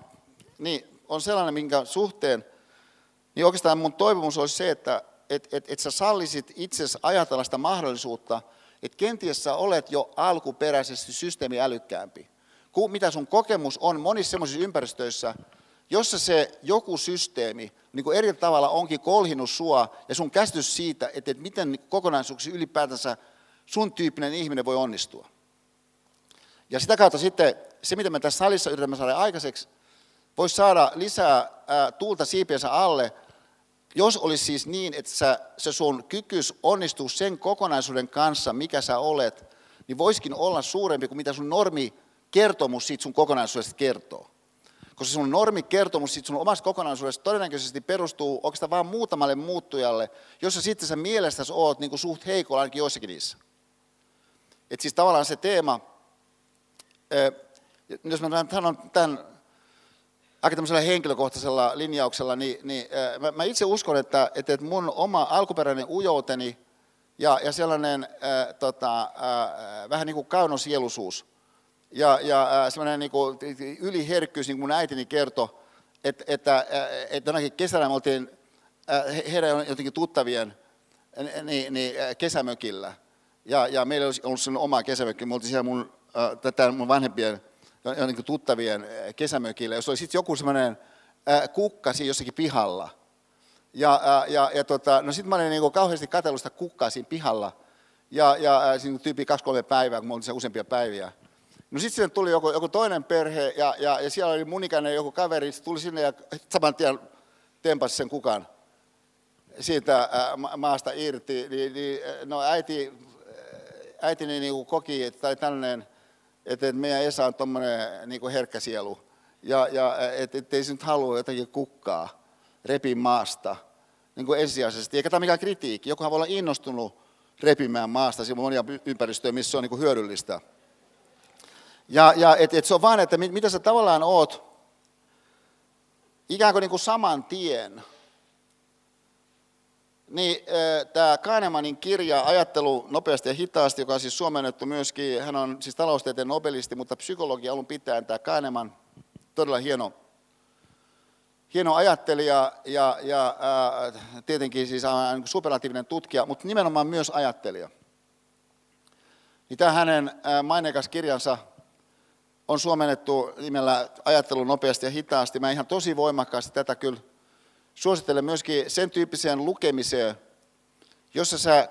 niin on sellainen, minkä suhteen, niin oikeastaan mun toivomus olisi se, että et, et, et sä sallisit itsesi ajatella sitä mahdollisuutta, että kenties sä olet jo alkuperäisesti systeemi älykkäämpi. Kuin mitä sun kokemus on monissa sellaisissa ympäristöissä, jossa se joku systeemi niin kuin eri tavalla onkin kolhinut sua ja sun käsitys siitä, että, miten kokonaisuuksia ylipäätänsä sun tyyppinen ihminen voi onnistua. Ja sitä kautta sitten se, mitä me tässä salissa yritämme saada aikaiseksi, voisi saada lisää ää, tuulta siipiensä alle, jos olisi siis niin, että sä, se sun kykys onnistuu sen kokonaisuuden kanssa, mikä sä olet, niin voisikin olla suurempi kuin mitä sun normi kertomus siitä sun kokonaisuudesta kertoo. Koska sun normikertomus siitä sun omasta kokonaisuudesta todennäköisesti perustuu oikeastaan vain muutamalle muuttujalle, jossa sitten sä mielestäsi oot niin suht heikolla ainakin joissakin niissä. Et siis tavallaan se teema, jos mä sanon tämän aika tämmöisellä henkilökohtaisella linjauksella, niin, niin mä, mä itse uskon, että, että mun oma alkuperäinen ujouteni ja, ja sellainen ää, tota, ää, vähän niin kuin kaunosieluisuus ja, ja semmoinen niin kuin yliherkkyys, niin kuin mun äitini kertoi, että, että, että jonakin kesänä me oltiin heidän jotenkin tuttavien niin, niin, kesämökillä. Ja, ja meillä olisi ollut sellainen oma kesämökki. Me oltiin siellä mun, tätä mun vanhempien niin tuttavien kesämökillä, jos oli sitten joku semmoinen kukkasi jossakin pihalla. Ja, ja, ja tota, no sitten mä olin niin kauheasti katsellut sitä kukkaa siinä pihalla. Ja, ja siinä tyyppi kaksi-kolme päivää, kun mä olin useampia päiviä. No sitten sinne tuli joku, joku toinen perhe ja, ja, ja siellä oli mun ikäinen joku kaveri, se tuli sinne ja saman tien tempasi sen kukan siitä maasta irti. Niin, niin, no äiti, äitini niin koki, että tämä tällainen, että meidän Esa on tuommoinen niin herkkä sielu. Ja, ja että et ei se nyt halua jotakin kukkaa repin maasta niin kuin ensisijaisesti. Eikä tämä mikään kritiikki. Jokuhan voi olla innostunut repimään maasta. Siinä on monia ympäristöjä, missä se on niin kuin hyödyllistä. Ja, ja et, et se on vaan, että mit, mitä sä tavallaan oot ikään kuin, niin kuin saman tien. Niin tämä Kahnemanin kirja Ajattelu nopeasti ja hitaasti, joka on siis suomennettu myöskin, hän on siis taloustieteen nobelisti, mutta psykologi alun pitäen tämä Kahneman, todella hieno, hieno ajattelija ja, ja ää, tietenkin siis niin superlatiivinen tutkija, mutta nimenomaan myös ajattelija. Niin tämä hänen maineikas kirjansa on suomennettu nimellä Ajattelu nopeasti ja hitaasti. Mä ihan tosi voimakkaasti tätä kyllä suosittelen myöskin sen tyyppiseen lukemiseen, jossa sä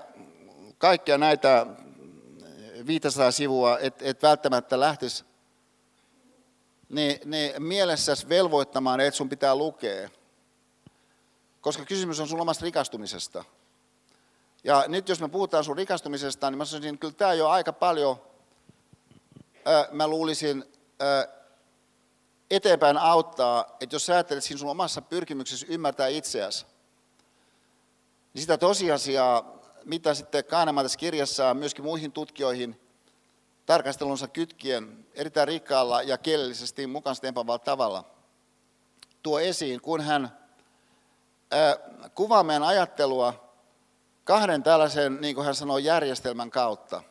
kaikkia näitä 500 sivua et, et välttämättä lähtisi niin, niin mielessäsi velvoittamaan, että sun pitää lukea. Koska kysymys on sun omasta rikastumisesta. Ja nyt jos me puhutaan sun rikastumisesta, niin mä sanoisin, että kyllä tämä jo aika paljon mä luulisin eteenpäin auttaa, että jos sä ajattelet siinä sun omassa pyrkimyksessä ymmärtää itseäsi, niin sitä tosiasiaa mitä sitten Kahneman tässä kirjassa myöskin muihin tutkijoihin tarkastelunsa kytkien erittäin rikkaalla ja kielellisesti mukaan tempaavalla tavalla tuo esiin, kun hän kuvaa meidän ajattelua kahden tällaisen, niin kuin hän sanoo, järjestelmän kautta.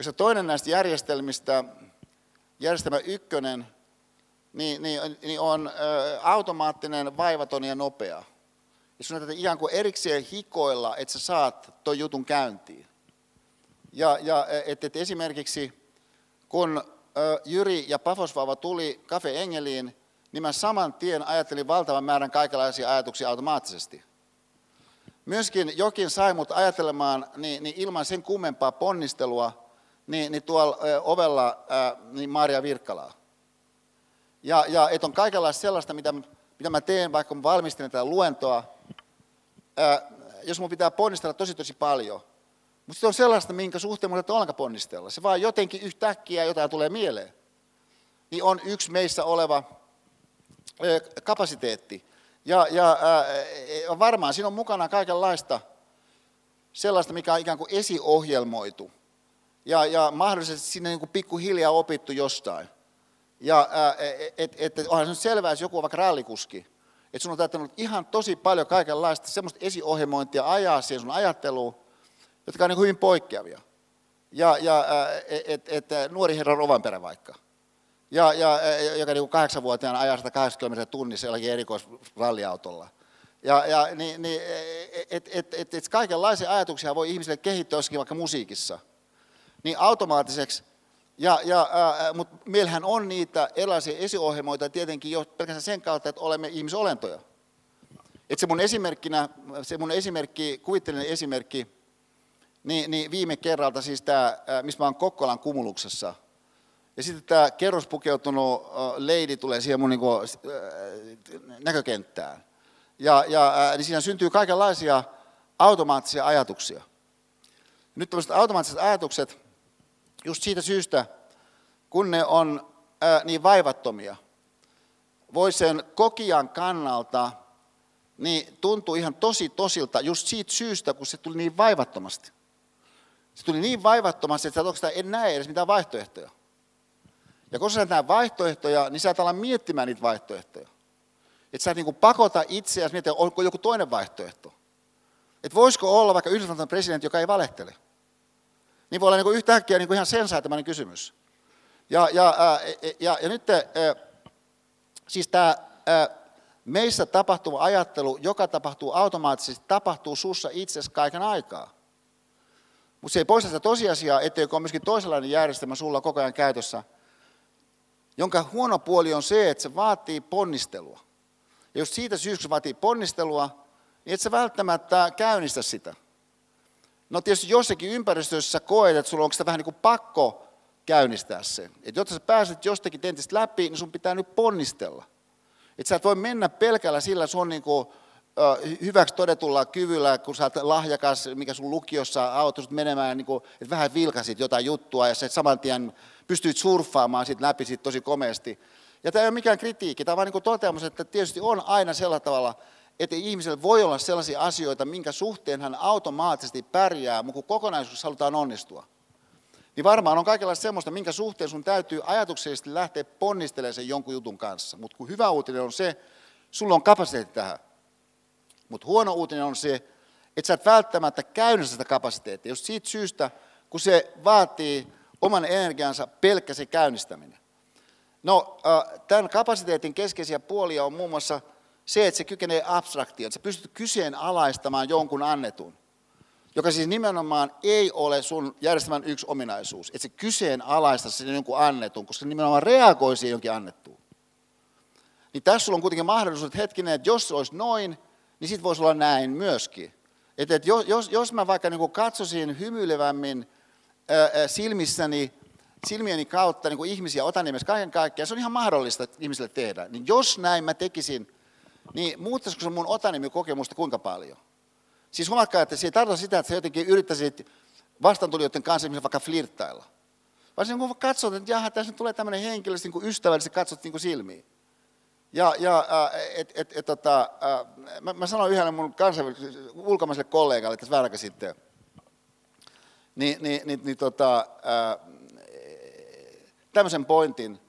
Jossa toinen näistä järjestelmistä, järjestelmä ykkönen, niin, niin, niin on automaattinen, vaivaton ja nopea. Ja sun täytyy ikään kuin erikseen hikoilla, että sä saat tuon jutun käyntiin. Ja, ja et, et esimerkiksi kun Jyri ja Pafosvauva tuli Cafe Engeliin, niin mä saman tien ajattelin valtavan määrän kaikenlaisia ajatuksia automaattisesti. Myöskin jokin sai mut ajattelemaan niin, niin ilman sen kummempaa ponnistelua, niin, niin tuolla ovella niin Maria Virkkalaa. Ja, ja että on kaikenlaista sellaista, mitä, mitä mä teen, vaikka mä valmistelen tätä luentoa, jos mun pitää ponnistella tosi tosi paljon. Mutta se on sellaista, minkä suhteen mun ollenkaan ponnistella. Se vaan jotenkin yhtäkkiä jotain tulee mieleen. Niin on yksi meissä oleva kapasiteetti. Ja, ja ää, varmaan siinä on mukana kaikenlaista sellaista, mikä on ikään kuin esiohjelmoitu. Ja, ja mahdollisesti sinne niin kuin pikkuhiljaa opittu jostain. Ja että et, et, onhan se selvää, jos joku on vaikka rallikuski, että sun on täyttänyt ihan tosi paljon kaikenlaista semmoista esiohjelmointia ajaa siihen sun ajatteluun, jotka on niin hyvin poikkeavia. Ja, ja että et, et, nuori herra Rovanperä vaikka, ja, ja, joka niin kahdeksanvuotiaana ajaa 180 tunnissa jollakin erikoisralliautolla. Ja, ja niin, niin, että et, et, et kaikenlaisia ajatuksia voi ihmisille kehittää jossakin vaikka musiikissa. Niin automaattiseksi ja, ja, mutta meillähän on niitä erilaisia esiohjelmoita tietenkin jo pelkästään sen kautta, että olemme ihmisolentoja. Et se mun esimerkkinä, se mun esimerkki, kuvittelinen esimerkki, niin, niin viime kerralta siis tämä, missä mä oon Kokkolan kumuluksessa, ja sitten tämä kerrospukeutunut leidi tulee siihen mun niinku, näkökenttään. Ja, ja niin siinä syntyy kaikenlaisia automaattisia ajatuksia. Nyt tämmöiset automaattiset ajatukset, just siitä syystä, kun ne on ää, niin vaivattomia, voi sen kokijan kannalta niin tuntuu ihan tosi tosilta just siitä syystä, kun se tuli niin vaivattomasti. Se tuli niin vaivattomasti, että sä en näe edes mitään vaihtoehtoja. Ja kun sä näet vaihtoehtoja, niin sä et ala miettimään niitä vaihtoehtoja. Että sä et niin pakota itseäsi miettiä, onko joku toinen vaihtoehto. Että voisiko olla vaikka Yhdysvaltain presidentti, joka ei valehtele niin voi olla niin yhtäkkiä niin ihan sensäätämäinen kysymys. Ja, ja, ää, ja, ja nyt siis tämä meissä tapahtuva ajattelu, joka tapahtuu automaattisesti, tapahtuu sussa itsesi kaiken aikaa. Mutta se ei poista sitä tosiasiaa, etteikö ole myöskin toisenlainen järjestelmä sulla koko ajan käytössä, jonka huono puoli on se, että se vaatii ponnistelua. Ja jos siitä syystä vaatii ponnistelua, niin et sä välttämättä käynnistä sitä. No tietysti jossakin ympäristössä koet, että sulla onko sitä vähän niin kuin pakko käynnistää se. Että jotta sä pääset jostakin tentistä läpi, niin sun pitää nyt ponnistella. Että sä et voi mennä pelkällä sillä sun niin kuin, hyväksi todetulla kyvyllä, kun sä oot lahjakas, mikä sun lukiossa auttoi menemään, niin kuin, että vähän vilkasit jotain juttua ja sä saman tien pystyit surffaamaan siitä läpi siitä tosi komeasti. Ja tämä ei ole mikään kritiikki, tämä on vain niin toteamus, että tietysti on aina sellä tavalla, että ihmisellä voi olla sellaisia asioita, minkä suhteen hän automaattisesti pärjää, mutta kun kokonaisuus halutaan onnistua. Niin varmaan on kaikenlaista semmoista, minkä suhteen sun täytyy ajatuksellisesti lähteä ponnistelemaan sen jonkun jutun kanssa. Mutta kun hyvä uutinen on se, sulla on kapasiteetti tähän. Mutta huono uutinen on se, että sä et välttämättä käynnistä sitä kapasiteettia, just siitä syystä, kun se vaatii oman energiansa pelkkä se käynnistäminen. No, tämän kapasiteetin keskeisiä puolia on muun muassa se, että se kykenee abstraktioon, että sä pystyt kyseenalaistamaan jonkun annetun, joka siis nimenomaan ei ole sun järjestelmän yksi ominaisuus, että se kyseenalaista sen jonkun annetun, koska se nimenomaan reagoi siihen jonkin annettuun. Niin tässä sulla on kuitenkin mahdollisuus, että hetkinen, että jos se olisi noin, niin sitten voisi olla näin myöskin. Että, että jos, jos mä vaikka niin katsoisin hymyilevämmin ää, silmissäni, silmieni kautta niin ihmisiä, otan nimessä kaiken kaikkiaan, se on ihan mahdollista ihmisille tehdä. Niin jos näin mä tekisin, niin muuttaisiko se mun otanimikokemusta kuinka paljon? Siis huomatkaa, että se ei tarkoita sitä, että sä jotenkin yrittäisit vastaantulijoiden kanssa vaikka flirttailla. Vaan kun katsot, että jaha, tässä tulee tämmöinen henkilö, niin kuin ystävällisesti katsot niin kuin silmiin. Ja, ja et, et, et, tota, mä, mä sanoin yhdelle mun ulkomaiselle kollegalle tässä vähän sitten, niin, niin, niin, niin tota, tämmöisen pointin,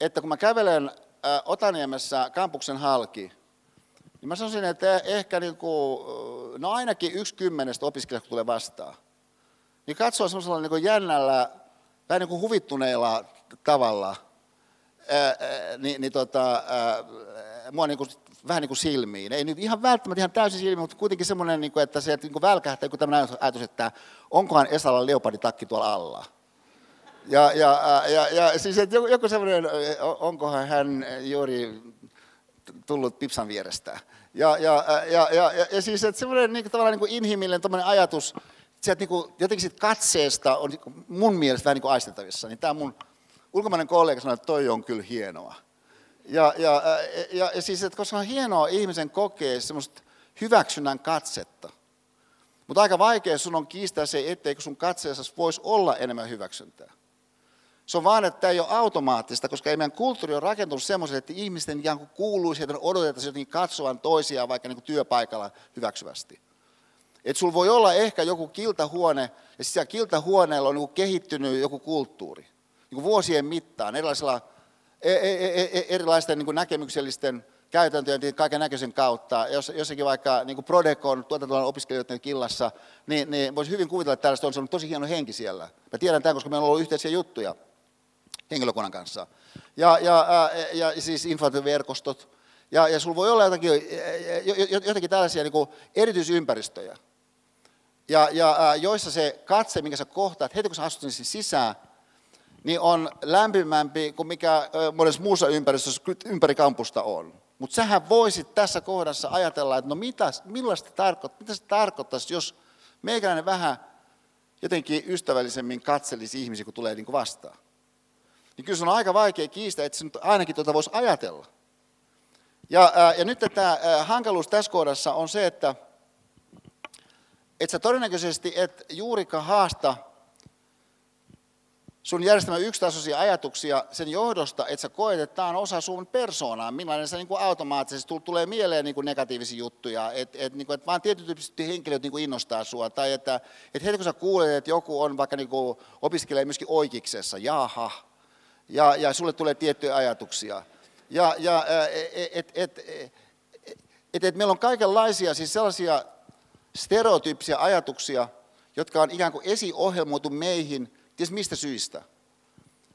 että kun mä kävelen Otaniemessä kampuksen halki, niin mä sanoisin, että ehkä niin kuin, no ainakin yksi kymmenestä opiskelijasta tulee vastaan. Niin katsoa semmoisella niin jännällä, vähän niin kuin huvittuneella tavalla, niin, niin tota, mua niin kuin, vähän niin kuin silmiin. Ei nyt ihan välttämättä ihan täysin silmiin, mutta kuitenkin semmoinen, niin kuin, että se niin kuin välkähtää joku tämmöinen ajatus, että onkohan Esalla leoparditakki tuolla alla. Ja, ja, ja, ja siis että joku semmoinen, onkohan hän juuri tullut Pipsan vierestä. Ja, ja, ja, ja, ja, ja siis että semmoinen niin, tavallaan niin inhimillinen ajatus, sieltä niin kuin, jotenkin siitä katseesta on niin mun mielestä vähän niin kuin aistettavissa. Niin tämä mun ulkomainen kollega sanoi, että toi on kyllä hienoa. Ja, ja, ja, ja siis, että koska on hienoa ihmisen kokee semmoista hyväksynnän katsetta. Mutta aika vaikea sun on kiistää se, etteikö sun katseessa voisi olla enemmän hyväksyntää. Se on vaan, että tämä ei ole automaattista, koska ei meidän kulttuuri ole rakentunut semmoisen, että ihmisten ikään kuin kuuluisi, että odotetaan jotenkin katsovan toisiaan vaikka niin kuin työpaikalla hyväksyvästi. Että sulla voi olla ehkä joku kiltahuone, ja siellä kiltahuoneella on niin kehittynyt joku kulttuuri. Niin kuin vuosien mittaan, erilaisilla, e, e, e, erilaisten niin kuin näkemyksellisten käytäntöjen kaiken näköisen kautta. Jos, jossakin vaikka niin kuin Prodecon tuotantolan opiskelijoiden killassa, niin, niin voisi hyvin kuvitella, että tällaista on tosi hieno henki siellä. Mä tiedän tämän, koska meillä on ollut yhteisiä juttuja henkilökunnan kanssa. Ja, ja, ja, ja siis informaatioverkostot. Ja, ja sulla voi olla jotakin, jotakin tällaisia niin kuin erityisympäristöjä, ja, ja joissa se katse, minkä sä kohtaat, heti kun sä astut sisään, niin on lämpimämpi kuin mikä monessa muussa ympäristössä ympäri kampusta on. Mutta sähän voisit tässä kohdassa ajatella, että no mitä, millaista tarkoittaa, mitä se tarkoittaisi, jos meikäläinen vähän jotenkin ystävällisemmin katselisi ihmisiä, kun tulee niin kuin vastaan niin kyllä se on aika vaikea kiistää, että se nyt ainakin tuota voisi ajatella. Ja, ja nyt tämä hankaluus tässä kohdassa on se, että et sä todennäköisesti et juurikaan haasta sun järjestelmän yksitasoisia ajatuksia sen johdosta, että sä koet, että tämä on osa sun persoonaa, millainen se niin kuin automaattisesti tulee mieleen niin kuin negatiivisia juttuja, että et, niin kuin, et vaan tietytyyppiset henkilöt niin kuin innostaa sua, tai että et heti kun sä kuulet, että joku on vaikka niin kuin opiskelee myöskin oikeiksessa, jaha, ja, ja sulle tulee tiettyjä ajatuksia. Ja, ja et, et, et, et, et meillä on kaikenlaisia siis sellaisia stereotyyppisiä ajatuksia, jotka on ikään kuin esiohjelmoitu meihin, ties mistä syistä.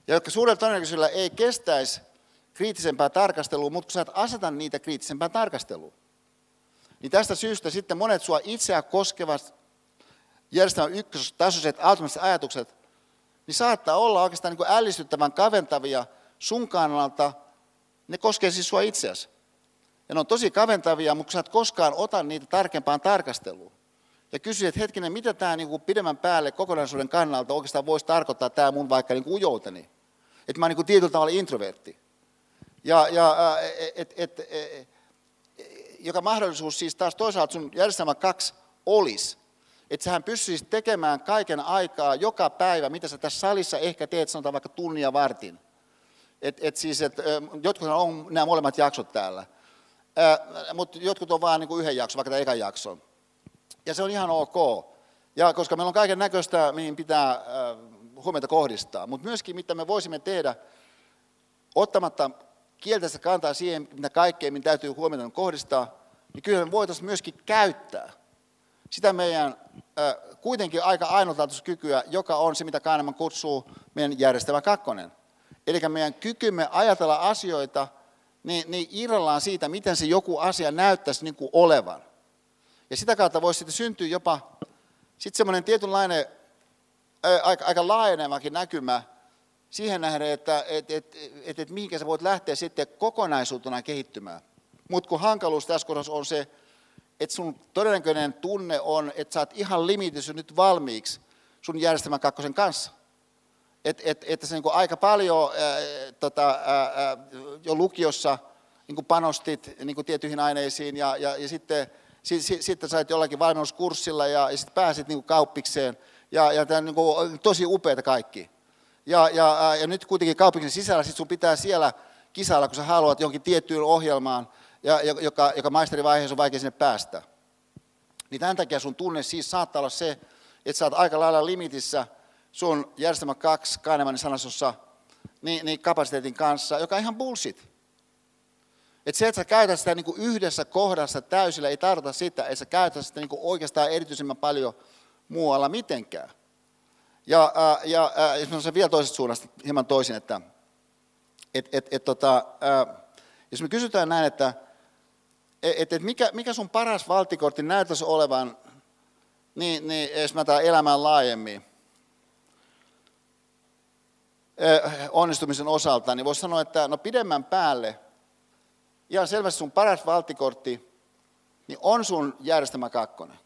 Ja jotka suurella todennäköisyydellä ei kestäisi kriittisempää tarkastelua, mutta kun sä et aseta niitä kriittisempään tarkasteluun. Niin tästä syystä sitten monet sua itseä koskevat järjestelmän ykköstasoiset automaattiset ajatukset niin saattaa olla oikeastaan niin ällistyttävän kaventavia sun kannalta. Ne koskee siis sua itseäsi. Ja ne on tosi kaventavia, mutta sä et koskaan ota niitä tarkempaan tarkasteluun. Ja kysy, että hetkinen, mitä tämä niin kuin pidemmän päälle kokonaisuuden kannalta oikeastaan voisi tarkoittaa tämä mun vaikka niin kuin ujouteni. Että mä oon niin tietyllä tavalla introvertti. Ja, ja et, et, et, et, joka mahdollisuus siis taas toisaalta sun järjestelmä kaksi olisi että sähän pystyisit tekemään kaiken aikaa, joka päivä, mitä sä tässä salissa ehkä teet, sanotaan vaikka tunnia vartin. Et, et siis, et, jotkut on nämä molemmat jaksot täällä, mutta jotkut on vain niin yhden jakson, vaikka tämä ekan jakson. Ja se on ihan ok, ja koska meillä on kaiken näköistä, mihin pitää äh, huomiota kohdistaa, mutta myöskin mitä me voisimme tehdä, ottamatta kielteistä kantaa siihen, mitä kaikkea, mitä täytyy huomiota kohdistaa, niin kyllä me voitaisiin myöskin käyttää sitä meidän kuitenkin aika ainutlaatuista kykyä, joka on se, mitä Kahneman kutsuu meidän järjestelmä kakkonen. Eli meidän kykymme ajatella asioita niin, niin irrallaan siitä, miten se joku asia näyttäisi niin kuin olevan. Ja sitä kautta voisi sitten syntyä jopa sitten semmoinen tietynlainen ää, aika, aika laajenevakin näkymä siihen nähden, että et, et, et, et mihinkä sä voit lähteä sitten kokonaisuutena kehittymään. Mutta kun hankaluus tässä kohdassa on se, että sun todennäköinen tunne on, että sä oot ihan limitys nyt valmiiksi sun järjestelmän kakkosen kanssa. Et, et, että se niin aika paljon ää, tota, ää, jo lukiossa niin panostit niin tiettyihin aineisiin ja, ja, ja sitten sit, sit, sitten sait jollakin valmennuskurssilla ja, ja sitten pääsit niin kauppikseen. Ja, ja tämä niin tosi upeita kaikki. Ja, ja, ja nyt kuitenkin kauppiksen sisällä sit sun pitää siellä kisailla, kun sä haluat johonkin tiettyyn ohjelmaan, ja, joka, joka maisterivaiheessa on vaikea sinne päästä. Niin tämän takia sun tunne siis saattaa olla se, että sä oot aika lailla limitissä sun järjestelmä 2 Kahnemanin sanasossa niin, niin kapasiteetin kanssa, joka on ihan bullshit. Et se, että sä käytät sitä niin kuin yhdessä kohdassa täysillä, ei tarkoita sitä, että sä käytät sitä niin kuin oikeastaan erityisemmän paljon muualla mitenkään. Ja, ja ää, jos mä vielä toisesta suunnasta hieman toisin, että et, et, et, tota, ää, jos me kysytään näin, että et, et mikä, mikä sun paras valtikortti näyttäisi olevan, niin, niin jos mä tämän elämään laajemmin, onnistumisen osalta, niin voisi sanoa, että no pidemmän päälle, ihan selvästi sun paras valtikortti, niin on sun järjestelmä kakkonen.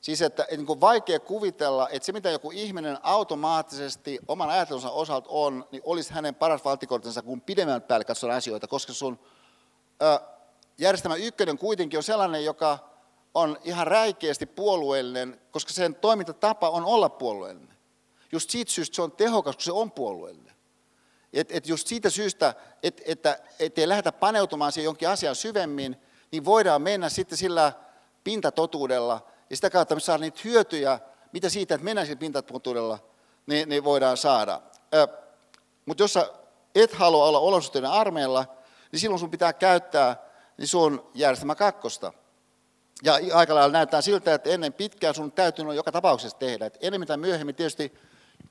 Siis että, että niin kuin vaikea kuvitella, että se mitä joku ihminen automaattisesti oman ajattelunsa osalta on, niin olisi hänen paras valtikorttinsa, kun pidemmän päälle katsotaan asioita, koska sun ö, järjestelmä ykkönen kuitenkin on sellainen, joka on ihan räikeästi puolueellinen, koska sen toimintatapa on olla puolueellinen. Just siitä syystä se on tehokas, kun se on puolueellinen. Et, et just siitä syystä, et, että et ei lähdetä paneutumaan siihen jonkin asian syvemmin, niin voidaan mennä sitten sillä pintatotuudella, ja sitä kautta me saadaan niitä hyötyjä, mitä siitä, että mennään sillä pintatotuudella, niin, niin voidaan saada. Mutta jos sä et halua olla olosuhteiden armeilla, niin silloin sun pitää käyttää niin sun järjestelmä kakkosta. Ja aika lailla näyttää siltä, että ennen pitkään sun täytyy on joka tapauksessa tehdä. Et enemmän tai myöhemmin tietysti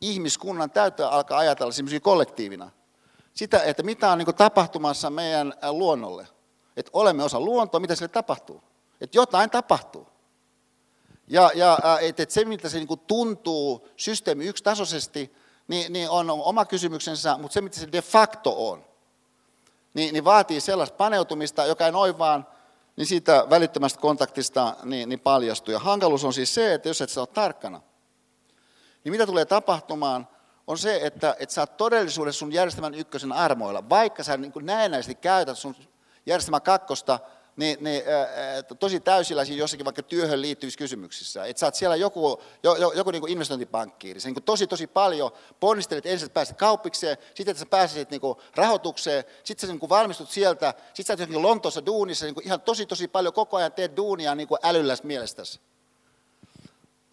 ihmiskunnan täytyy alkaa ajatella semmoisia kollektiivina. Sitä, että mitä on niin tapahtumassa meidän luonnolle. Että olemme osa luontoa, mitä sille tapahtuu. Että jotain tapahtuu. Ja, ja että et se, miltä se niin tuntuu systeemi yksitasoisesti, niin, niin on oma kysymyksensä, mutta se, mitä se de facto on, niin, niin vaatii sellaista paneutumista, joka ei noin vaan niin siitä välittömästä kontaktista niin, niin paljastuu. Ja hankaluus on siis se, että jos et sä ole tarkkana, niin mitä tulee tapahtumaan, on se, että, että sä oot todellisuudessa sun järjestelmän ykkösen armoilla, vaikka sä niin näennäisesti käytät sun järjestelmä kakkosta niin, niin, tosi täysillä jossakin vaikka työhön liittyvissä kysymyksissä. Että sä oot siellä joku, jo, jo, joku niin investointipankkiiri. Sä niin tosi tosi paljon ponnistelet ensin, että pääset kauppikseen, sitten että sä pääsisit niin kuin rahoitukseen, sitten sä niin kuin valmistut sieltä, sitten sä oot niin Lontoossa duunissa, niin kuin ihan tosi tosi paljon koko ajan teet duunia niin kuin älylläs mielestäsi.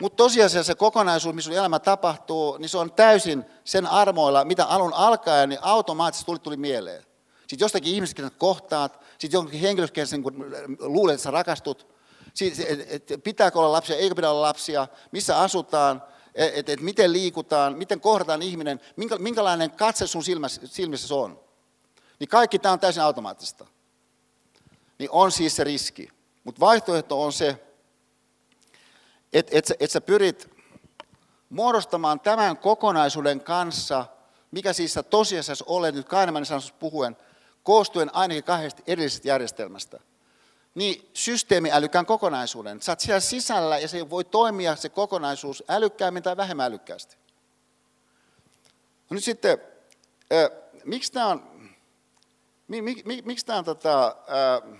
Mutta tosiasiassa se kokonaisuus, missä sun elämä tapahtuu, niin se on täysin sen armoilla, mitä alun alkaen, niin automaattisesti tuli, tuli mieleen. Sitten jostakin ihmisestä, kohtaat, sitten jonkin henkilöstä, kun luulet, että sä rakastut, sitten, et, et, pitääkö olla lapsia, eikö pidä olla lapsia, missä asutaan, että et, et miten liikutaan, miten kohdataan ihminen, minkä, minkälainen katse sun silmässä, silmissä on. Niin kaikki tämä on täysin automaattista. Niin on siis se riski. Mutta vaihtoehto on se, että et, et sä pyrit muodostamaan tämän kokonaisuuden kanssa, mikä siis sä tosiasiassa olet nyt Kainemanin sanossa puhuen, koostuen ainakin kahdesta erillisestä järjestelmästä, niin systeemiälykään kokonaisuuden. Sä oot siellä sisällä ja se voi toimia se kokonaisuus älykkäämmin tai vähemmän älykkäästi. No nyt sitten, äh, miksi tämä on, mi, mi, mi, miksi tämä on tota, äh,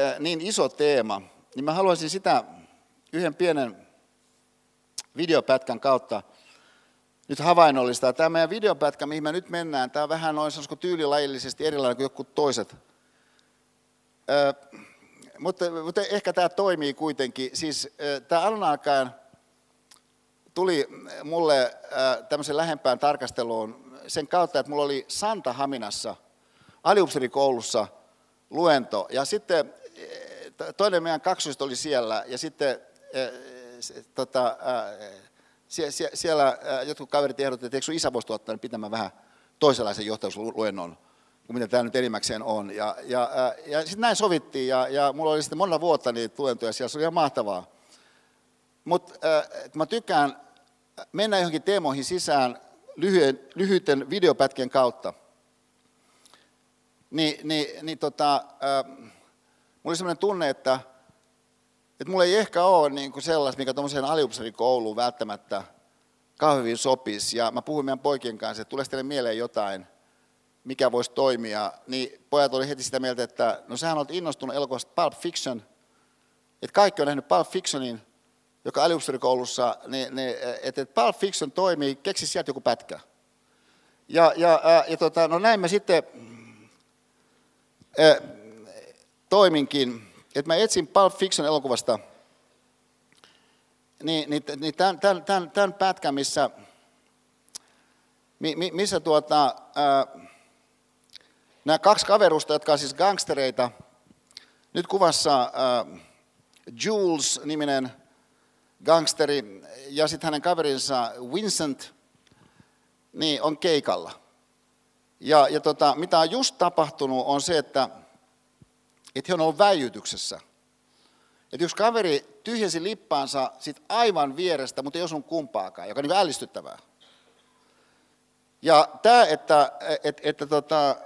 äh, niin iso teema, niin mä haluaisin sitä yhden pienen videopätkän kautta nyt havainnollistaa. Tämä meidän videopätkä, mihin me nyt mennään, tämä on vähän noin sanoisiko tyylilajillisesti erilainen kuin joku toiset. Ö, mutta, mutta ehkä tämä toimii kuitenkin. Siis tämä alun alkaen tuli mulle tämmöisen lähempään tarkasteluun sen kautta, että mulla oli Santa Haminassa aliupserikoulussa luento. Ja sitten toinen meidän kaksoista oli siellä ja sitten tota, sie, sie, siellä jotkut kaverit ehdottivat, että eikö isä voisi tuottaa pitämään vähän toisenlaisen johtajuusluennon kuin mitä tämä nyt enimmäkseen on. Ja, ja, ja sitten näin sovittiin, ja, ja mulla oli sitten monella vuotta niitä luentoja siellä, se oli ihan mahtavaa. Mutta äh, mä tykkään mennä johonkin teemoihin sisään lyhyen, lyhyiden videopätkien kautta. Ni, niin, niin tota, äh, mulla oli sellainen tunne, että että mulla ei ehkä ole niin kuin sellaista, mikä tuommoiseen aliupseerikouluun välttämättä kahvin sopisi. Ja mä puhuin meidän poikien kanssa, että tulee teille mieleen jotain, mikä voisi toimia. Niin pojat oli heti sitä mieltä, että no sähän olet innostunut elokuvasta Pulp Fiction. Että kaikki on nähnyt Pulp Fictionin, joka aliupseerikoulussa, niin, niin, että Pulp Fiction toimii, keksi sieltä joku pätkä. Ja, ja, ää, ja tota, no näin mä sitten ää, toiminkin, että mä etsin Pulp Fiction elokuvasta niin, niin, niin tämän, tämän, tämän, tämän pätkän, missä, missä tuota, ää, nämä kaksi kaverusta, jotka on siis gangstereita, nyt kuvassa ää, Jules-niminen gangsteri ja sitten hänen kaverinsa Vincent, niin on keikalla. Ja, ja tota, mitä on just tapahtunut on se, että, että he on ollut väijytyksessä. Että yksi kaveri tyhjensi lippaansa sit aivan vierestä, mutta ei osunut kumpaakaan, joka on niin ällistyttävää. Ja tämä, että, että, että, tota,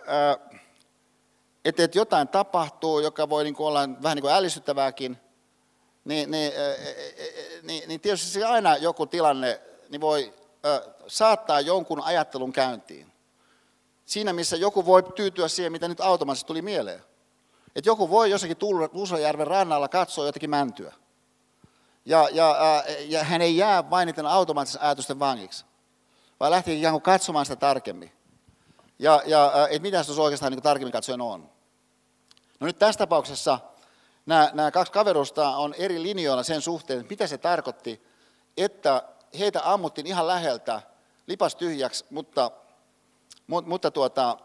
että, että jotain tapahtuu, joka voi niin olla vähän niin kuin ällistyttävääkin, niin, niin, niin, niin tietysti se aina joku tilanne niin voi saattaa jonkun ajattelun käyntiin. Siinä, missä joku voi tyytyä siihen, mitä nyt automaattisesti tuli mieleen. Että joku voi jossakin Tuusajärven rannalla katsoa jotakin mäntyä. Ja, ja, ja hän ei jää vain niiden automaattisen ajatusten vangiksi, vaan lähtee ikään kuin katsomaan sitä tarkemmin. Ja, ja että mitä se oikeastaan niin tarkemmin katsoen on. No nyt tässä tapauksessa nämä, nämä kaksi kaverusta on eri linjoilla sen suhteen, että mitä se tarkoitti, että heitä ammuttiin ihan läheltä, lipas tyhjäksi, mutta, mutta tuota,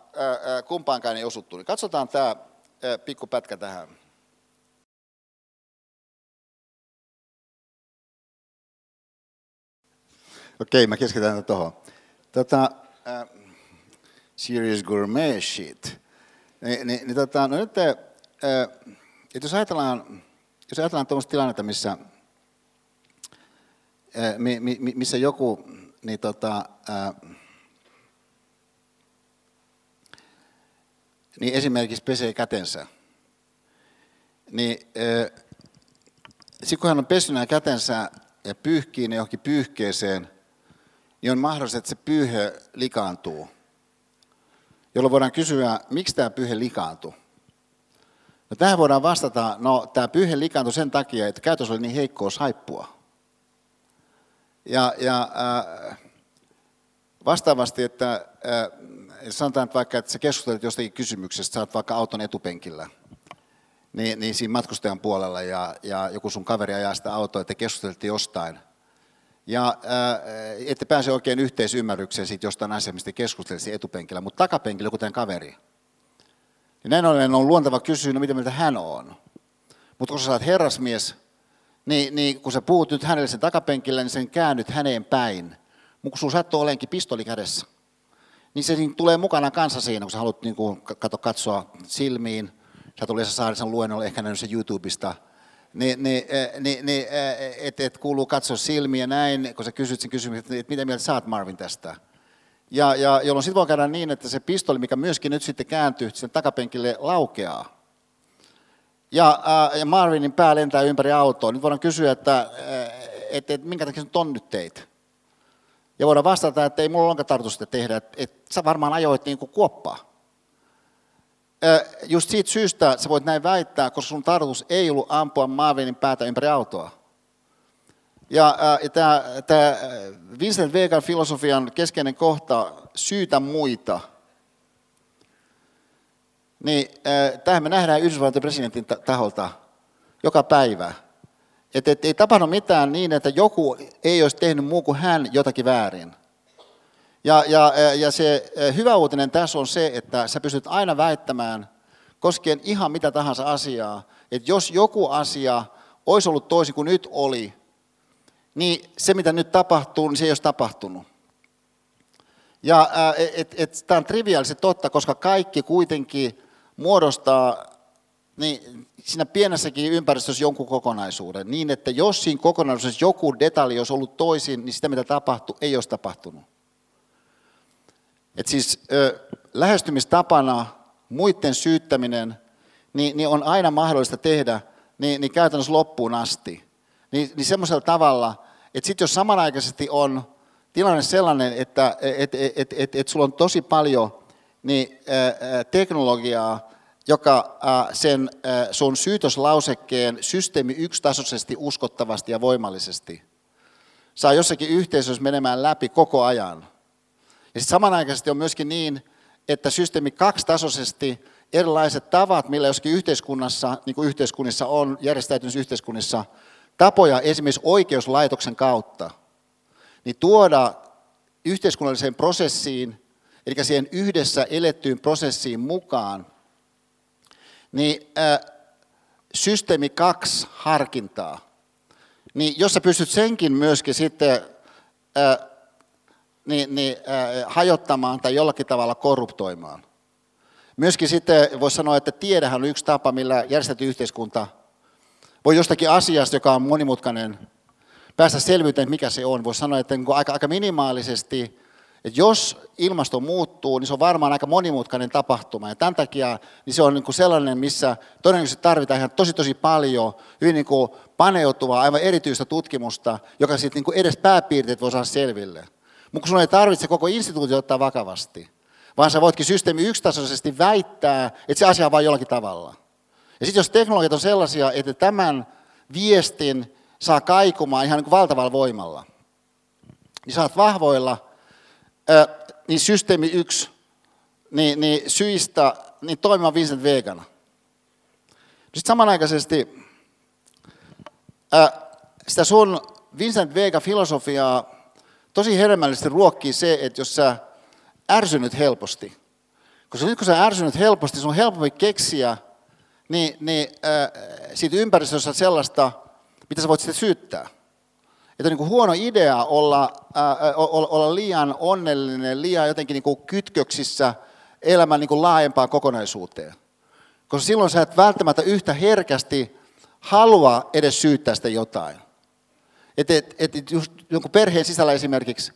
kumpaankaan ei osuttu. Katsotaan tämä pikku pätkä tähän. Okei, mä keskitän tuohon. Tota, äh, serious gourmet shit. Ni, ni, ni, tota, no nyt, äh, jos ajatellaan, jos ajatellaan tuommoista tilannetta, missä, äh, mi, mi, missä joku, niin tota, äh, niin esimerkiksi pesee kätensä, niin sitten kun hän on pessyt kätensä ja pyyhkii ne johonkin pyyhkeeseen, niin on mahdollista, että se pyyhe likaantuu. Jolloin voidaan kysyä, miksi tämä pyyhe likaantuu. No tähän voidaan vastata, no tämä pyyhe likaantui sen takia, että käytös oli niin heikkoa saippua. Ja, ja äh, vastaavasti, että äh, sanotaan että vaikka, että sä keskustelet jostakin kysymyksestä, sä oot vaikka auton etupenkillä, niin, niin siinä matkustajan puolella ja, ja joku sun kaveri ajaa sitä autoa, että keskustelette jostain, ja ää, ette pääse oikein yhteisymmärrykseen siitä jostain asiasta, mistä keskustelisi etupenkillä, mutta takapenkillä joku kaveri. Ja näin ollen on luontava kysyä, no mitä mieltä hän on. Mutta kun sä saat herrasmies, niin, niin kun sä puhut nyt hänelle sen takapenkillä, niin sen käännyt häneen päin. Mutta kun sun sattuu pistoli kädessä, niin se niin tulee mukana kanssa siinä, kun sä haluat niin kuin, katso, katsoa silmiin. Sä tulee se saada sen luennon, ehkä nähnyt sen YouTubesta – niin, niin, niin, niin että et kuuluu katsoa silmiä näin, kun sä kysyt sen kysymyksen, että mitä mieltä sä oot Marvin tästä. Ja, ja jolloin sitten voi käydä niin, että se pistoli, mikä myöskin nyt sitten kääntyy sen takapenkille, laukeaa. Ja, ja Marvinin pää lentää ympäri autoa. Nyt voidaan kysyä, että, että, että minkä takia se on nyt teitä. Ja voidaan vastata, että ei mulla ole tarkoitus sitä tehdä, että, että sä varmaan ajoit niin kuin kuoppaa just siitä syystä sä voit näin väittää, koska sun tarkoitus ei ollut ampua Marvinin päätä ympäri autoa. Ja, ja tämä, tämä Vincent Vegan filosofian keskeinen kohta, syytä muita, niin tähän me nähdään Yhdysvaltojen presidentin taholta joka päivä. Että et, ei tapahdu mitään niin, että joku ei olisi tehnyt muu kuin hän jotakin väärin. Ja, ja, ja se hyvä uutinen tässä on se, että sä pystyt aina väittämään koskien ihan mitä tahansa asiaa, että jos joku asia olisi ollut toisin kuin nyt oli, niin se mitä nyt tapahtuu, niin se ei olisi tapahtunut. Ja et, et, tämä on triviaalisesti totta, koska kaikki kuitenkin muodostaa niin siinä pienessäkin ympäristössä jonkun kokonaisuuden, niin että jos siinä kokonaisuudessa joku detalji olisi ollut toisin, niin sitä mitä tapahtui, ei olisi tapahtunut. Et siis ö, lähestymistapana muiden syyttäminen niin, niin on aina mahdollista tehdä niin, niin käytännössä loppuun asti. Niin, niin semmoisella tavalla, että sitten jos samanaikaisesti on tilanne sellainen, että et, et, et, et, et sulla on tosi paljon niin, ä, teknologiaa, joka sen sun syytöslausekkeen systeemi yksitasoisesti, uskottavasti ja voimallisesti saa jossakin yhteisössä menemään läpi koko ajan – Ja sitten samanaikaisesti on myöskin niin, että systeemi kaksitasoisesti erilaiset tavat, millä jossakin yhteiskunnassa, niin kuin yhteiskunnissa on, järjestäytyneissa yhteiskunnissa, tapoja esimerkiksi oikeuslaitoksen kautta, niin tuoda yhteiskunnalliseen prosessiin, eli siihen yhdessä elettyyn prosessiin mukaan, niin äh, systeemi kaksi harkintaa, niin jos sä pystyt senkin myöskin sitten äh, niin, niin, äh, hajottamaan tai jollakin tavalla korruptoimaan. Myöskin sitten voisi sanoa, että tiedähän on yksi tapa, millä järjestetty yhteiskunta voi jostakin asiasta, joka on monimutkainen, päästä selvyyteen, mikä se on. Voisi sanoa, että niin aika, aika minimaalisesti, että jos ilmasto muuttuu, niin se on varmaan aika monimutkainen tapahtuma. Ja tämän takia niin se on niin kuin sellainen, missä todennäköisesti tarvitaan ihan tosi tosi paljon hyvin niin kuin paneutuvaa, aivan erityistä tutkimusta, joka sitten niin kuin edes pääpiirteet voi saada selville. Mutta sun ei tarvitse koko instituutio ottaa vakavasti, vaan sä voitkin systeemi yksitasoisesti väittää, että se asia on vain jollakin tavalla. Ja sitten jos teknologiat on sellaisia, että tämän viestin saa kaikumaan ihan niin kuin valtavalla voimalla, niin saat vahvoilla, niin systeemi yksi, niin, niin syistä, niin toimimaan Vincent Vegana. Sitten samanaikaisesti ää, sitä sun Vincent Vega filosofiaa tosi hedelmällisesti ruokkii se, että jos sä ärsynyt helposti, koska nyt kun sä ärsynyt helposti, sun on helpompi keksiä niin, niin, äh, siitä ympäristössä sellaista, mitä sä voit sitten syyttää. Että on niin kuin huono idea olla, olla, olla liian onnellinen, liian jotenkin niin kuin kytköksissä elämän niin kuin laajempaan kokonaisuuteen. Koska silloin sä et välttämättä yhtä herkästi halua edes syyttää sitä jotain. Että et, et just jonkun perheen sisällä esimerkiksi,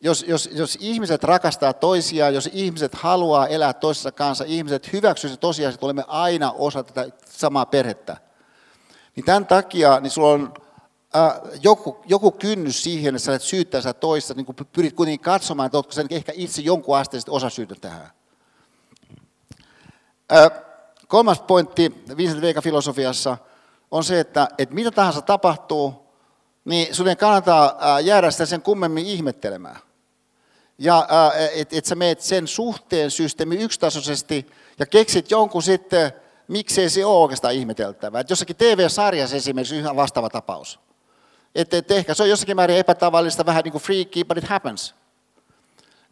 jos, jos, jos ihmiset rakastaa toisiaan, jos ihmiset haluaa elää toisessa kanssa, ihmiset hyväksyvät se tosiaan, että olemme aina osa tätä samaa perhettä, niin tämän takia niin sulla on äh, joku, joku kynnys siihen, että sä et syyttää sitä toista, niin kun pyrit kuitenkin katsomaan, että oletko sä ehkä itse jonkun asteisesti osa syytä tähän. Äh, kolmas pointti Vincent Vega filosofiassa on se, että, että mitä tahansa tapahtuu, niin sun ei kannata jäädä sitä sen kummemmin ihmettelemään. Ja että et sä meet sen suhteen systeemi yksitasoisesti ja keksit jonkun sitten, miksei se ole oikeastaan ihmeteltävää. Et jossakin TV-sarjassa esimerkiksi ihan vastaava tapaus. Että et ehkä se on jossakin määrin epätavallista, vähän niin kuin freaky, but it happens.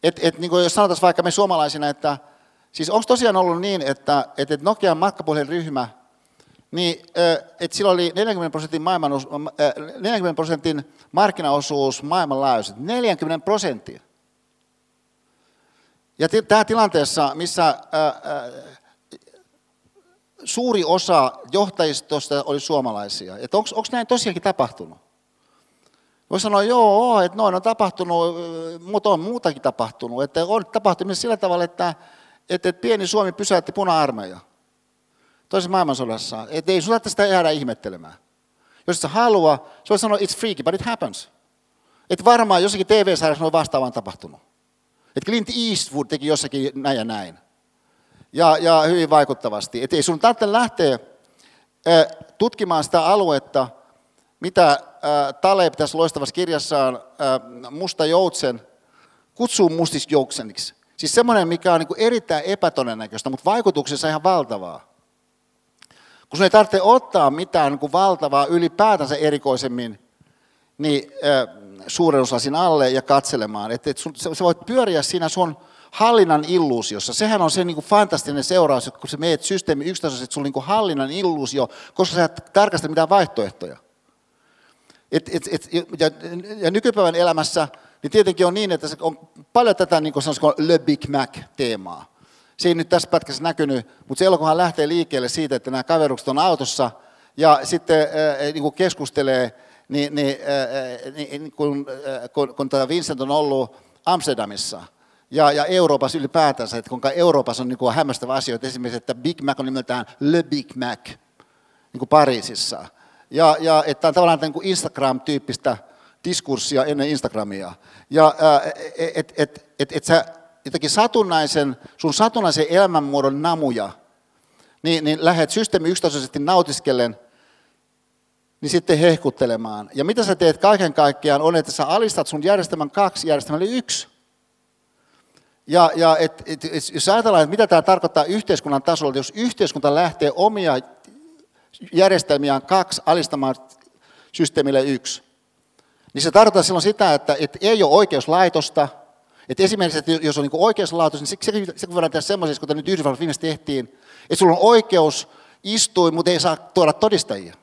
Et, et niin kuin jos sanotaan vaikka me suomalaisina, että siis onko tosiaan ollut niin, että, että Nokian matkapuhelinryhmä – niin että sillä oli 40 prosentin, 40 prosentin markkinaosuus maailmanlaajuisesti. 40 prosenttia. Ja tämä tilanteessa, missä suuri osa johtajistosta oli suomalaisia. Että onko näin tosiaankin tapahtunut? Voisi sanoa, joo, että noin on tapahtunut, mutta on muutakin tapahtunut. Että on tapahtunut sillä tavalla, että, että pieni Suomi pysäytti puna-armeija toisessa maailmansodassa, että ei sulla sitä jäädä ihmettelemään. Jos sä halua, se voi sanoa, it's freaky, but it happens. Että varmaan jossakin TV-sarjassa on vastaavaan tapahtunut. Että Clint Eastwood teki jossakin näin ja näin. Ja, ja hyvin vaikuttavasti. Että ei sun tarvitse lähteä äh, tutkimaan sitä aluetta, mitä äh, Taleb tässä loistavassa kirjassaan äh, Musta joutsen kutsuu mustiksi joukseniksi. Siis semmoinen, mikä on kuin erittäin epätodennäköistä, mutta vaikutuksessa ihan valtavaa. Kun sun ei tarvitse ottaa mitään kuin valtavaa ylipäätänsä erikoisemmin niin, äh, suuren osasin alle ja katselemaan. Että sä voit pyöriä siinä sun hallinnan illuusiossa. Sehän on se niin kuin fantastinen seuraus, kun sä meet systeemi yksitasoisesti, sulla on niin kuin hallinnan illuusio, koska sä et tarkasta mitään vaihtoehtoja. Et, et, et, ja, ja nykypäivän elämässä niin tietenkin on niin, että se on paljon tätä niin kuin Le Big Mac-teemaa se ei nyt tässä pätkässä näkynyt, mutta se elokuvahan lähtee liikkeelle siitä, että nämä kaverukset on autossa ja sitten äh, niin kuin keskustelee, niin, niin, äh, niin kun, äh, kun, kun tämä Vincent on ollut Amsterdamissa ja, ja Euroopassa ylipäätänsä, että kuinka Euroopassa on niin kuin hämmästävä asioita, esimerkiksi, että Big Mac on nimeltään Le Big Mac, niin kuin Pariisissa. Ja, ja että on tavallaan niin kuin Instagram-tyyppistä diskurssia ennen Instagramia. Ja että et, et, et, sä jotenkin satunnaisen, sun satunnaisen elämänmuodon namuja, niin, niin lähdet systeemi yksitasoisesti nautiskellen, niin sitten hehkuttelemaan. Ja mitä sä teet kaiken kaikkiaan on, että sä alistat sun järjestelmän kaksi järjestelmälle yksi. Ja, ja et, et, jos ajatellaan, että mitä tämä tarkoittaa yhteiskunnan tasolla, jos yhteiskunta lähtee omia järjestelmiään kaksi alistamaan systeemille yksi, niin se tarkoittaa silloin sitä, että, että ei ole oikeuslaitosta, että esimerkiksi, että jos on niin oikeuslaitos, niin se, se, se voidaan tehdä semmoisessa, kuten nyt Yhdysvalloissa viimeksi tehtiin, että sulla on oikeus istua, mutta ei saa tuoda todistajia.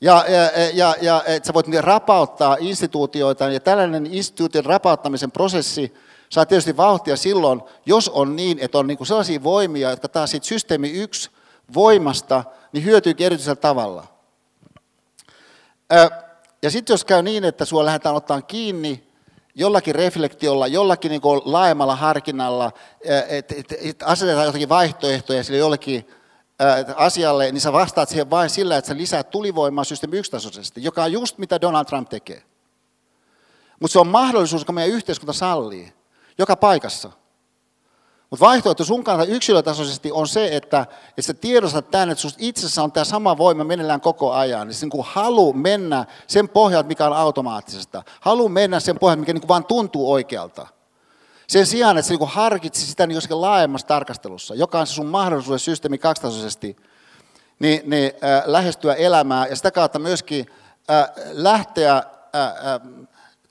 Ja, ja, ja, ja että sä voit rapauttaa instituutioita, ja tällainen instituutin rapauttamisen prosessi saa tietysti vauhtia silloin, jos on niin, että on niin sellaisia voimia, jotka taas siitä systeemi yksi voimasta, niin hyötyykin erityisellä tavalla. Ja sitten jos käy niin, että sinua lähdetään ottaa kiinni jollakin reflektiolla, jollakin niin laajemmalla harkinnalla, että et, et asetetaan jotakin vaihtoehtoja sille jollekin asialle, niin sä vastaat siihen vain sillä, että sä lisäät tulivoimaa systeemi yksitasoisesti, joka on just mitä Donald Trump tekee. Mutta se on mahdollisuus, joka meidän yhteiskunta sallii, joka paikassa. Mutta vaihtoehto sun kannalta yksilötasoisesti on se, että, että sä tiedostat tämän, että susta itsessä on tämä sama voima meneillään koko ajan. Niin se niin halu mennä sen pohjalta, mikä on automaattisesta. Halu mennä sen pohjalta, mikä niin vaan tuntuu oikealta. Sen sijaan, että sä niin harkitsi sitä niin jossakin laajemmassa tarkastelussa, joka on se sun mahdollisuus systeemi kaksitasoisesti, niin, niin äh, lähestyä elämää ja sitä kautta myöskin äh, lähteä äh, äh,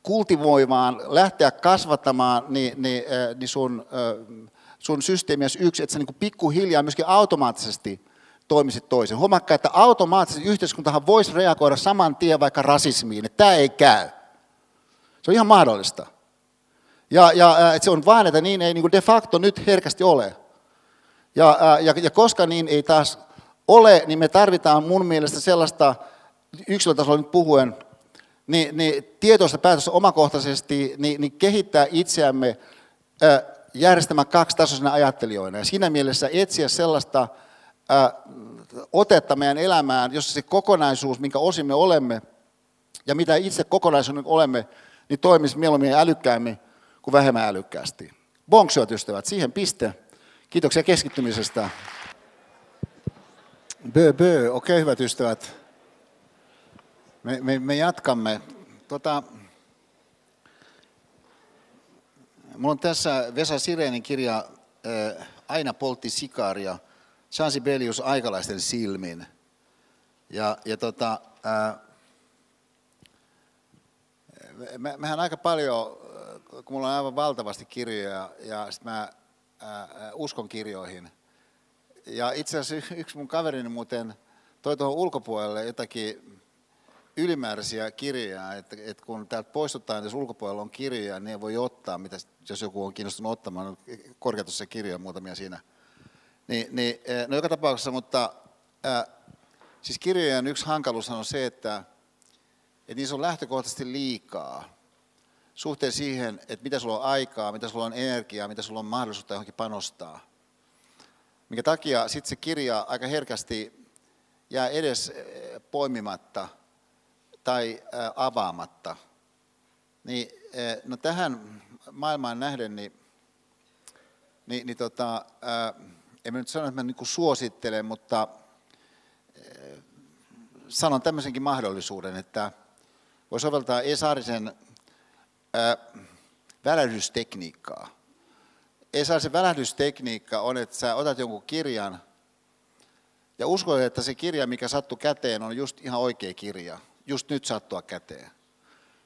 kultivoimaan, lähteä kasvattamaan niin, niin, äh, niin sun, äh, sun systeemiäsi yksi, että sä niin pikkuhiljaa myöskin automaattisesti toimisit toisen. Huomakka, että automaattisesti yhteiskuntahan voisi reagoida saman tien vaikka rasismiin, että tämä ei käy. Se on ihan mahdollista. Ja, ja että se on vain, että niin ei niin de facto nyt herkästi ole. Ja, ja, ja koska niin ei taas ole, niin me tarvitaan mun mielestä sellaista, yksilötasolla nyt puhuen, niin, niin tietoista päätöstä omakohtaisesti, niin, niin kehittää itseämme järjestelmä kaksitasoisena ajattelijoina. Ja siinä mielessä etsiä sellaista otetta meidän elämään, jossa se kokonaisuus, minkä osin me olemme, ja mitä itse kokonaisuuden olemme, niin toimisi mieluummin älykkäämmin kuin vähemmän älykkäästi. Bonksyot ystävät, siihen piste. Kiitoksia keskittymisestä. Bö, bö, okei okay, hyvät ystävät. Me, me, me jatkamme. Tota, Mulla on tässä Vesa Sirenin kirja Aina poltti sikaria, Jean Sibelius aikalaisten silmin. Ja, ja tota, ää, me, mehän aika paljon, kun mulla on aivan valtavasti kirjoja ja sit mä ää, uskon kirjoihin. Ja itse asiassa yksi mun kaverini muuten toi tuohon ulkopuolelle jotakin ylimääräisiä kirjoja, että, että kun täältä poistutaan, jos ulkopuolella on kirjoja, niin ei voi ottaa, mitä, jos joku on kiinnostunut ottamaan, korkeatussa kirjoja muutamia siinä. Niin, niin, e, no joka tapauksessa, mutta ää, siis kirjojen yksi hankaluus on se, että, että niissä on lähtökohtaisesti liikaa suhteen siihen, että mitä sulla on aikaa, mitä sulla on energiaa, mitä sulla on mahdollisuutta johonkin panostaa. Minkä takia sitten se kirja aika herkästi jää edes poimimatta – tai avaamatta. Niin, no tähän maailmaan nähden, niin, niin, niin tota, en nyt sano, että mä niin suosittelen, mutta sanon tämmöisenkin mahdollisuuden, että voi soveltaa Esarisen välähdystekniikkaa. Esarisen välähdystekniikka on, että sä otat jonkun kirjan ja uskot, että se kirja, mikä sattuu käteen, on just ihan oikea kirja just nyt sattua käteen.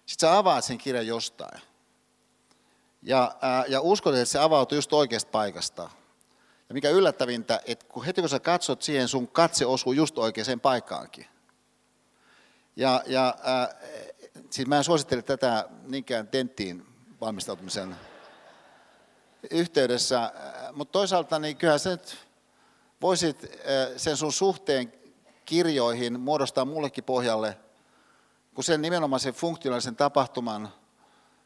Sitten sä avaat sen kirjan jostain. Ja, ää, ja uskot, että se avautuu just oikeasta paikasta. Ja mikä yllättävintä, että kun heti kun sä katsot siihen, sun katse osuu just oikeaan paikkaankin. Ja, ja ää, siis mä en suosittele tätä niinkään tenttiin valmistautumisen yhteydessä, mutta toisaalta niin kyllähän sä nyt voisit sen sun suhteen kirjoihin muodostaa mullekin pohjalle kun sen nimenomaan sen funktionaalisen tapahtuman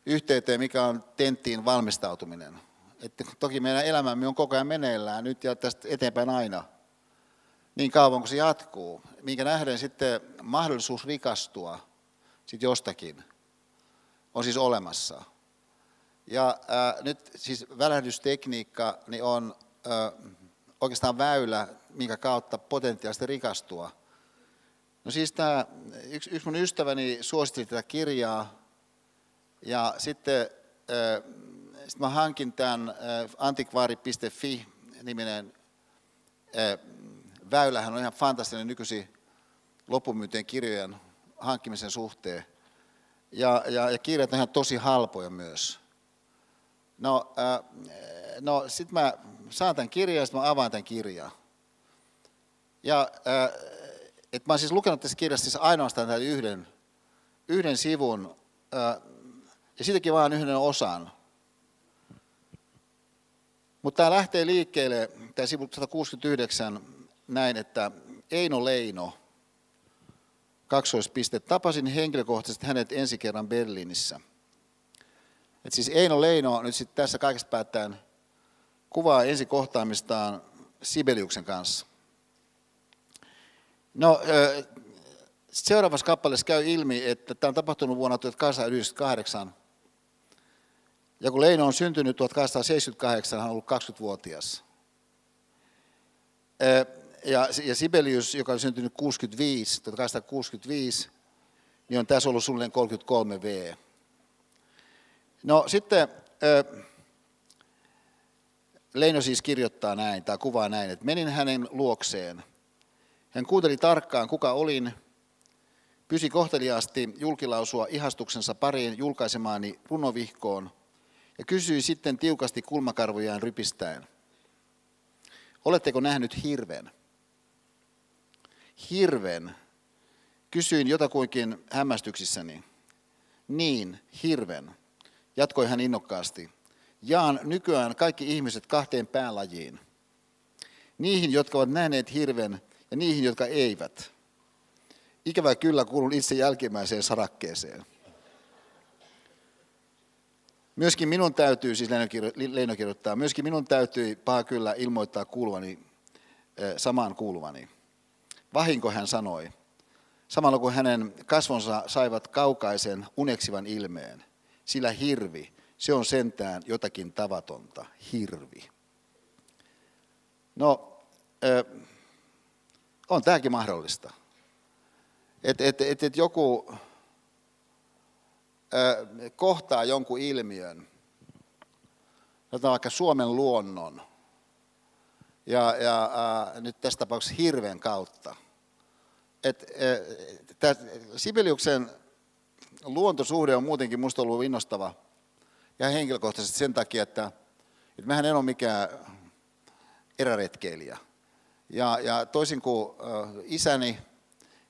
yhteyteen, mikä on tenttiin valmistautuminen. Että toki meidän elämämme on koko ajan meneillään nyt ja tästä eteenpäin aina, niin kauan kuin se jatkuu, minkä nähden sitten mahdollisuus rikastua sit jostakin on siis olemassa. Ja ää, nyt siis välähdystekniikka niin on ää, oikeastaan väylä, minkä kautta potentiaalisesti rikastua – No siis tämä, yksi, yksi mun ystäväni suositteli tätä kirjaa ja sitten sitten mä hankin tämän antikvaari.fi-niminen väylähän on ihan fantastinen nykyisin loppumyyntien kirjojen hankkimisen suhteen. Ja, ja, ja kirjat on ihan tosi halpoja myös. No, äh, no sitten mä saan tämän kirjan ja mä avaan tämän kirjan. Ja äh, et mä oon siis lukenut tässä kirjassa siis ainoastaan tämän yhden, yhden sivun, ja siitäkin vain yhden osan. Mutta tämä lähtee liikkeelle, tämä sivu 169, näin, että Eino Leino, kaksoispiste, tapasin henkilökohtaisesti hänet ensi kerran Berliinissä. Et siis Eino Leino nyt sitten tässä kaikesta päättäen kuvaa ensi kohtaamistaan Sibeliuksen kanssa. No, seuraavassa kappaleessa käy ilmi, että tämä on tapahtunut vuonna 1898. Ja kun Leino on syntynyt 1878, hän on ollut 20-vuotias. Ja, ja Sibelius, joka on syntynyt 65, 1865, niin on tässä ollut suunnilleen 33 V. No sitten Leino siis kirjoittaa näin, tai kuvaa näin, että menin hänen luokseen. Hän kuunteli tarkkaan, kuka olin, pysi kohteliaasti julkilausua ihastuksensa pariin julkaisemaani runovihkoon ja kysyi sitten tiukasti kulmakarvojaan rypistäen. Oletteko nähnyt hirven? Hirven, kysyin jotakuinkin hämmästyksissäni. Niin, hirven, jatkoi hän innokkaasti. Jaan nykyään kaikki ihmiset kahteen päälajiin. Niihin, jotka ovat nähneet hirven ja niihin, jotka eivät. Ikävä kyllä kuulun itse jälkimmäiseen sarakkeeseen. Myöskin minun täytyy, siis Leino kirjoittaa, myöskin minun täytyy paha kyllä ilmoittaa kuuluvani, samaan kuuluvani. Vahinko hän sanoi, samalla kun hänen kasvonsa saivat kaukaisen uneksivan ilmeen, sillä hirvi, se on sentään jotakin tavatonta, hirvi. No, on tämäkin mahdollista. Että et, et, et joku kohtaa jonkun ilmiön, otetaan vaikka Suomen luonnon, ja, ja ää, nyt tässä tapauksessa hirven kautta. Et, et, Sibeliuksen luontosuhde on muutenkin minusta ollut innostava ja henkilökohtaisesti sen takia, että, että mehän en ole mikään eräretkeilijä. Ja, ja toisin kuin isäni,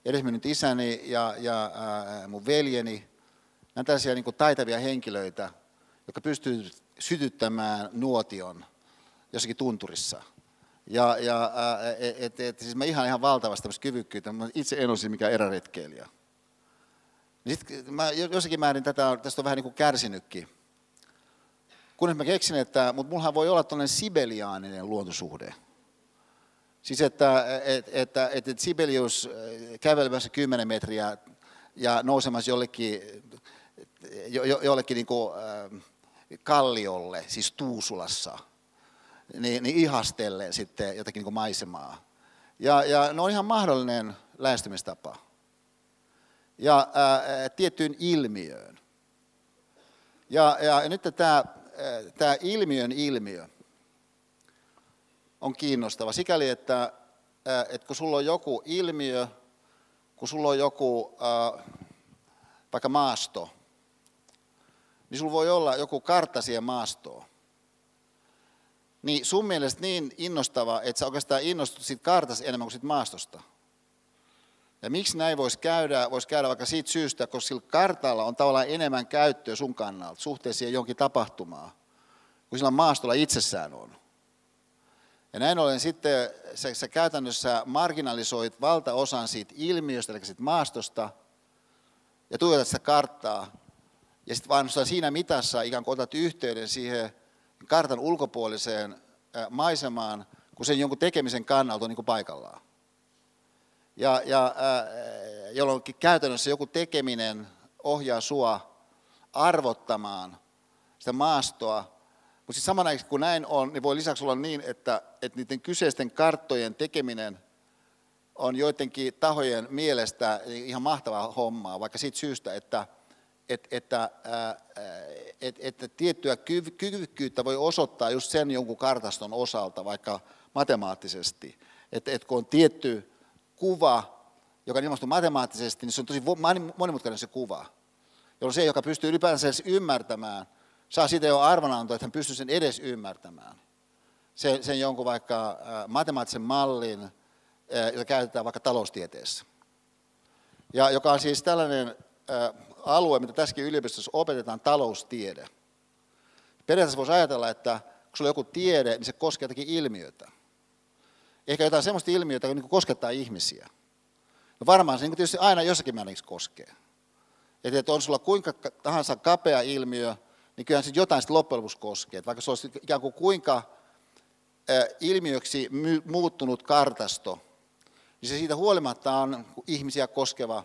edesmennyt isäni ja, ja mun veljeni, nämä tällaisia niin kuin taitavia henkilöitä, jotka pystyvät sytyttämään nuotion jossakin tunturissa. Ja, ja et, et, et, siis mä ihan ihan valtavasti tämmöistä kyvykkyyttä, mä itse en olisi mikään eräretkeilijä. Niin sit mä jossakin määrin tätä, tästä on vähän niin kuin kärsinytkin. Kunnes mä keksin, että mutta mullahan voi olla tällainen sibeliaaninen luontosuhde. Siis että, että, että, että Sibelius äh, kävelemässä 10 metriä ja nousemassa jollekin, jo, jollekin niin kuin, äh, kalliolle, siis Tuusulassa, niin, niin ihastellen sitten jotakin niin maisemaa. Ja, ja ne on ihan mahdollinen lähestymistapa. Ja ää, äh, tiettyyn ilmiöön. Ja, ja nyt tämä, tämä ilmiön ilmiö, on kiinnostava sikäli, että, että kun sulla on joku ilmiö, kun sulla on joku vaikka maasto, niin sulla voi olla joku kartta siihen maastoon. Niin sun mielestä niin innostava, että sä oikeastaan innostut siitä kartasta enemmän kuin siitä maastosta. Ja miksi näin voisi käydä? Voisi käydä vaikka siitä syystä, koska sillä kartalla on tavallaan enemmän käyttöä sun kannalta suhteessa siihen jonkin tapahtumaan, kuin sillä maastolla itsessään on. Ja näin ollen sitten sä, sä käytännössä marginalisoit valtaosan siitä ilmiöstä, eli siitä maastosta, ja tuijotat sitä karttaa, ja sitten vaan siinä mitassa ikään kuin otat yhteyden siihen kartan ulkopuoliseen maisemaan, kun sen jonkun tekemisen kannalta on niin kuin paikallaan. Ja, ja jolloin käytännössä joku tekeminen ohjaa sua arvottamaan sitä maastoa mutta sitten samanaikaisesti kun näin on, niin voi lisäksi olla niin, että, että niiden kyseisten karttojen tekeminen on joidenkin tahojen mielestä ihan mahtavaa hommaa, vaikka siitä syystä, että, että, että että, että tiettyä kyvykkyyttä voi osoittaa just sen jonkun kartaston osalta, vaikka matemaattisesti. Että, että kun on tietty kuva, joka on ilmastu matemaattisesti, niin se on tosi monimutkainen se kuva. Jolloin se, joka pystyy ylipäänsä edes ymmärtämään, saa siitä jo arvonantoa, että hän pystyy sen edes ymmärtämään. Sen, sen jonkun vaikka matemaattisen mallin, jota käytetään vaikka taloustieteessä. Ja joka on siis tällainen alue, mitä tässäkin yliopistossa opetetaan, taloustiede. Periaatteessa voisi ajatella, että kun sulla on joku tiede, niin se koskee jotakin ilmiötä. Ehkä jotain sellaista ilmiötä, joka niin koskettaa ihmisiä. No varmaan se niin tietysti aina jossakin määrin koskee. Että, on sulla kuinka tahansa kapea ilmiö, niin kyllähän se jotain sitten loppujen lopuksi koskee. Vaikka se olisi ikään kuin kuinka ilmiöksi muuttunut kartasto, niin se siitä huolimatta on ihmisiä koskeva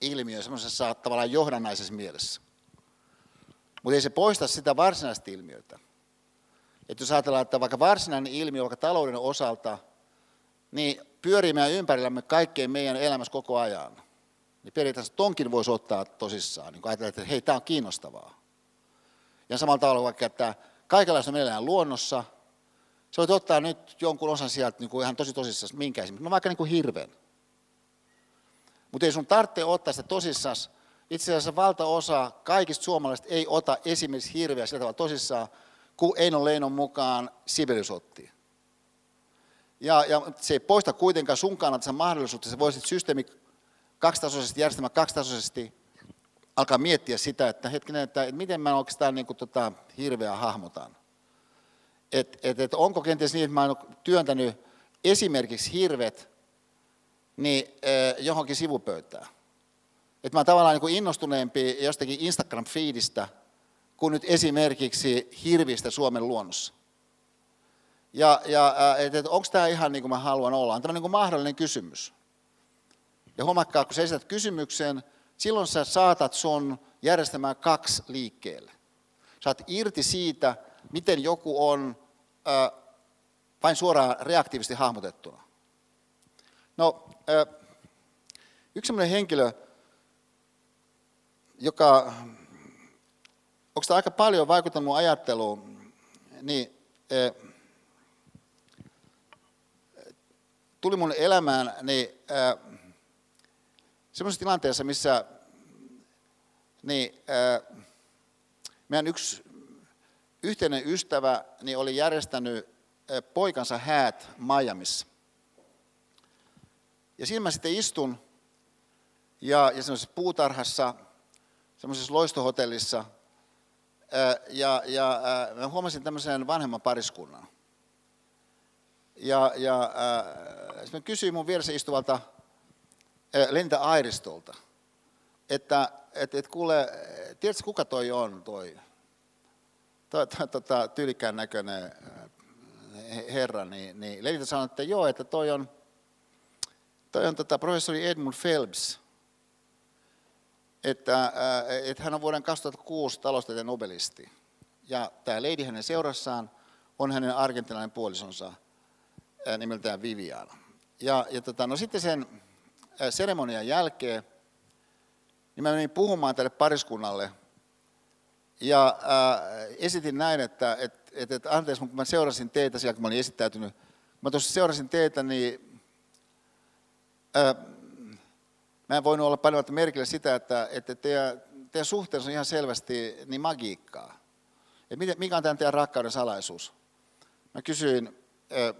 ilmiö semmoisessa tavallaan johdannaisessa mielessä. Mutta ei se poista sitä varsinaista ilmiötä. Että jos ajatellaan, että vaikka varsinainen ilmiö, vaikka talouden osalta, niin pyörii meidän ympärillämme kaikkeen meidän elämässä koko ajan. Niin periaatteessa tonkin voisi ottaa tosissaan, niin ajatella, että hei, tämä on kiinnostavaa. Ja samalla tavalla vaikka, että kaikenlaista meillä luonnossa, sä voit ottaa nyt jonkun osan sieltä niin kuin ihan tosi tosissaan, minkä esimerkiksi, no vaikka niin kuin hirven. Mutta ei sun tarvitse ottaa sitä tosissaan. Itse asiassa valtaosa kaikista suomalaisista ei ota esimerkiksi hirveä sillä tavalla tosissaan, kun Eino Leinon mukaan Sibelius otti. Ja, ja se ei poista kuitenkaan sun kannalta mahdollisuutta, että sä voisit systeemi kaksitasoisesti, järjestelmä kaksitasoisesti alkaa miettiä sitä, että hetkinen, että, miten mä oikeastaan niin kuin, tota, hirveä hahmotan. Et, et, et onko kenties niin, että mä oon työntänyt esimerkiksi hirvet niin, eh, johonkin sivupöytään. Että mä oon tavallaan niin kuin innostuneempi jostakin Instagram-feedistä kuin nyt esimerkiksi hirvistä Suomen luonnossa. Ja, ja että et, onko tämä ihan niin kuin mä haluan olla? On tämä niin mahdollinen kysymys. Ja huomakkaa, kun sä esität kysymyksen, silloin sä saatat sun järjestelmään kaksi liikkeelle. Saat irti siitä, miten joku on äh, vain suoraan reaktiivisesti hahmotettuna. No, äh, yksi sellainen henkilö, joka, onko aika paljon vaikuttanut ajatteluun, niin äh, tuli mun elämään niin, äh, semmoisessa tilanteessa, missä niin, äh, meidän yksi yhteinen ystävä niin oli järjestänyt äh, poikansa häät Miamiissa. Ja siinä mä sitten istun ja, ja semmoisessa puutarhassa, semmoisessa loistohotellissa, äh, ja, ja äh, mä huomasin tämmöisen vanhemman pariskunnan. Ja, ja äh, mä kysyin mun vieressä istuvalta Linda Airistolta, että et, et kuule, tiedätkö kuka toi on toi, tota, tyylikään näköinen herra, niin, niin Lenita sanoi, että joo, että toi on, toi on tota, professori Edmund Phelps, että, että hän on vuoden 2006 taloustieteen nobelisti. Ja tämä lady hänen seurassaan on hänen argentilainen puolisonsa nimeltään Viviana. Ja, ja tota, no sitten sen seremonian jälkeen, niin mä menin puhumaan tälle pariskunnalle ja ää, esitin näin, että et, et, et, anteeksi, kun mä seurasin teitä siellä, kun mä olin esittäytynyt, mä tuossa seurasin teitä, niin ää, mä en voinut olla paljon merkille sitä, että, että teidän, teidän suhteessa on ihan selvästi niin magiikkaa. Että mikä on tämän teidän rakkauden salaisuus? Mä kysyin, ää,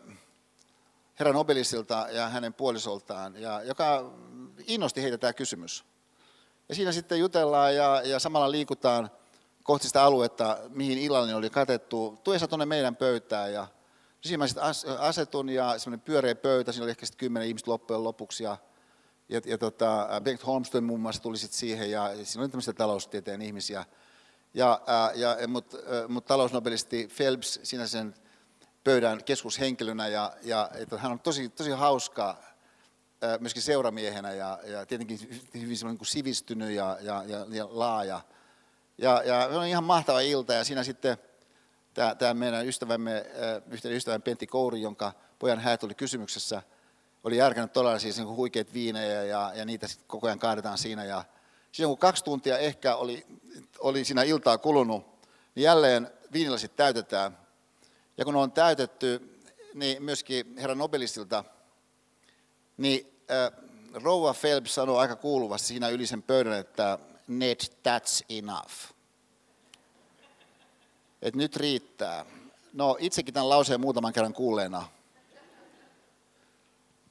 herra Nobelistilta ja hänen puolisoltaan, ja joka innosti heitä tämä kysymys. Ja siinä sitten jutellaan ja, ja samalla liikutaan kohti sitä aluetta, mihin illallinen oli katettu. Tuessa tuonne meidän pöytään ja siinä mä sitten asetun ja semmoinen pyöreä pöytä, siinä oli ehkä sitten kymmenen ihmistä loppujen lopuksi ja, ja, ja tota, Bengt Holmström muun muassa tuli sitten siihen ja siinä oli tämmöisiä taloustieteen ihmisiä. Ja, ja, Mutta mut talousnobelisti Phelps siinä sen pöydän keskushenkilönä ja, ja että hän on tosi, tosi hauska myöskin seuramiehenä ja, ja tietenkin hyvin niin kuin sivistynyt ja, ja, ja, ja laaja. Ja, ja se on ihan mahtava ilta ja siinä sitten tämä, tämä meidän ystävämme, yhteinen ystävämme Pentti Kouri, jonka pojan häät oli kysymyksessä, oli järkännyt todella siis niin huikeat viinejä ja, ja niitä sitten koko ajan kaadetaan siinä ja Siinä kun kaksi tuntia ehkä oli, oli siinä iltaa kulunut, niin jälleen viinilasit täytetään. Ja kun on täytetty, niin myöskin herra Nobelistilta, niin äh, Rouva Phelps sanoi aika kuuluvasti siinä yli sen pöydän, että Ned, that's enough. Et nyt riittää. No itsekin tämän lauseen muutaman kerran kuulleena.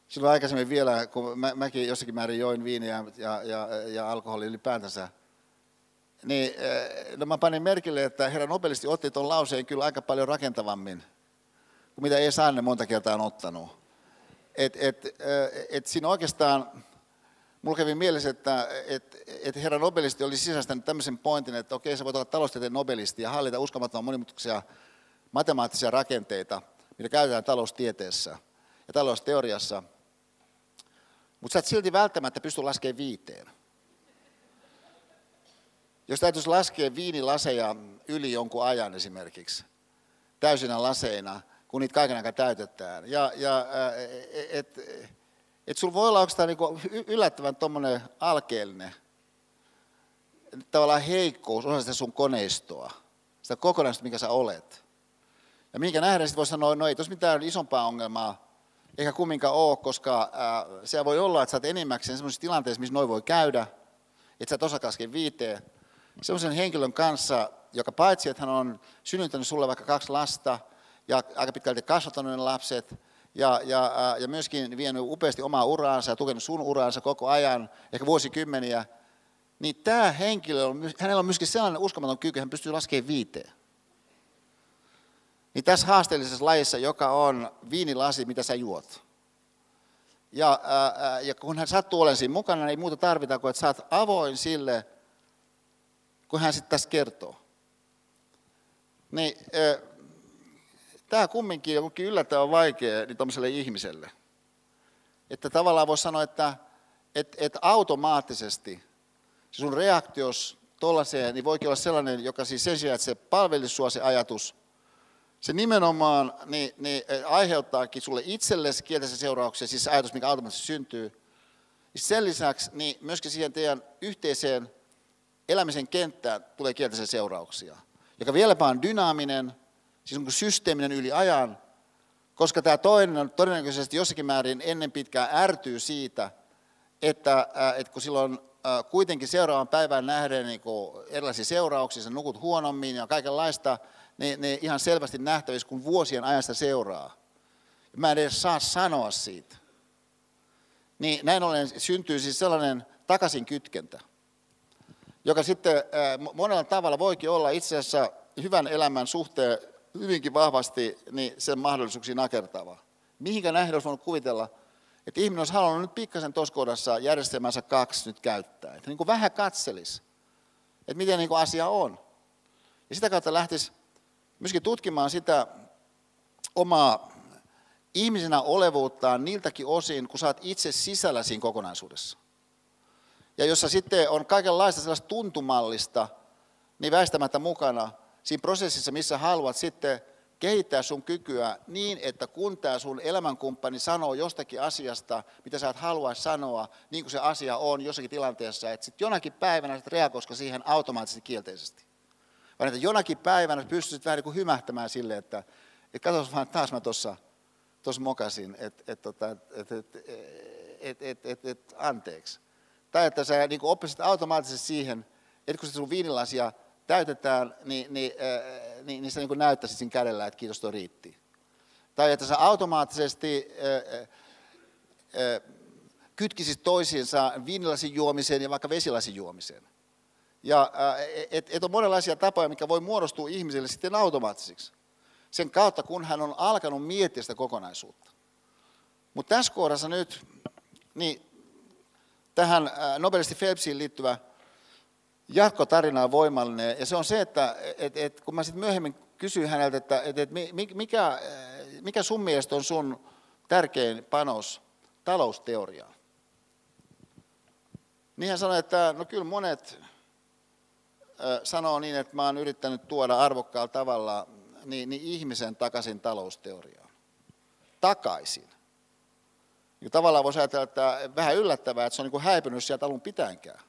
Silloin aikaisemmin vielä, kun mä, mäkin jossakin määrin join viiniä ja, ja, ja alkoholi ylipäätänsä, niin eh, no mä panin merkille, että herra Nobelisti otti tuon lauseen kyllä aika paljon rakentavammin kuin mitä ei Sanne monta kertaa on ottanut. Et, et, eh, et siinä oikeastaan, mulla kävi mielessä, että et, et herra Nobelisti oli sisäistänyt tämmöisen pointin, että okei, sä voit olla taloustieteen nobelisti ja hallita uskomattoman monimutkaisia matemaattisia rakenteita, mitä käytetään taloustieteessä ja talousteoriassa, mutta sä et silti välttämättä pysty laskemaan viiteen. Jos täytyisi laskea viinilaseja yli jonkun ajan esimerkiksi, täysinä laseina, kun niitä kaiken aikaa täytetään. Ja, ja et, et sulla voi olla oikeastaan niinku yllättävän tuommoinen alkeellinen tavallaan heikkous osa sitä sun koneistoa, sitä kokonaisuutta, mikä sä olet. Ja minkä nähdään, sitten voi sanoa, no ei tuossa mitään isompaa ongelmaa eikä kumminkaan ole, koska se voi olla, että sä oot enimmäkseen sellaisessa tilanteessa, missä noin voi käydä, että sä et osaa viiteen, sellaisen henkilön kanssa, joka paitsi, että hän on synnyttänyt sulle vaikka kaksi lasta ja aika pitkälti kasvattanut ne lapset, ja, ja, ja myöskin vienyt upeasti omaa uraansa ja tukenut sun uraansa koko ajan, ehkä vuosikymmeniä, niin tämä henkilö, hänellä on myöskin sellainen uskomaton kyky, hän pystyy laskemaan viiteen. Niin tässä haasteellisessa lajissa, joka on viinilasi, mitä sä juot. Ja, ää, ja kun hän sattuu olemaan siinä mukana, niin ei muuta tarvita kuin, että sä oot avoin sille, kun hän sitten tässä kertoo. Niin, tämä kumminkin on yllättävän vaikea niin tuollaiselle ihmiselle. Että tavallaan voisi sanoa, että et, et automaattisesti se sun reaktios tuollaiseen niin voikin olla sellainen, joka siis sen sijaan, että se palvelisi sua se ajatus, se nimenomaan niin, niin aiheuttaakin sulle itsellesi kielteisen seurauksia, siis se ajatus, mikä automaattisesti syntyy. Sen lisäksi niin myöskin siihen teidän yhteiseen elämisen kenttään tulee kielteisiä seurauksia, joka vieläpä on dynaaminen, siis on systeeminen yli ajan, koska tämä toinen todennäköisesti jossakin määrin ennen pitkään ärtyy siitä, että, että kun silloin kuitenkin seuraavan päivän nähden niin erilaisia seurauksia, sä nukut huonommin ja kaikenlaista, niin, niin ihan selvästi nähtävissä, kun vuosien ajasta seuraa. Mä en edes saa sanoa siitä. Niin näin ollen syntyy siis sellainen takaisin kytkentä joka sitten monella tavalla voikin olla itse asiassa hyvän elämän suhteen hyvinkin vahvasti niin sen mahdollisuuksiin nakertava. Mihinkä nähden olisi voinut kuvitella, että ihminen olisi halunnut nyt pikkasen tuossa kohdassa järjestelmänsä kaksi nyt käyttää. Että niin kuin vähän katselisi, että miten niin kuin asia on. Ja sitä kautta lähtisi myöskin tutkimaan sitä omaa ihmisenä olevuuttaan niiltäkin osin, kun oot itse sisällä siinä kokonaisuudessa ja jossa sitten on kaikenlaista sellaista tuntumallista, niin väistämättä mukana siinä prosessissa, missä haluat sitten kehittää sun kykyä niin, että kun tämä sun elämänkumppani sanoo jostakin asiasta, mitä sä et halua sanoa, niin kuin se asia on jossakin tilanteessa, että sitten jonakin päivänä sä reagoisiko siihen automaattisesti kielteisesti. Vaan että jonakin päivänä pystyisit vähän niin kuin hymähtämään sille, että, että katsos vaan taas mä tuossa mokasin, että et, tota, et, et, et, et, et, et, anteeksi. Tai että sä niin oppisit automaattisesti siihen, että kun sun viinilasia täytetään, niin, niin, äh, niin, niin sä niin näyttäisit siinä kädellä, että kiitos, tuo riitti. Tai että sä automaattisesti äh, äh, kytkisit toisiinsa viinilasin juomiseen ja vaikka vesilasin juomiseen. Ja et, et on monenlaisia tapoja, mikä voi muodostua ihmiselle sitten automaattisiksi. Sen kautta, kun hän on alkanut miettiä sitä kokonaisuutta. Mutta tässä kohdassa nyt, niin tähän äh, nobelisti Phelpsiin liittyvä jatkotarina on voimallinen. Ja se on se, että et, et, kun mä sitten myöhemmin kysyin häneltä, että et, et mikä, äh, mikä sun mielestä on sun tärkein panos talousteoriaan, niin hän sanoi, että no kyllä monet äh, sanoo niin, että mä oon yrittänyt tuoda arvokkaalla tavalla niin, niin ihmisen takaisin talousteoriaan. Takaisin. Niin tavallaan voisi ajatella, että vähän yllättävää, että se on niin häipynyt sieltä alun pitäänkään.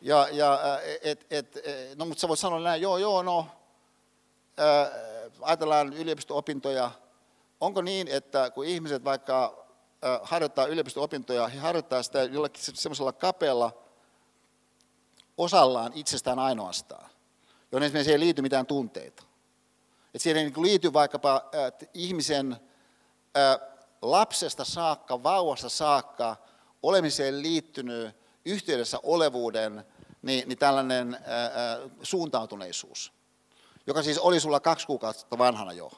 Ja, ja et, et, no mutta sä voit sanoa näin, joo, joo, no, ää, ajatellaan yliopisto-opintoja. Onko niin, että kun ihmiset vaikka harjoittaa yliopisto-opintoja, he harjoittaa sitä jollakin semmoisella kapealla osallaan itsestään ainoastaan, jonne esimerkiksi ei liity mitään tunteita. Et siihen ei niin liity vaikkapa ihmisen lapsesta saakka, vauvasta saakka, olemiseen liittynyt yhteydessä olevuuden niin, niin tällainen ää, suuntautuneisuus, joka siis oli sulla kaksi kuukautta vanhana jo,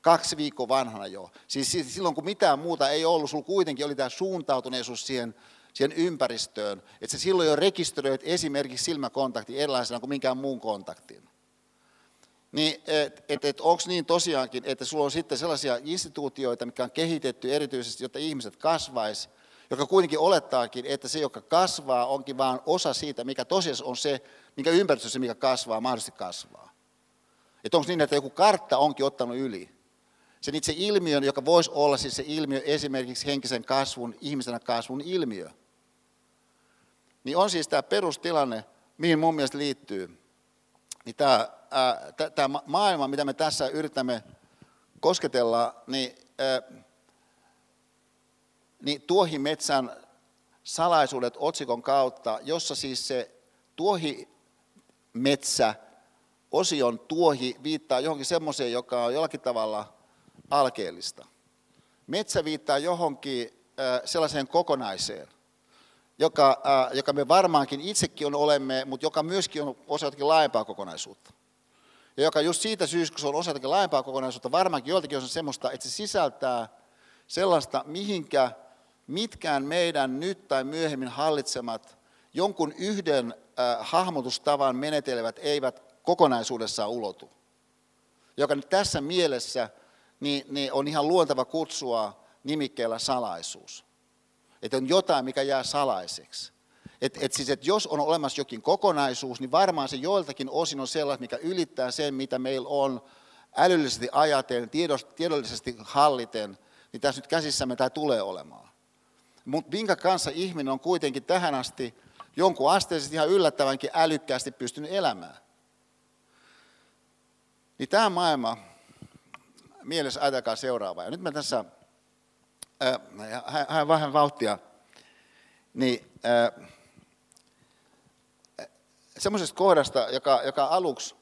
kaksi viikkoa vanhana jo. Siis silloin kun mitään muuta ei ollut, sulla kuitenkin oli tämä suuntautuneisuus siihen, siihen ympäristöön, että sä silloin jo rekisteröit esimerkiksi silmäkontakti erilaisena kuin minkään muun kontaktin. Niin, että et, et, onko niin tosiaankin, että sulla on sitten sellaisia instituutioita, mikä on kehitetty erityisesti, jotta ihmiset kasvais, joka kuitenkin olettaakin, että se, joka kasvaa, onkin vain osa siitä, mikä tosiasiassa on se, mikä ympäristössä, mikä kasvaa, mahdollisesti kasvaa. Että onko niin, että joku kartta onkin ottanut yli. Sen itse ilmiön, joka voisi olla siis se ilmiö esimerkiksi henkisen kasvun, ihmisenä kasvun ilmiö. Niin on siis tämä perustilanne, mihin mun mielestä liittyy. Niin tämä, tämä maailma, mitä me tässä yritämme kosketella, niin ää, niin tuohimetsän salaisuudet otsikon kautta, jossa siis se tuohimetsä, osion tuohi viittaa johonkin semmoiseen, joka on jollakin tavalla alkeellista. Metsä viittaa johonkin sellaiseen kokonaiseen, joka, joka me varmaankin itsekin on olemme, mutta joka myöskin on osa jotakin laajempaa kokonaisuutta. Ja joka just siitä syystä, kun se on osa jotakin laajempaa kokonaisuutta, varmaankin joiltakin on semmoista, että se sisältää sellaista, mihinkä mitkään meidän nyt tai myöhemmin hallitsemat jonkun yhden äh, hahmotustavan menetelevät eivät kokonaisuudessaan ulotu. Joka nyt tässä mielessä niin, niin on ihan luontava kutsua nimikkeellä salaisuus. Että on jotain, mikä jää salaiseksi. Et, et siis, et jos on olemassa jokin kokonaisuus, niin varmaan se joiltakin osin on sellainen, mikä ylittää sen, mitä meillä on älyllisesti ajatellen, tiedollisesti halliten, niin tässä nyt käsissämme tämä tulee olemaan mutta minkä kanssa ihminen on kuitenkin tähän asti jonkun asteisesti ihan yllättävänkin älykkäästi pystynyt elämään. Niin tämä maailma, mielessä ajatelkaa seuraavaa. Ja nyt mä tässä, äh, vähän vauhtia, niin äh, semmoisesta kohdasta, joka, joka aluksi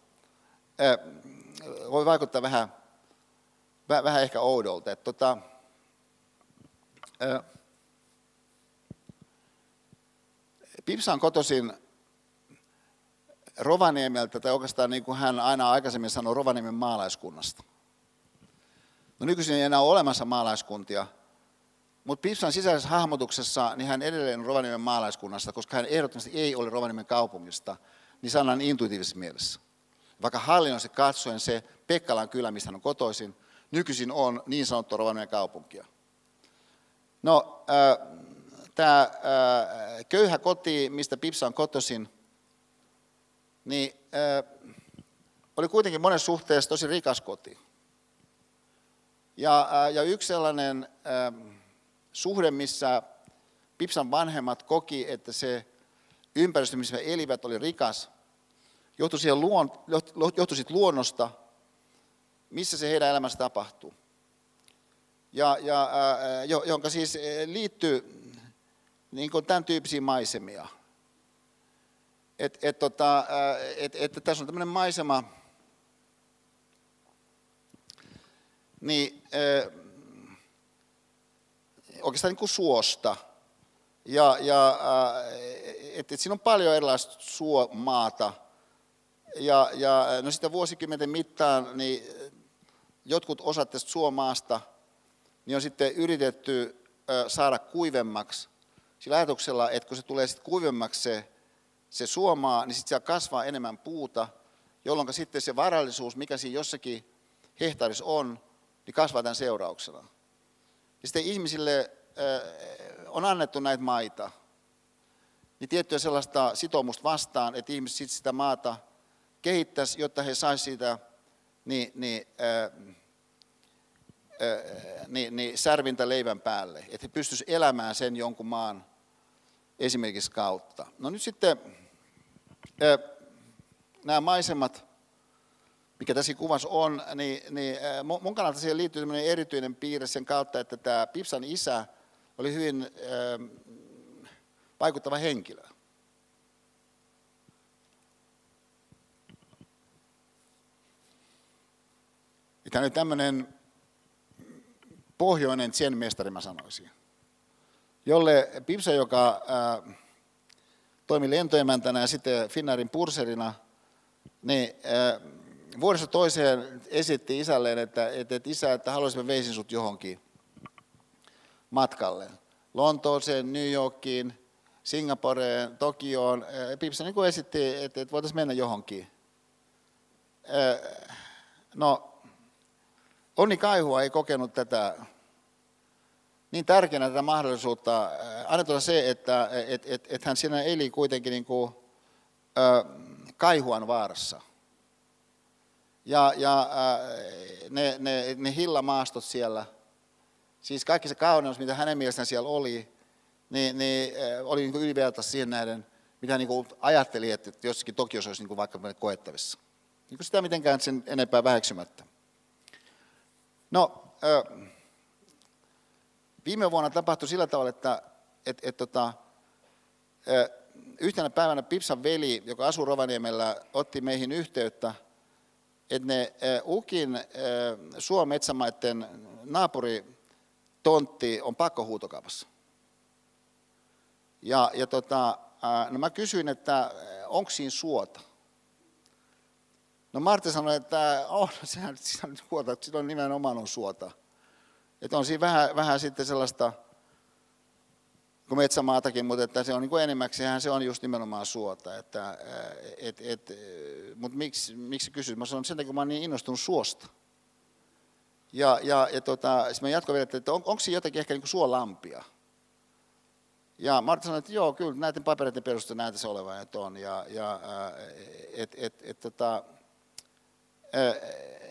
voi vaikuttaa vähän, vähän ehkä oudolta. Että tota, äh, Pipsa on kotoisin Rovaniemeltä, tai oikeastaan niin kuin hän aina aikaisemmin sanoi, Rovaniemen maalaiskunnasta. No nykyisin ei enää ole olemassa maalaiskuntia, mutta Pipsan sisäisessä hahmotuksessa niin hän edelleen on Rovaniemen maalaiskunnasta, koska hän ehdottomasti ei ole Rovaniemen kaupungista, niin sanan intuitiivisessa mielessä. Vaikka hallinnollisesti katsoen se Pekkalan kylä, mistä hän on kotoisin, nykyisin on niin sanottu Rovaniemen kaupunkia. No, äh, tämä äh, köyhä koti, mistä Pipsa on kotoisin, niin äh, oli kuitenkin monessa suhteessa tosi rikas koti. Ja, äh, ja yksi sellainen äh, suhde, missä Pipsan vanhemmat koki, että se ympäristö, missä he elivät, oli rikas, johtui, siihen luon, johtui siitä luonnosta, missä se heidän elämässä tapahtuu. Ja, ja äh, jonka siis liittyy niin kuin tämän tyyppisiä maisemia. Et, et, tota, et, et, tässä on tämmöinen maisema, niin oikeastaan niin kuin suosta. Ja, ja et, et siinä on paljon erilaista suomaata. Ja, ja no sitten vuosikymmenten mittaan niin jotkut osat tästä suomaasta niin on sitten yritetty saada kuivemmaksi sillä ajatuksella, että kun se tulee sitten kuivemmaksi se, se suomaa, niin sitten siellä kasvaa enemmän puuta, jolloin sitten se varallisuus, mikä siinä jossakin hehtaarissa on, niin kasvaa tämän seurauksena. Ja sitten ihmisille äh, on annettu näitä maita, niin tiettyä sellaista sitoumusta vastaan, että ihmiset sitten sitä maata kehittäisi, jotta he saisivat siitä niin, niin, äh, niin, niin särvintä leivän päälle, että he pystyisivät elämään sen jonkun maan esimerkiksi kautta. No nyt sitten nämä maisemat, mikä tässä kuvassa on, niin, niin mun kannalta siihen liittyy erityinen piirre sen kautta, että tämä Pipsan isä oli hyvin vaikuttava henkilö. Tämä on tämmöinen pohjoinen mestari, mä sanoisin, jolle Pipsa, joka ää, toimi lentoemäntänä ja sitten Finnairin purserina, niin ää, vuodesta toiseen esitti isälleen, että, että, että isä, että haluaisimme veisin sut johonkin matkalle. Lontooseen, New Yorkiin, Singaporeen, Tokioon. Pipsa niin esitti, että, että voitaisiin mennä johonkin. No, Onni Kaihua ei kokenut tätä niin tärkeänä tätä mahdollisuutta. Annetaan se, että et, et, et hän siinä eli kuitenkin niin kuin, Kaihuan vaarassa. Ja, ja ne, ne, ne hillamaastot siellä, siis kaikki se kauneus, mitä hänen mielestään siellä oli, niin, niin oli niin yliverta siihen nähden, mitä niin ajatteli, että jossakin Tokiossa olisi niin kuin vaikka koettavissa. Niin kuin sitä mitenkään sen enempää väheksymättä. No, viime vuonna tapahtui sillä tavalla, että et, et, tota, yhtenä päivänä Pipsan veli, joka asuu Rovaniemellä, otti meihin yhteyttä, että ne Ukin Suometsämaiden naapuritontti on pakkohuutokaupassa. Ja, ja tota, no mä kysyin, että onko siinä suota? No Martti sanoi, että on, sehän on suota, silloin nimenomaan on suota. Että on siinä vähän, vähän sitten sellaista, kuin metsämaatakin, mutta että se on niin kuin enimmäkseen se on just nimenomaan suota. Että, et, et, mutta miksi, miksi kysyt? Mä sanon sen takia, kun mä olen niin innostunut suosta. Ja, ja, ja tota, sitten mä jatkoin vielä, että on, onko siinä jotakin ehkä niin kuin suolampia? Ja Martti sanoi, että joo, kyllä näiden papereiden perusteella näyttäisi olevan, että on. Ja, ja et, et, et, tota,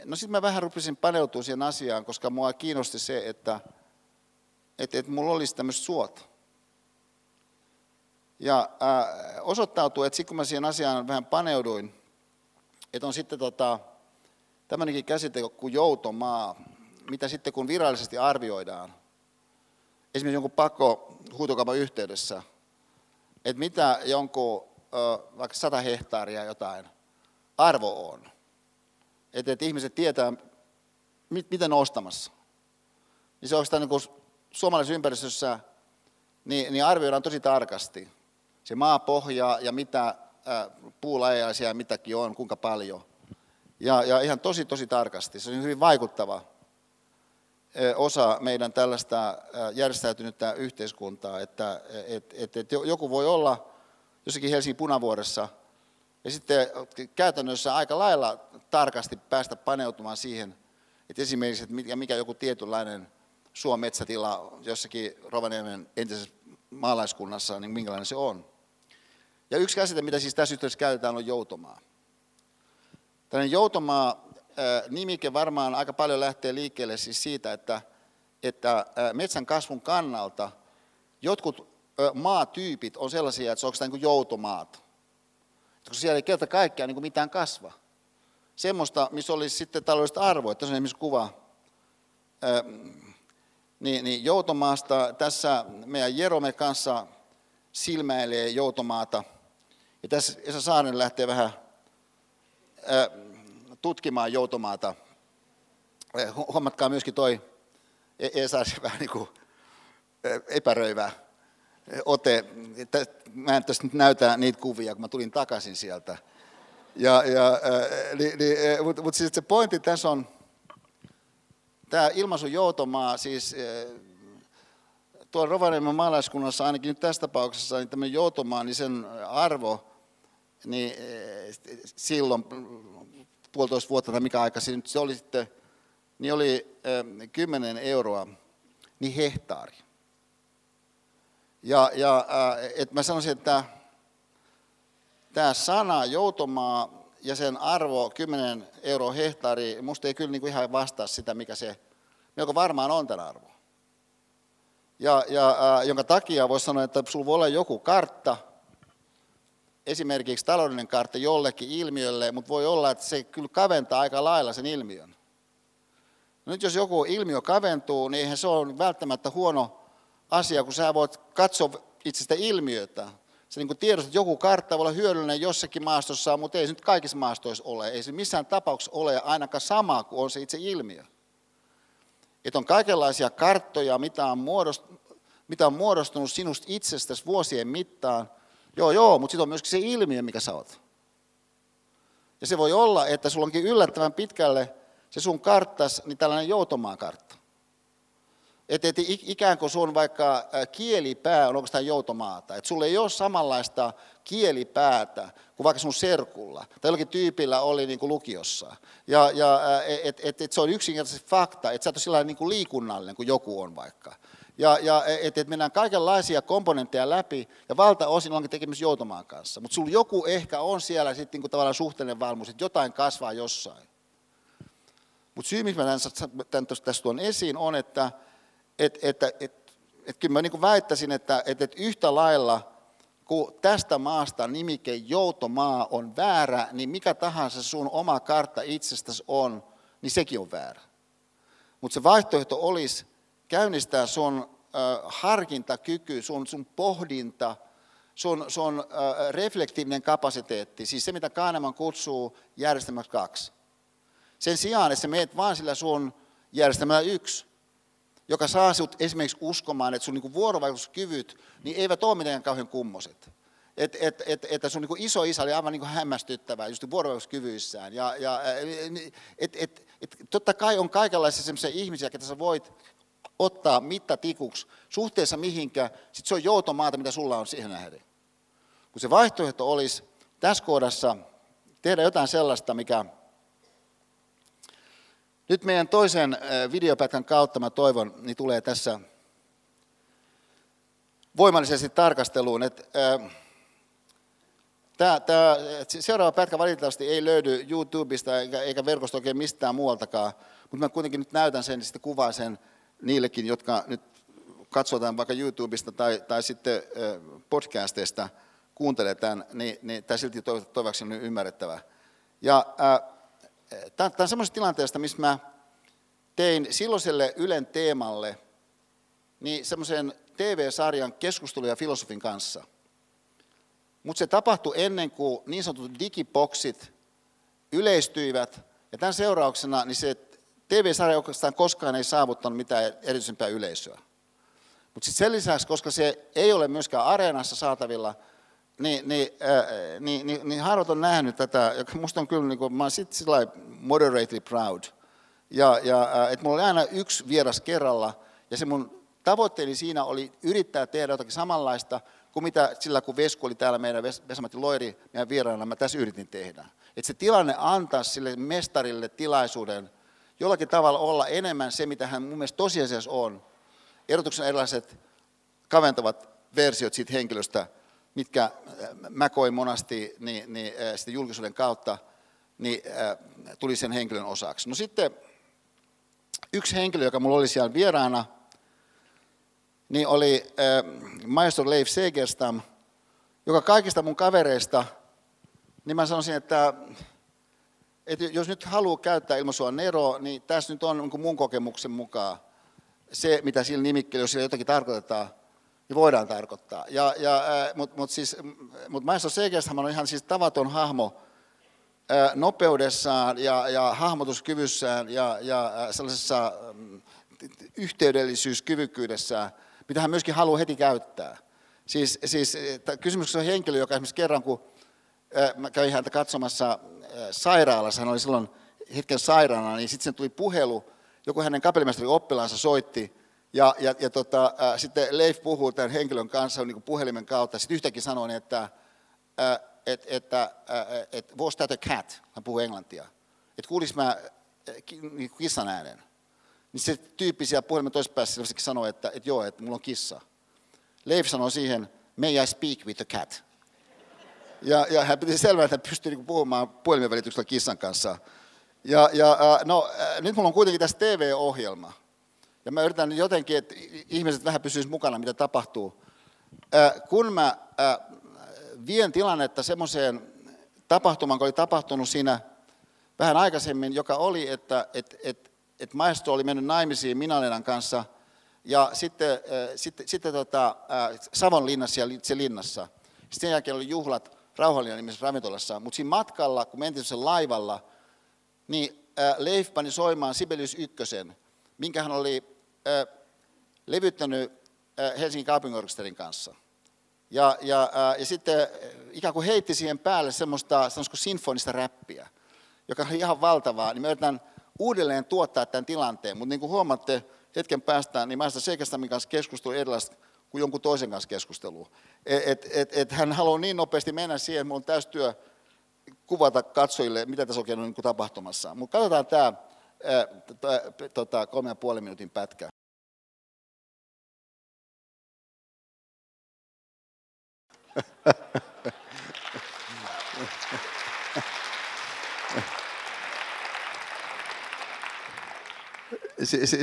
No sitten mä vähän rupesin paneutumaan siihen asiaan, koska mua kiinnosti se, että, että, että mulla olisi tämmöistä suota. Ja ää, osoittautui, että sitten kun mä siihen asiaan vähän paneuduin, että on sitten tota, tämmöinenkin käsite kuin joutomaa, mitä sitten kun virallisesti arvioidaan, esimerkiksi jonkun pakko huutokaupan yhteydessä, että mitä jonkun vaikka 100 hehtaaria jotain arvo on, että, että ihmiset tietää, mit, miten on ostamassa. Niin se on sitä niin kuin suomalaisessa ympäristössä, niin, niin arvioidaan tosi tarkasti se maapohja ja mitä puulajaisia mitäkin on, kuinka paljon. Ja, ja ihan tosi, tosi tarkasti. Se on hyvin vaikuttava osa meidän tällaista järjestäytynyttä yhteiskuntaa, että et, et, et joku voi olla jossakin Helsingin punavuoressa ja sitten käytännössä aika lailla tarkasti päästä paneutumaan siihen, että esimerkiksi, että mikä, mikä joku tietynlainen suometsätila jossakin Rovaniemen entisessä maalaiskunnassa, niin minkälainen se on. Ja yksi käsite, mitä siis tässä yhteydessä käytetään, on joutomaa. Tällainen joutomaa nimike varmaan aika paljon lähtee liikkeelle siis siitä, että, että metsän kasvun kannalta jotkut maatyypit on sellaisia, että se onko niin joutomaat. Koska siellä ei kerta kaikkiaan niin mitään kasva semmoista, missä olisi sitten taloudellista arvoa. Tässä on esimerkiksi kuva niin, niin Joutomaasta. Tässä meidän Jerome kanssa silmäilee Joutomaata. Ja tässä Esa Saaren lähtee vähän tutkimaan Joutomaata. Huomatkaa myöskin toi e- Esa vähän niin kuin epäröivä ote. Mä en tässä nyt näytä niitä kuvia, kun mä tulin takaisin sieltä ja, ja, niin, niin, Mutta mut siis se pointti tässä on, tämä ilmaisu joutomaa, siis tuolla Rovaniemen maalaiskunnassa ainakin nyt tässä tapauksessa, niin tämmöinen joutomaa, niin sen arvo, niin äh, silloin puolitoista vuotta tai mikä aika se oli sitten, niin oli 10 euroa, niin hehtaari. Ja, ja että mä sanoisin, että tämä sana joutomaa ja sen arvo 10 euroa hehtaari, musta ei kyllä kuin ihan vastaa sitä, mikä se melko varmaan on tämän arvo. Ja, ja jonka takia voisi sanoa, että sinulla voi olla joku kartta, esimerkiksi taloudellinen kartta jollekin ilmiölle, mutta voi olla, että se kyllä kaventaa aika lailla sen ilmiön. No nyt jos joku ilmiö kaventuu, niin eihän se ole välttämättä huono asia, kun sä voit katsoa itsestä ilmiötä. Se niin tiedostat, että joku kartta voi olla hyödyllinen jossakin maastossa, mutta ei se nyt kaikissa maastoissa ole. Ei se missään tapauksessa ole ainakaan sama kuin on se itse ilmiö. Että on kaikenlaisia karttoja, mitä muodostunut, mitä on muodostunut sinusta itsestäsi vuosien mittaan. Joo, joo, mutta sitten on myöskin se ilmiö, mikä sä oot. Ja se voi olla, että sulla onkin yllättävän pitkälle se sun karttas, niin tällainen joutomaan kartta. Että et ikään kuin sun vaikka kielipää on oikeastaan joutomaata. Että sulla ei ole samanlaista kielipäätä kuin vaikka sun serkulla. Tai jollakin tyypillä oli niin kuin lukiossa. Ja, ja et, et, et se on yksinkertaisesti fakta, että sä et ole niin kuin liikunnallinen kuin joku on vaikka. Ja, ja että et mennään kaikenlaisia komponentteja läpi, ja valtaosin onkin tekemistä joutomaan kanssa. Mutta sulla joku ehkä on siellä sitten niin tavallaan suhteellinen valmuus, että jotain kasvaa jossain. Mutta syy, miksi mä tämän tässä tuon esiin, on, että et, et, et, et, et kyllä mä niin väittäisin, että et, et yhtä lailla, kun tästä maasta nimike joutomaa on väärä, niin mikä tahansa sun oma kartta itsestäsi on, niin sekin on väärä. Mutta se vaihtoehto olisi käynnistää sun harkintakyky, sun, sun pohdinta, sun, sun reflektiivinen kapasiteetti, siis se mitä Kahneman kutsuu järjestelmäksi kaksi. Sen sijaan, että sä meet vaan sillä sun järjestelmällä yksi, joka saa sinut esimerkiksi uskomaan, että sun niin vuorovaikutuskyvyt niin eivät ole mitenkään kauhean kummoset. Et, et, et, että sun niin iso isä oli aivan niin hämmästyttävää just vuorovaikutuskyvyissään. Ja, ja, et, et, et, totta kai on kaikenlaisia ihmisiä, ketä sä voit ottaa mittatikuksi suhteessa mihinkä, sit se on joutomaata, mitä sulla on siihen nähden. Kun se vaihtoehto olisi tässä kohdassa tehdä jotain sellaista, mikä nyt meidän toisen videopätkän kautta, mä toivon, niin tulee tässä voimallisesti tarkasteluun, että Tämä, seuraava pätkä valitettavasti ei löydy YouTubesta eikä, verkosta oikein mistään muualtakaan, mutta mä kuitenkin nyt näytän sen, sitten kuvaan sen niillekin, jotka nyt katsotaan vaikka YouTubesta tai, tai sitten podcasteista kuuntelee tämän, niin, niin tämä silti toivottavasti on ymmärrettävää. Ja Tämä on semmoisesta tilanteesta, missä mä tein silloiselle Ylen teemalle niin semmoisen TV-sarjan keskusteluja filosofin kanssa. Mutta se tapahtui ennen kuin niin sanotut digiboksit yleistyivät, ja tämän seurauksena niin se TV-sarja oikeastaan koskaan ei saavuttanut mitään erityisempää yleisöä. Mutta sitten sen lisäksi, koska se ei ole myöskään areenassa saatavilla, niin, niin, äh, niin, niin, niin harvat on nähnyt tätä, joka musta on kyllä, niin kuin, mä olen sitten sillä moderately proud. Ja, ja äh, että mulla oli aina yksi vieras kerralla, ja se mun tavoitteeni siinä oli yrittää tehdä jotakin samanlaista kuin mitä sillä, kun Vesku oli täällä meidän Vesamatti Loiri meidän vieraana, mä tässä yritin tehdä. Että se tilanne antaa sille mestarille tilaisuuden jollakin tavalla olla enemmän se, mitä hän mun mielestä tosiasiassa on. Erotuksen erilaiset kaventavat versiot siitä henkilöstä, mitkä äh, mä koin monasti niin, niin, äh, sitten julkisuuden kautta, niin äh, tuli sen henkilön osaksi. No sitten yksi henkilö, joka mulla oli siellä vieraana, niin oli maestro Leif Segerstam, joka kaikista mun kavereista, niin mä sanoisin, että, että jos nyt haluaa käyttää ilmaisua Nero, niin tässä nyt on niin mun kokemuksen mukaan se, mitä sillä nimikkeellä, jos sillä jotakin tarkoitetaan, niin voidaan tarkoittaa. Ja, ja, Mutta mut siis, mut Maestro Segerstam on ihan siis tavaton hahmo nopeudessaan ja, ja hahmotuskyvyssään ja, ja sellaisessa yhteydellisyyskyvykkyydessään, mitä hän myöskin haluaa heti käyttää. Siis, siis kysymyksessä on henkilö, joka esimerkiksi kerran, kun mä kävin häntä katsomassa sairaalassa, hän oli silloin hetken sairaana, niin sitten tuli puhelu, joku hänen kapellimestari oppilaansa soitti, ja, ja, ja tota, äh, sitten Leif puhuu tämän henkilön kanssa niin puhelimen kautta. Sitten yhtäkkiä sanoin, että, äh, et, että äh, et, was that a cat? Hän puhuu englantia. Että kuulis mä äh, niin kissan äänen. Niin se tyyppi siellä puhelimen toisessa päässä sanoi, että, että joo, että mulla on kissa. Leif sanoi siihen, may I speak with the cat? Ja, ja hän piti selvää, että hän pystyy niin puhumaan puhelimen välityksellä kissan kanssa. Ja, ja äh, no, äh, nyt mulla on kuitenkin tässä TV-ohjelma. Ja mä yritän jotenkin, että ihmiset vähän pysyisivät mukana, mitä tapahtuu. Kun mä vien tilannetta semmoiseen tapahtumaan, joka oli tapahtunut siinä vähän aikaisemmin, joka oli, että et, et, et maestro oli mennyt naimisiin Minalenan kanssa ja sitten, äh, sitten, sitten tota, äh, Savon linnassa ja linnassa. Sitten sen jälkeen oli juhlat Rauhallinen nimisessä ravintolassa, mutta siinä matkalla, kun mentiin sen laivalla, niin äh, Leif pani soimaan Sibelius ykkösen, minkä hän oli äh, levyttänyt äh, Helsingin kaupunginorkesterin kanssa. Ja, ja, ja sitten ikään kuin heitti siihen päälle semmoista, semmoista sinfonista räppiä, joka oli ihan valtavaa, niin me yritän uudelleen tuottaa tämän tilanteen, mutta niin kuin huomaatte hetken päästä, niin mä sitä kanssa keskustelu erilaista kuin jonkun toisen kanssa keskustelua. Et, et, et, hän haluaa niin nopeasti mennä siihen, että on täysi työ kuvata katsojille, mitä tässä oikein on niin tapahtumassa. Mutta katsotaan tämä tota, kolme ja puoli minuutin pätkä.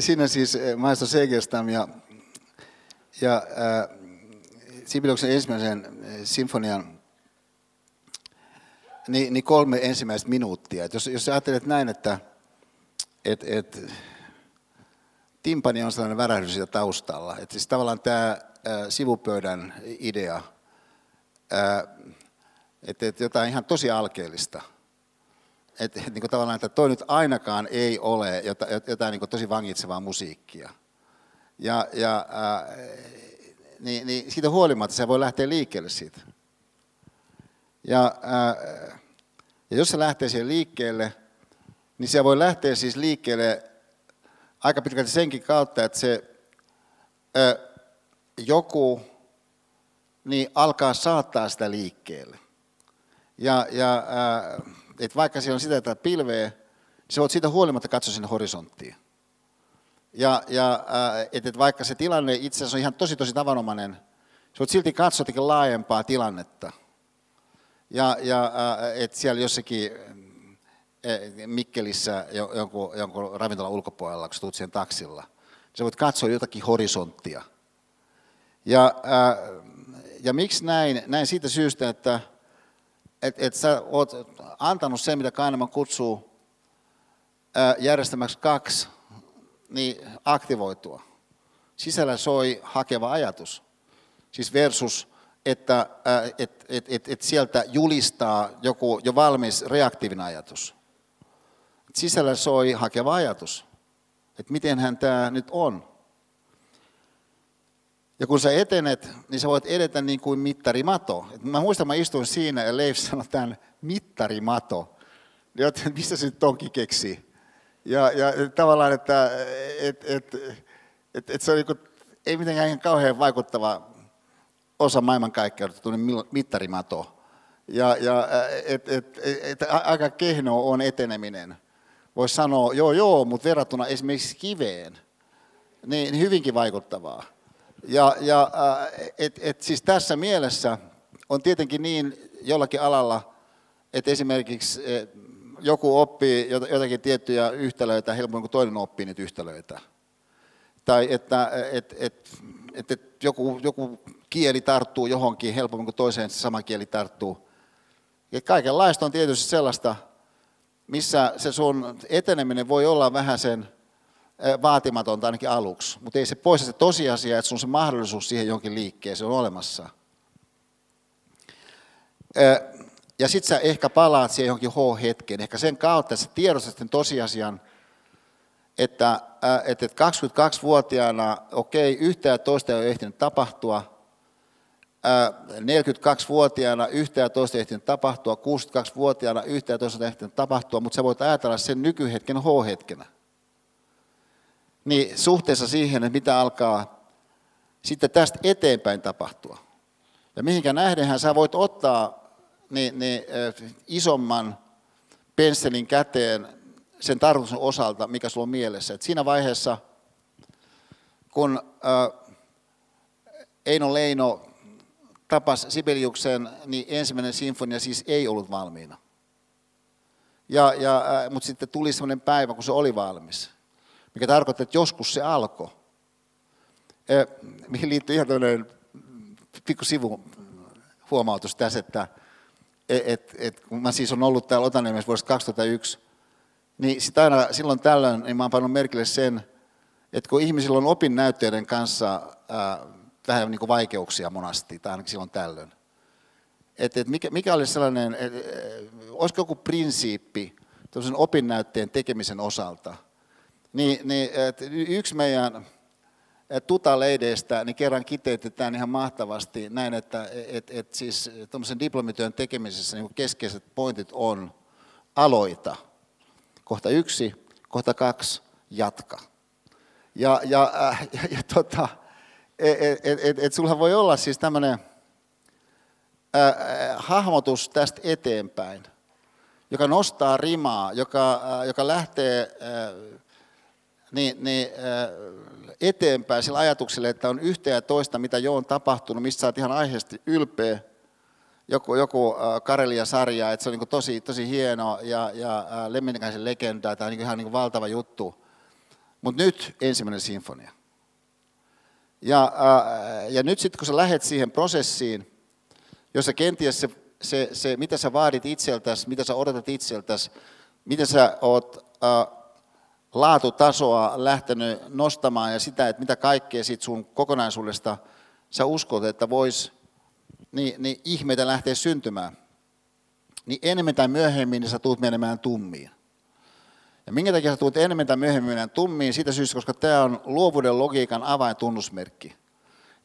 Siinä siis eh, maestro Segerstam ja, ja Sibeliuksen ensimmäisen eh, sinfonian niin, niin kolme ensimmäistä minuuttia. Et jos, jos ajattelet näin, että et, et, timpani on sellainen värähdys siitä taustalla. Että siis tavallaan tämä ä, sivupöydän idea, että et jotain ihan tosi alkeellista. Että et, niin tavallaan, että toi nyt ainakaan ei ole jotain, jotain niin tosi vangitsevaa musiikkia. Ja, ja ä, niin, niin siitä huolimatta se voi lähteä liikkeelle siitä. Ja, ää, ja jos se lähtee siihen liikkeelle, niin se voi lähteä siis liikkeelle aika pitkälti senkin kautta, että se ää, joku niin alkaa saattaa sitä liikkeelle. Ja, ja ää, et vaikka siellä on sitä, että pilveä, niin sä voit siitä huolimatta katsoa sinne horisonttiin. Ja, ja että et vaikka se tilanne itse asiassa on ihan tosi tosi tavanomainen, sä voit silti katsoa laajempaa tilannetta. Ja, ja että siellä jossakin Mikkelissä jonkun, jonkun ravintolan ulkopuolella, kun tulet siihen taksilla, niin sä voit katsoa jotakin horisonttia. Ja, ja miksi näin? Näin siitä syystä, että et, et sä oot antanut sen, mitä Kahneman kutsuu järjestelmäksi kaksi, niin aktivoitua. Sisällä soi hakeva ajatus. Siis versus, että äh, et, et, et, et sieltä julistaa joku jo valmis reaktiivinen ajatus. Sisällä soi hakeva ajatus. Että mitenhän tämä nyt on. Ja kun sä etenet, niin sä voit edetä niin kuin mittarimato. Et mä muistan, mä istuin siinä ja Leif sanoi tämän mittarimato. Joten mistä se nyt onkin keksii? Ja, ja tavallaan, että et, et, et, et se on niin ei mitenkään ihan kauhean vaikuttava osa maailmankaikkeutta, tuonne mittarimato. Ja, ja et, et, et, aika kehno on eteneminen. Voisi sanoa, joo joo, mutta verrattuna esimerkiksi kiveen, niin hyvinkin vaikuttavaa. Ja, ja et, et, siis tässä mielessä on tietenkin niin jollakin alalla, että esimerkiksi joku oppii jotakin tiettyjä yhtälöitä helpommin kuin toinen oppii niitä yhtälöitä. Tai että et, et, et, et joku, joku kieli tarttuu johonkin helpommin kuin toiseen se sama kieli tarttuu. Ja kaikenlaista on tietysti sellaista, missä se sun eteneminen voi olla vähän sen vaatimatonta ainakin aluksi, mutta ei se poista se tosiasia, että sun se mahdollisuus siihen jonkin liikkeeseen on olemassa. Ja sitten sä ehkä palaat siihen johonkin H-hetkeen, ehkä sen kautta, sä tiedostat sen tosiasian, että, että 22-vuotiaana, okei, yhtä ja toista ei ole ehtinyt tapahtua, 42-vuotiaana yhtä ja toista ei ehtinyt tapahtua, 62-vuotiaana yhtä ja toista ei ehtinyt tapahtua, mutta sä voit ajatella sen nykyhetken H-hetkenä. Niin suhteessa siihen, että mitä alkaa sitten tästä eteenpäin tapahtua. Ja mihinkä nähdenhän sä voit ottaa niin, niin, isomman pensselin käteen sen tarkoituksen osalta, mikä sulla on mielessä. Et siinä vaiheessa, kun äh, Eino Leino tapas Sibeliuksen, niin ensimmäinen sinfonia siis ei ollut valmiina. Ja, ja, äh, mutta sitten tuli sellainen päivä, kun se oli valmis, mikä tarkoittaa, että joskus se alkoi. Äh, mihin liittyy ihan tämmöinen pikku sivu huomautus tässä, että et, et, et, kun mä siis on ollut täällä Otaniemessä vuodesta 2001, niin sit aina silloin tällöin niin mä oon pannut merkille sen, että kun ihmisillä on opinnäytteiden kanssa ää, vähän niin kuin vaikeuksia monasti, tai ainakin silloin tällöin, että et mikä, mikä olisi sellainen, et, et, olisiko joku prinsiippi opinnäytteen tekemisen osalta, niin, niin et yksi meidän tutaleideistä niin kerran kiteytetään ihan mahtavasti näin, että et, et siis diplomityön tekemisessä niin keskeiset pointit on aloita. Kohta yksi, kohta kaksi, jatka. Ja, ja, äh, ja, ja tota, et, et, et, et sulla voi olla siis tämmöinen äh, äh, hahmotus tästä eteenpäin, joka nostaa rimaa, joka, äh, joka lähtee äh, niin, niin, äh, eteenpäin sillä ajatuksella, että on yhtä ja toista, mitä jo on tapahtunut, mistä sä oot ihan aiheesti ylpeä. Joku, joku äh, Karelia-sarja, että se on niin tosi, tosi hieno ja, ja äh, Lemminkäisen legenda, tämä on niin ihan niin valtava juttu. Mutta nyt ensimmäinen sinfonia. Ja, ja nyt sitten kun sä lähet siihen prosessiin, jossa kenties se, se, se mitä sä vaadit itseltäsi, mitä sä odotat itseltäsi, mitä sä oot laatutasoa lähtenyt nostamaan ja sitä, että mitä kaikkea siitä sun kokonaisuudesta sä uskot, että vois niin, niin ihmeitä lähteä syntymään, niin enemmän tai myöhemmin niin sä tulet menemään tummiin. Ja minkä takia sä tulet enemmän tai myöhemmin menemään tummiin? Siitä syystä, koska tämä on luovuuden logiikan avaintunnusmerkki.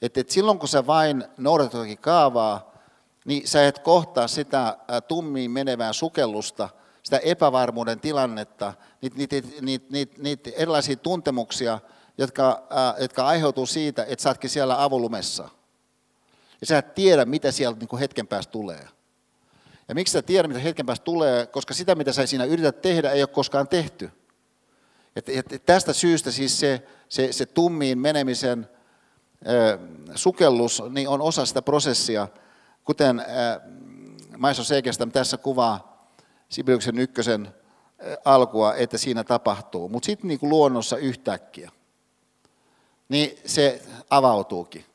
Että et silloin kun sä vain noudatat kaavaa, niin sä et kohtaa sitä tummiin menevää sukellusta – sitä epävarmuuden tilannetta, niitä, niitä, niitä, niitä, niitä erilaisia tuntemuksia, jotka, äh, jotka aiheutuu siitä, että sä ootkin siellä avolumessa. Ja sä et tiedä, mitä sieltä niin hetken päästä tulee. Ja miksi sä tiedät, mitä hetken päästä tulee? Koska sitä, mitä sä siinä yrität tehdä, ei ole koskaan tehty. Et, et tästä syystä siis se, se, se tummiin menemisen äh, sukellus niin on osa sitä prosessia, kuten Maiso Seikestä tässä kuvaa Sibeliuksen ykkösen alkua, että siinä tapahtuu. Mutta sitten niin luonnossa yhtäkkiä, niin se avautuukin.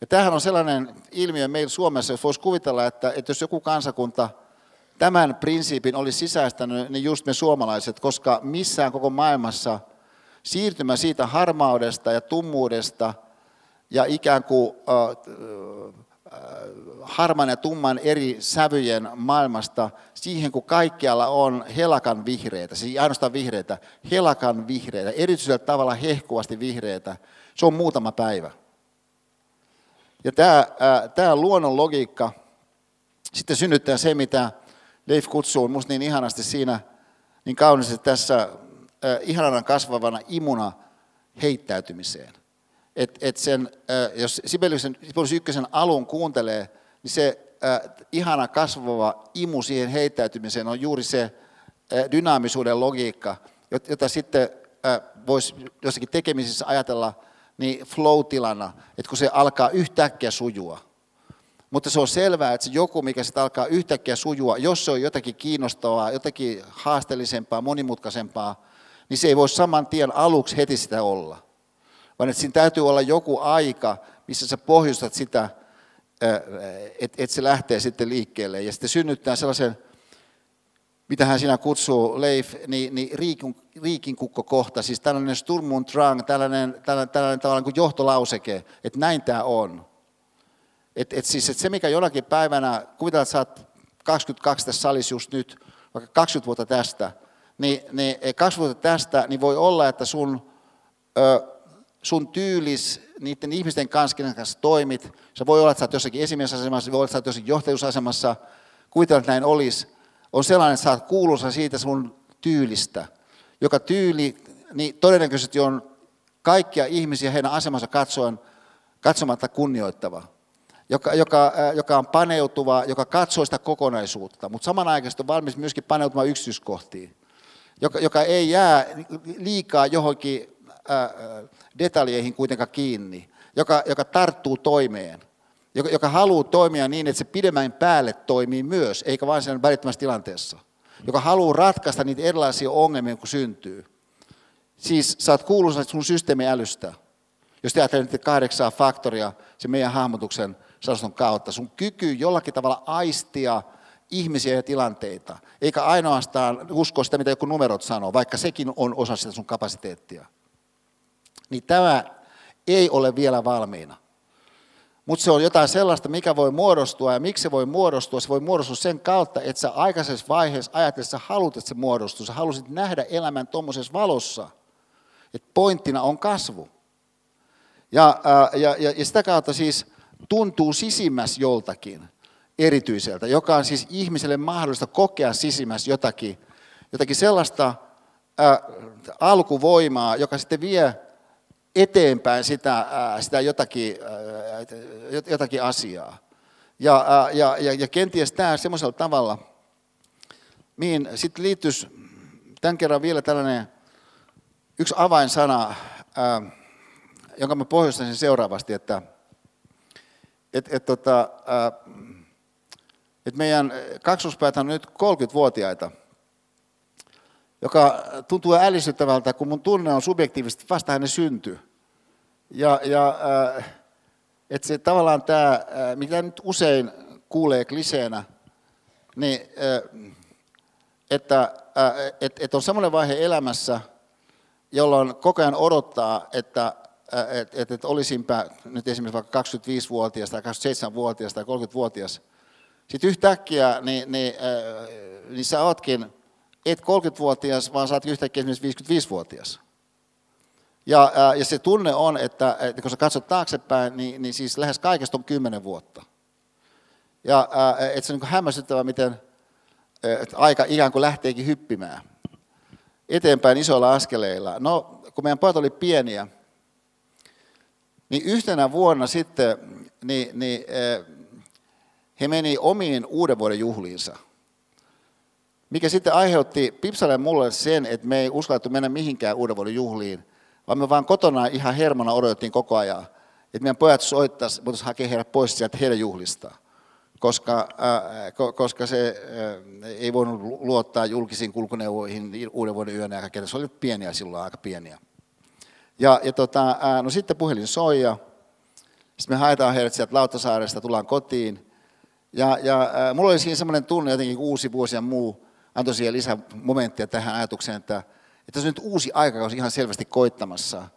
Ja tämähän on sellainen ilmiö meillä Suomessa, jos voisi kuvitella, että, että jos joku kansakunta tämän prinsiipin olisi sisäistänyt, niin just me suomalaiset, koska missään koko maailmassa siirtymä siitä harmaudesta ja tummuudesta ja ikään kuin äh, harman ja tumman eri sävyjen maailmasta siihen, kun kaikkialla on helakan vihreitä, siis ainoastaan vihreitä, helakan vihreitä, erityisellä tavalla hehkuvasti vihreitä, se on muutama päivä. Ja tämä, tämä luonnon logiikka sitten synnyttää se, mitä Leif kutsuu minusta niin ihanasti siinä, niin kauniisti tässä ihanana kasvavana imuna heittäytymiseen että et sen, jos Sibelius ykkösen alun kuuntelee, niin se äh, ihana kasvava imu siihen heittäytymiseen on juuri se äh, dynaamisuuden logiikka, jota sitten äh, voisi jossakin tekemisissä ajatella niin flow-tilana, että kun se alkaa yhtäkkiä sujua. Mutta se on selvää, että se joku, mikä sitten alkaa yhtäkkiä sujua, jos se on jotakin kiinnostavaa, jotakin haasteellisempaa, monimutkaisempaa, niin se ei voi saman tien aluksi heti sitä olla vaan että siinä täytyy olla joku aika, missä sä pohjustat sitä, että et se lähtee sitten liikkeelle. Ja sitten synnyttää sellaisen, mitä hän siinä kutsuu, Leif, niin, niin riikin, riikin kohta, siis tällainen Sturm und Drang, tällainen, tällainen, tällainen tavallaan kuin johtolauseke, että näin tämä on. Et, et siis, et se, mikä jonakin päivänä, kuvitellaan, että sä oot 22 tässä salissa just nyt, vaikka 20 vuotta tästä, niin, niin 20 vuotta tästä, niin voi olla, että sun ö, sun tyylis niiden ihmisten kanssa, kenen kanssa toimit. Se voi olla, että sä oot jossakin esimiesasemassa, voi olla, että sä oot jossakin johtajuusasemassa. Kuvitellaan, että näin olisi. On sellainen, että sä oot kuuluisa siitä sun tyylistä, joka tyyli niin todennäköisesti on kaikkia ihmisiä heidän asemansa katsoen, katsomatta kunnioittava. Joka, joka, joka on paneutuva, joka katsoo sitä kokonaisuutta, mutta samanaikaisesti on valmis myöskin paneutumaan yksityiskohtiin. Joka, joka ei jää liikaa johonkin detaljeihin kuitenkaan kiinni, joka, joka tarttuu toimeen, joka, joka haluaa toimia niin, että se pidemmän päälle toimii myös, eikä vain sen välittömässä tilanteessa. Joka haluaa ratkaista niitä erilaisia ongelmia, kun syntyy. Siis oot kuuluisa sun systeemiälystä. Jos te nyt kahdeksaa faktoria, se meidän hahmotuksen sanaston kautta. Sun kyky jollakin tavalla aistia ihmisiä ja tilanteita, eikä ainoastaan uskoa sitä, mitä joku numerot sanoo, vaikka sekin on osa sitä sun kapasiteettia. Niin tämä ei ole vielä valmiina. Mutta se on jotain sellaista, mikä voi muodostua ja miksi se voi muodostua. Se voi muodostua sen kautta, että sä aikaisessa vaiheessa sä haluat, että se muodostuu. Sä halusit nähdä elämän tuommoisessa valossa. Että pointtina on kasvu. Ja, ja, ja, ja sitä kautta siis tuntuu sisimmäs joltakin erityiseltä, joka on siis ihmiselle mahdollista kokea sisimmäs jotakin, jotakin sellaista ää, alkuvoimaa, joka sitten vie eteenpäin sitä, sitä jotakin, jotakin asiaa. Ja, ja, ja, ja kenties tämä semmoisella tavalla, mihin sitten liittyisi tämän kerran vielä tällainen yksi avainsana, jonka mä pohjustaisin seuraavasti, että et, et, tota, et meidän kaksoispäät on nyt 30-vuotiaita – joka tuntuu ällistyttävältä, kun mun tunne on subjektiivisesti vasta hänen synty. Ja, ja äh, että se tavallaan tämä, äh, mitä nyt usein kuulee kliseenä, niin äh, että äh, et, et on semmoinen vaihe elämässä, jolloin koko ajan odottaa, että et, et, et olisinpä nyt esimerkiksi vaikka 25-vuotias tai 27-vuotias tai 30-vuotias. Sitten yhtäkkiä niin, niin, äh, niin sä ootkin et 30-vuotias, vaan saat yhtäkkiä esimerkiksi 55-vuotias. Ja, ja se tunne on, että, että kun sä katsot taaksepäin, niin, niin siis lähes kaikesta on 10 vuotta. Ja että se on niin hämmästyttävä, miten että aika ikään kuin lähteekin hyppimään eteenpäin isoilla askeleilla. No, kun meidän pojat oli pieniä, niin yhtenä vuonna sitten niin, niin, he meni omiin uuden vuoden juhliinsa – mikä sitten aiheutti Pipsalle mulle sen, että me ei uskallettu mennä mihinkään uuden vuoden juhliin, vaan me vaan kotona ihan hermona odotettiin koko ajan, että meidän pojat soittaisi, voitaisiin hakea heidät pois sieltä heidän juhlista. Koska, äh, koska se äh, ei voinut luottaa julkisiin kulkuneuvoihin uuden vuoden yönä ja kaikkea. Se oli pieniä silloin, aika pieniä. Ja, ja tota, äh, no sitten puhelin soi ja sitten me haetaan heidät sieltä Lauttasaaresta, tullaan kotiin. Ja, ja äh, mulla oli siinä semmoinen tunne jotenkin uusi vuosi ja muu, antoi siihen lisää momenttia tähän ajatukseen, että, että se on nyt uusi aikakausi ihan selvästi koittamassa,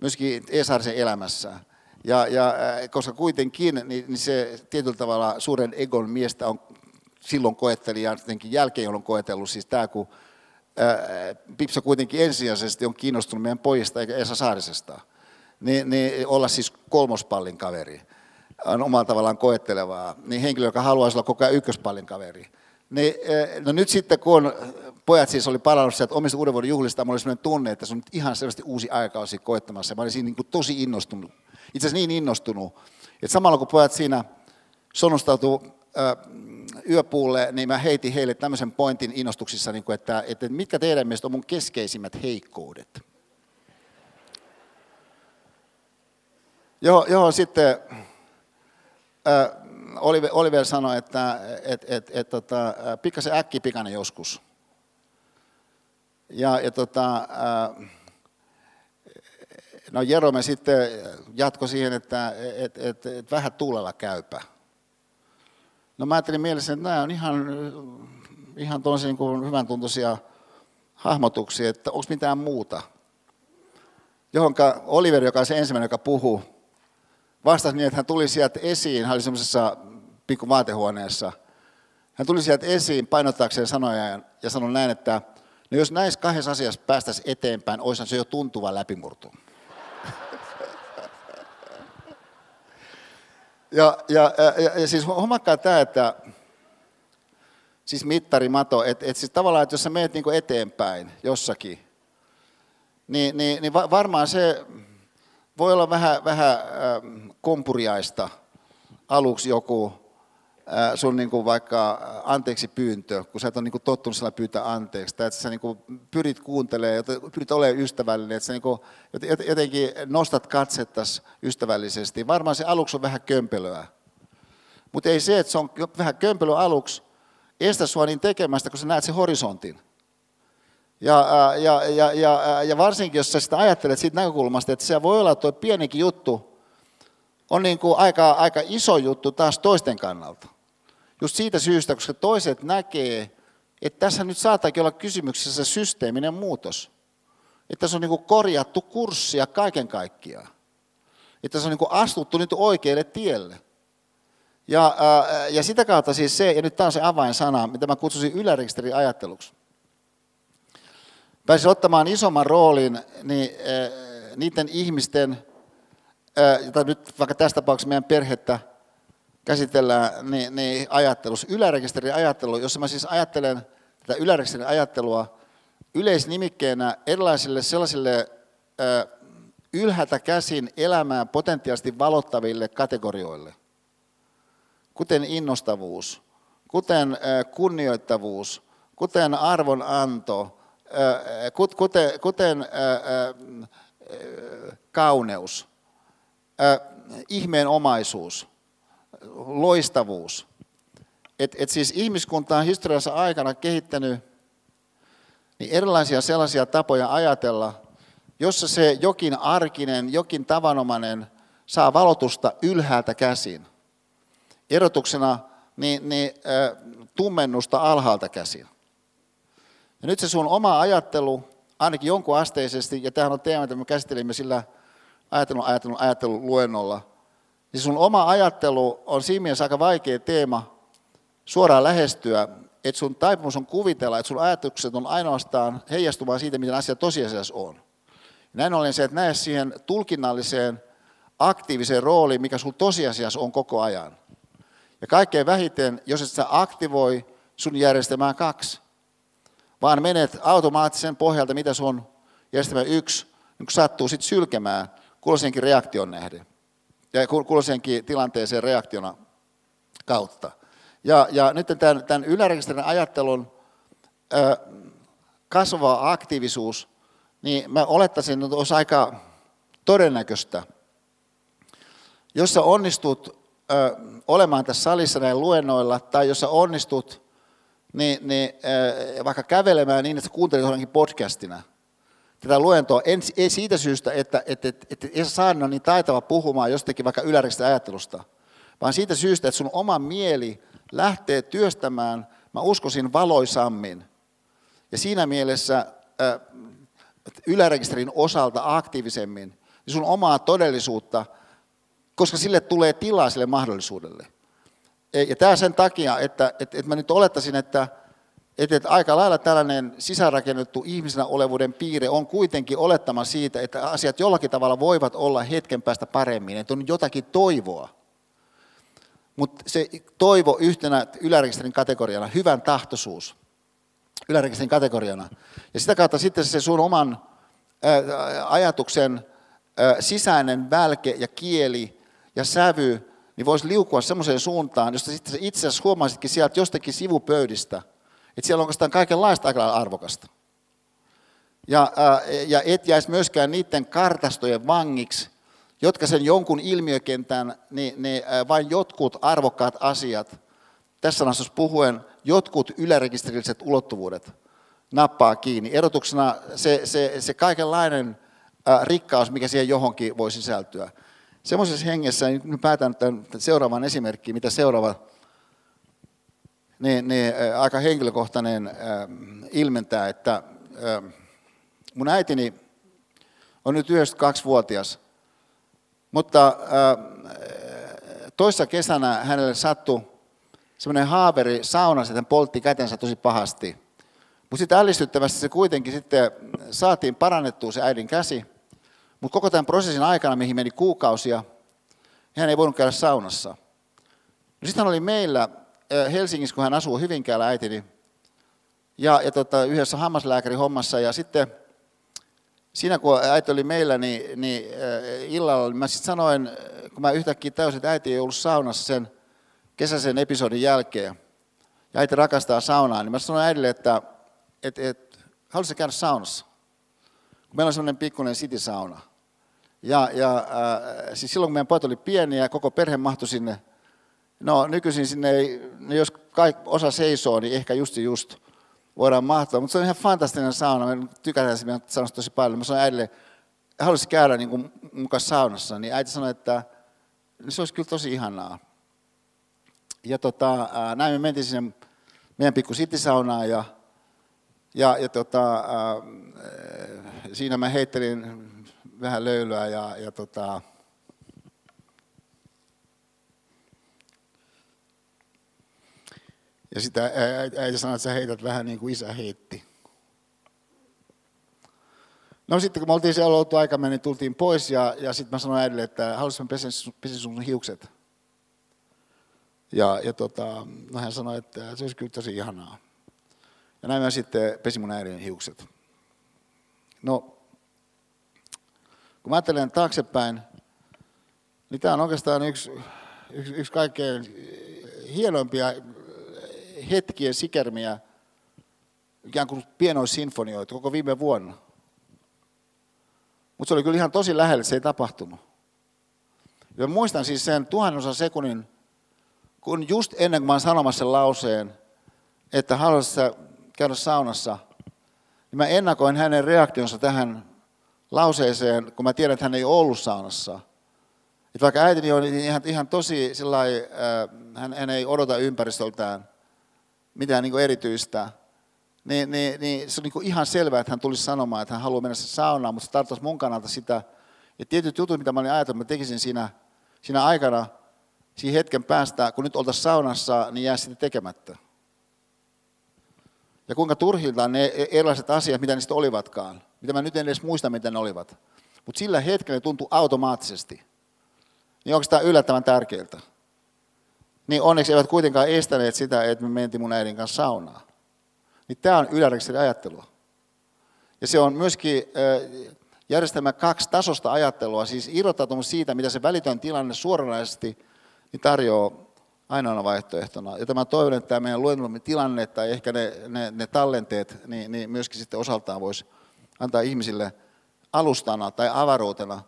myöskin Esarisen elämässä. Ja, ja, äh, koska kuitenkin niin, niin se tietyllä tavalla suuren egon miestä on silloin koetteli ja jotenkin jälkeen on koetellut, siis tämä kun ää, äh, Pipsa kuitenkin ensisijaisesti on kiinnostunut meidän pojista eikä Esa Saarisesta, niin, niin olla siis kolmospallin kaveri. On omalla tavallaan koettelevaa, niin henkilö, joka haluaisi olla koko ajan ykköspallin kaveri, niin, eh, no nyt sitten kun pojat siis oli palannut sieltä omista uuden vuoden juhlista, mulla oli sellainen tunne, että se on nyt ihan selvästi uusi aikausi koettamassa. Mä olin siinä niin kuin tosi innostunut, itse asiassa niin innostunut, että samalla kun pojat siinä sonnustautuu yöpuulle, niin mä heitin heille tämmöisen pointin innostuksissa, niin kuin, että, että mitkä teidän mielestä on mun keskeisimmät heikkoudet. Joo, joo sitten Oliver, Oliver sanoi, että et, et, et, tota, pikkasen äkkipikainen joskus. Ja, ja tota, no Jerome sitten jatkoi siihen, että et, et, et vähän tuulella käypä. No mä ajattelin mielessä, että nämä on ihan, ihan niin kuin hyvän tuntuisia hahmotuksia, että onko mitään muuta. Johonka Oliver, joka on se ensimmäinen, joka puhuu, vastasi niin, että hän tuli sieltä esiin, hän oli semmoisessa pikku vaatehuoneessa. Hän tuli sieltä esiin painottaakseen sanoja ja sanoi näin, että no jos näissä kahdessa asiassa päästäisiin eteenpäin, olisi se jo tuntuva läpimurto. ja, ja, ja, ja siis huomakkaa tämä, että siis mittarimato, että et siis tavallaan, että jos sä meet niinku eteenpäin jossakin, niin, niin, niin varmaan se voi olla vähän, vähän kompuriaista aluksi joku sun niin kuin vaikka anteeksi pyyntö, kun sä et ole niin kuin tottunut sillä pyytää anteeksi, tai että sä niin kuin pyrit kuuntelemaan, pyrit olemaan ystävällinen, että sä niin kuin jotenkin nostat katsettas ystävällisesti. Varmaan se aluksi on vähän kömpelöä. Mutta ei se, että se on vähän kömpelö aluksi, estä sua niin tekemästä, kun sä näet sen horisontin. Ja, ja, ja, ja, ja varsinkin, jos sä sitä ajattelet siitä näkökulmasta, että se voi olla tuo pienikin juttu, on niin kuin aika, aika iso juttu taas toisten kannalta. Just siitä syystä, koska toiset näkee, että tässä nyt saattaakin olla kysymyksessä systeeminen muutos. Että tässä on niin kuin korjattu kurssia kaiken kaikkiaan. Että tässä on niin kuin astuttu nyt oikealle tielle. Ja, ja sitä kautta siis se, ja nyt tämä on se avainsana, mitä mä kutsusin ylärekisteriajatteluksi. Pääsin ottamaan isomman roolin niin, ää, niiden ihmisten, ää, nyt vaikka tässä tapauksessa meidän perhettä käsitellään, niin, niin ajattelussa, ylärekisteriajattelu, jossa mä siis ajattelen tätä ylärekisterin ajattelua yleisnimikkeenä erilaisille sellaisille ää, ylhäältä käsin elämää potentiaalisesti valottaville kategorioille – kuten innostavuus, kuten kunnioittavuus, kuten arvonanto, kuten, kuten kauneus, ihmeenomaisuus, loistavuus. Et, et siis ihmiskunta on historiassa aikana kehittänyt niin erilaisia sellaisia tapoja ajatella, jossa se jokin arkinen, jokin tavanomainen saa valotusta ylhäältä käsin – erotuksena niin, niin, tummennusta alhaalta käsin. Ja nyt se sun oma ajattelu, ainakin jonkun asteisesti, ja tämähän on teema, mitä me käsittelimme sillä ajattelun, ajattelun, ajattelun luennolla, niin sun oma ajattelu on siinä mielessä aika vaikea teema suoraan lähestyä, että sun taipumus on kuvitella, että sun ajatukset on ainoastaan heijastumaan siitä, miten asia tosiasiassa on. Näin ollen se, että näe siihen tulkinnalliseen, aktiiviseen rooliin, mikä sun tosiasiassa on koko ajan. Ja kaikkein vähiten, jos et sä aktivoi sun järjestelmää kaksi, vaan menet automaattisen pohjalta, mitä sun järjestelmä yksi niin sattuu sitten sylkemään kulloisenkin reaktion nähden ja kulloisenkin tilanteeseen reaktiona kautta. Ja, ja nyt tämän, tämän ylärekisterin ajattelun ö, kasvava aktiivisuus, niin mä olettaisin, että olisi aika todennäköistä, jos sä onnistut ö, olemaan tässä salissa näin luennoilla, tai jos sä onnistut niin, niin, ö, vaikka kävelemään niin, että sä kuuntelet johonkin podcastina tätä luentoa, en, ei siitä syystä, että, että, että, että Esa Saarinen on niin taitava puhumaan jostakin vaikka ylärisestä ajattelusta, vaan siitä syystä, että sun oma mieli lähtee työstämään, mä uskoisin, valoisammin. Ja siinä mielessä ö, ylärekisterin osalta aktiivisemmin, niin sun omaa todellisuutta – koska sille tulee tilaa sille mahdollisuudelle. Ja tämä sen takia, että, että, että mä nyt olettaisin, että, että, että aika lailla tällainen sisäänrakennettu ihmisenä olevuuden piirre on kuitenkin olettama siitä, että asiat jollakin tavalla voivat olla hetken päästä paremmin, että on jotakin toivoa. Mutta se toivo yhtenä ylärekisterin kategoriana, hyvän tahtoisuus, ylärekisterin kategoriana. Ja sitä kautta sitten se sun oman ajatuksen sisäinen välke ja kieli ja sävy, niin voisi liukua semmoiseen suuntaan, josta sitten itse asiassa huomaisitkin sieltä jostakin sivupöydistä, että siellä on oikeastaan kaikenlaista aika arvokasta. Ja, ää, ja et jäisi myöskään niiden kartastojen vangiksi, jotka sen jonkun ilmiökentän, niin, niin vain jotkut arvokkaat asiat, tässä sanassa puhuen jotkut ylärekisterilliset ulottuvuudet nappaa kiinni. Erotuksena se, se, se kaikenlainen ää, rikkaus, mikä siihen johonkin voi sisältyä semmoisessa hengessä, niin nyt päätän tämän seuraavan esimerkkiin, mitä seuraava niin, niin, aika henkilökohtainen äh, ilmentää, että äh, mun äitini on nyt 92-vuotias, mutta äh, toissa kesänä hänelle sattui semmoinen haaveri saunassa, että hän poltti kätensä tosi pahasti. Mutta sitten ällistyttävästi se kuitenkin sitten saatiin parannettua se äidin käsi, mutta koko tämän prosessin aikana, mihin meni kuukausia, hän ei voinut käydä saunassa. No sitten hän oli meillä Helsingissä, kun hän asuu Hyvinkäällä äitini, ja, ja tota, yhdessä hammaslääkärin hommassa, ja sitten siinä kun äiti oli meillä, niin, niin illalla niin mä sitten sanoin, kun mä yhtäkkiä täysin, että äiti ei ollut saunassa sen kesäisen episodin jälkeen, ja äiti rakastaa saunaa, niin mä sanoin äidille, että et, et, haluaisitko käydä saunassa? Meillä on semmoinen pikkuinen city-sauna. Ja, ja äh, siis silloin kun meidän pojat oli pieniä ja koko perhe mahtui sinne, no nykyisin sinne ei, no jos kaik, osa seisoo, niin ehkä just just voidaan mahtua. Mutta se on ihan fantastinen sauna, me tykätään meidän saunasta tosi paljon. Mä sanoin äidille, haluaisin käydä niin mukaan saunassa, niin äiti sanoi, että niin se olisi kyllä tosi ihanaa. Ja tota, näin me mentiin sinne meidän pikku sittisaunaan ja, ja, ja tota, ää, siinä mä heittelin vähän löylyä ja, ja tota, ja sitä äiti sanoi, että sä heität vähän niin kuin isä heitti. No sitten kun me oltiin siellä oltu aika niin tultiin pois ja, ja sitten mä sanoin äidille, että haluaisin mä pesen, pesen sun hiukset. Ja, ja tota, no hän sanoi, että se olisi kyllä tosi ihanaa. Ja näin mä sitten pesin mun äidin hiukset. No, kun mä ajattelen taaksepäin, niin tämä on oikeastaan yksi, yksi, yksi kaikkein hienoimpia hetkien sikermiä, ikään kuin pienoissinfonioita koko viime vuonna. Mutta se oli kyllä ihan tosi lähellä, se ei tapahtunut. Ja muistan siis sen tuhannosa sekunnin, kun just ennen kuin mä olen sanomassa lauseen, että haluaisit käydä saunassa, niin mä ennakoin hänen reaktionsa tähän lauseeseen, kun mä tiedän, että hän ei ollut saunassa. Että vaikka äitini on ihan, ihan tosi sillai, äh, hän, hän ei odota ympäristöltään mitään niin erityistä, niin, niin, niin se on niin ihan selvää, että hän tulisi sanomaan, että hän haluaa mennä saunaan, mutta se tarkoittaisi mun kannalta sitä, ja tietyt jutut, mitä mä olin ajatellut, mä tekisin siinä, siinä aikana, siinä hetken päästä, kun nyt oltaisiin saunassa, niin jää sitten tekemättä. Ja kuinka turhilta ne erilaiset asiat, mitä niistä olivatkaan, mitä mä nyt en edes muista, mitä ne olivat. Mutta sillä hetkellä ne tuntui automaattisesti. Niin onko tämä yllättävän tärkeältä? Niin onneksi eivät kuitenkaan estäneet sitä, että me mentiin mun äidin kanssa saunaan. Niin tämä on ylärekisterin ajattelua. Ja se on myöskin järjestelmä kaksi tasosta ajattelua, siis irrottautumus siitä, mitä se välitön tilanne suoranaisesti tarjoaa ainoana vaihtoehtona. Ja mä toivon, että tämä meidän luennollinen tilanne tai ehkä ne, ne, ne tallenteet, niin, niin myöskin sitten osaltaan voisi antaa ihmisille alustana tai avaruutena,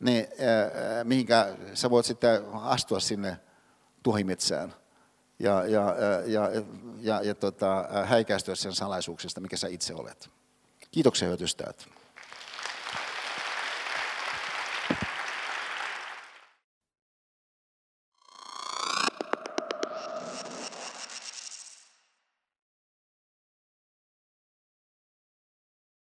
niin, äh, mihinkä sä voit sitten astua sinne tuhimetsään ja, ja, ja, ja, ja, ja tota, häikäistyä sen salaisuuksista, mikä sä itse olet. Kiitoksia, hyvät ystävät.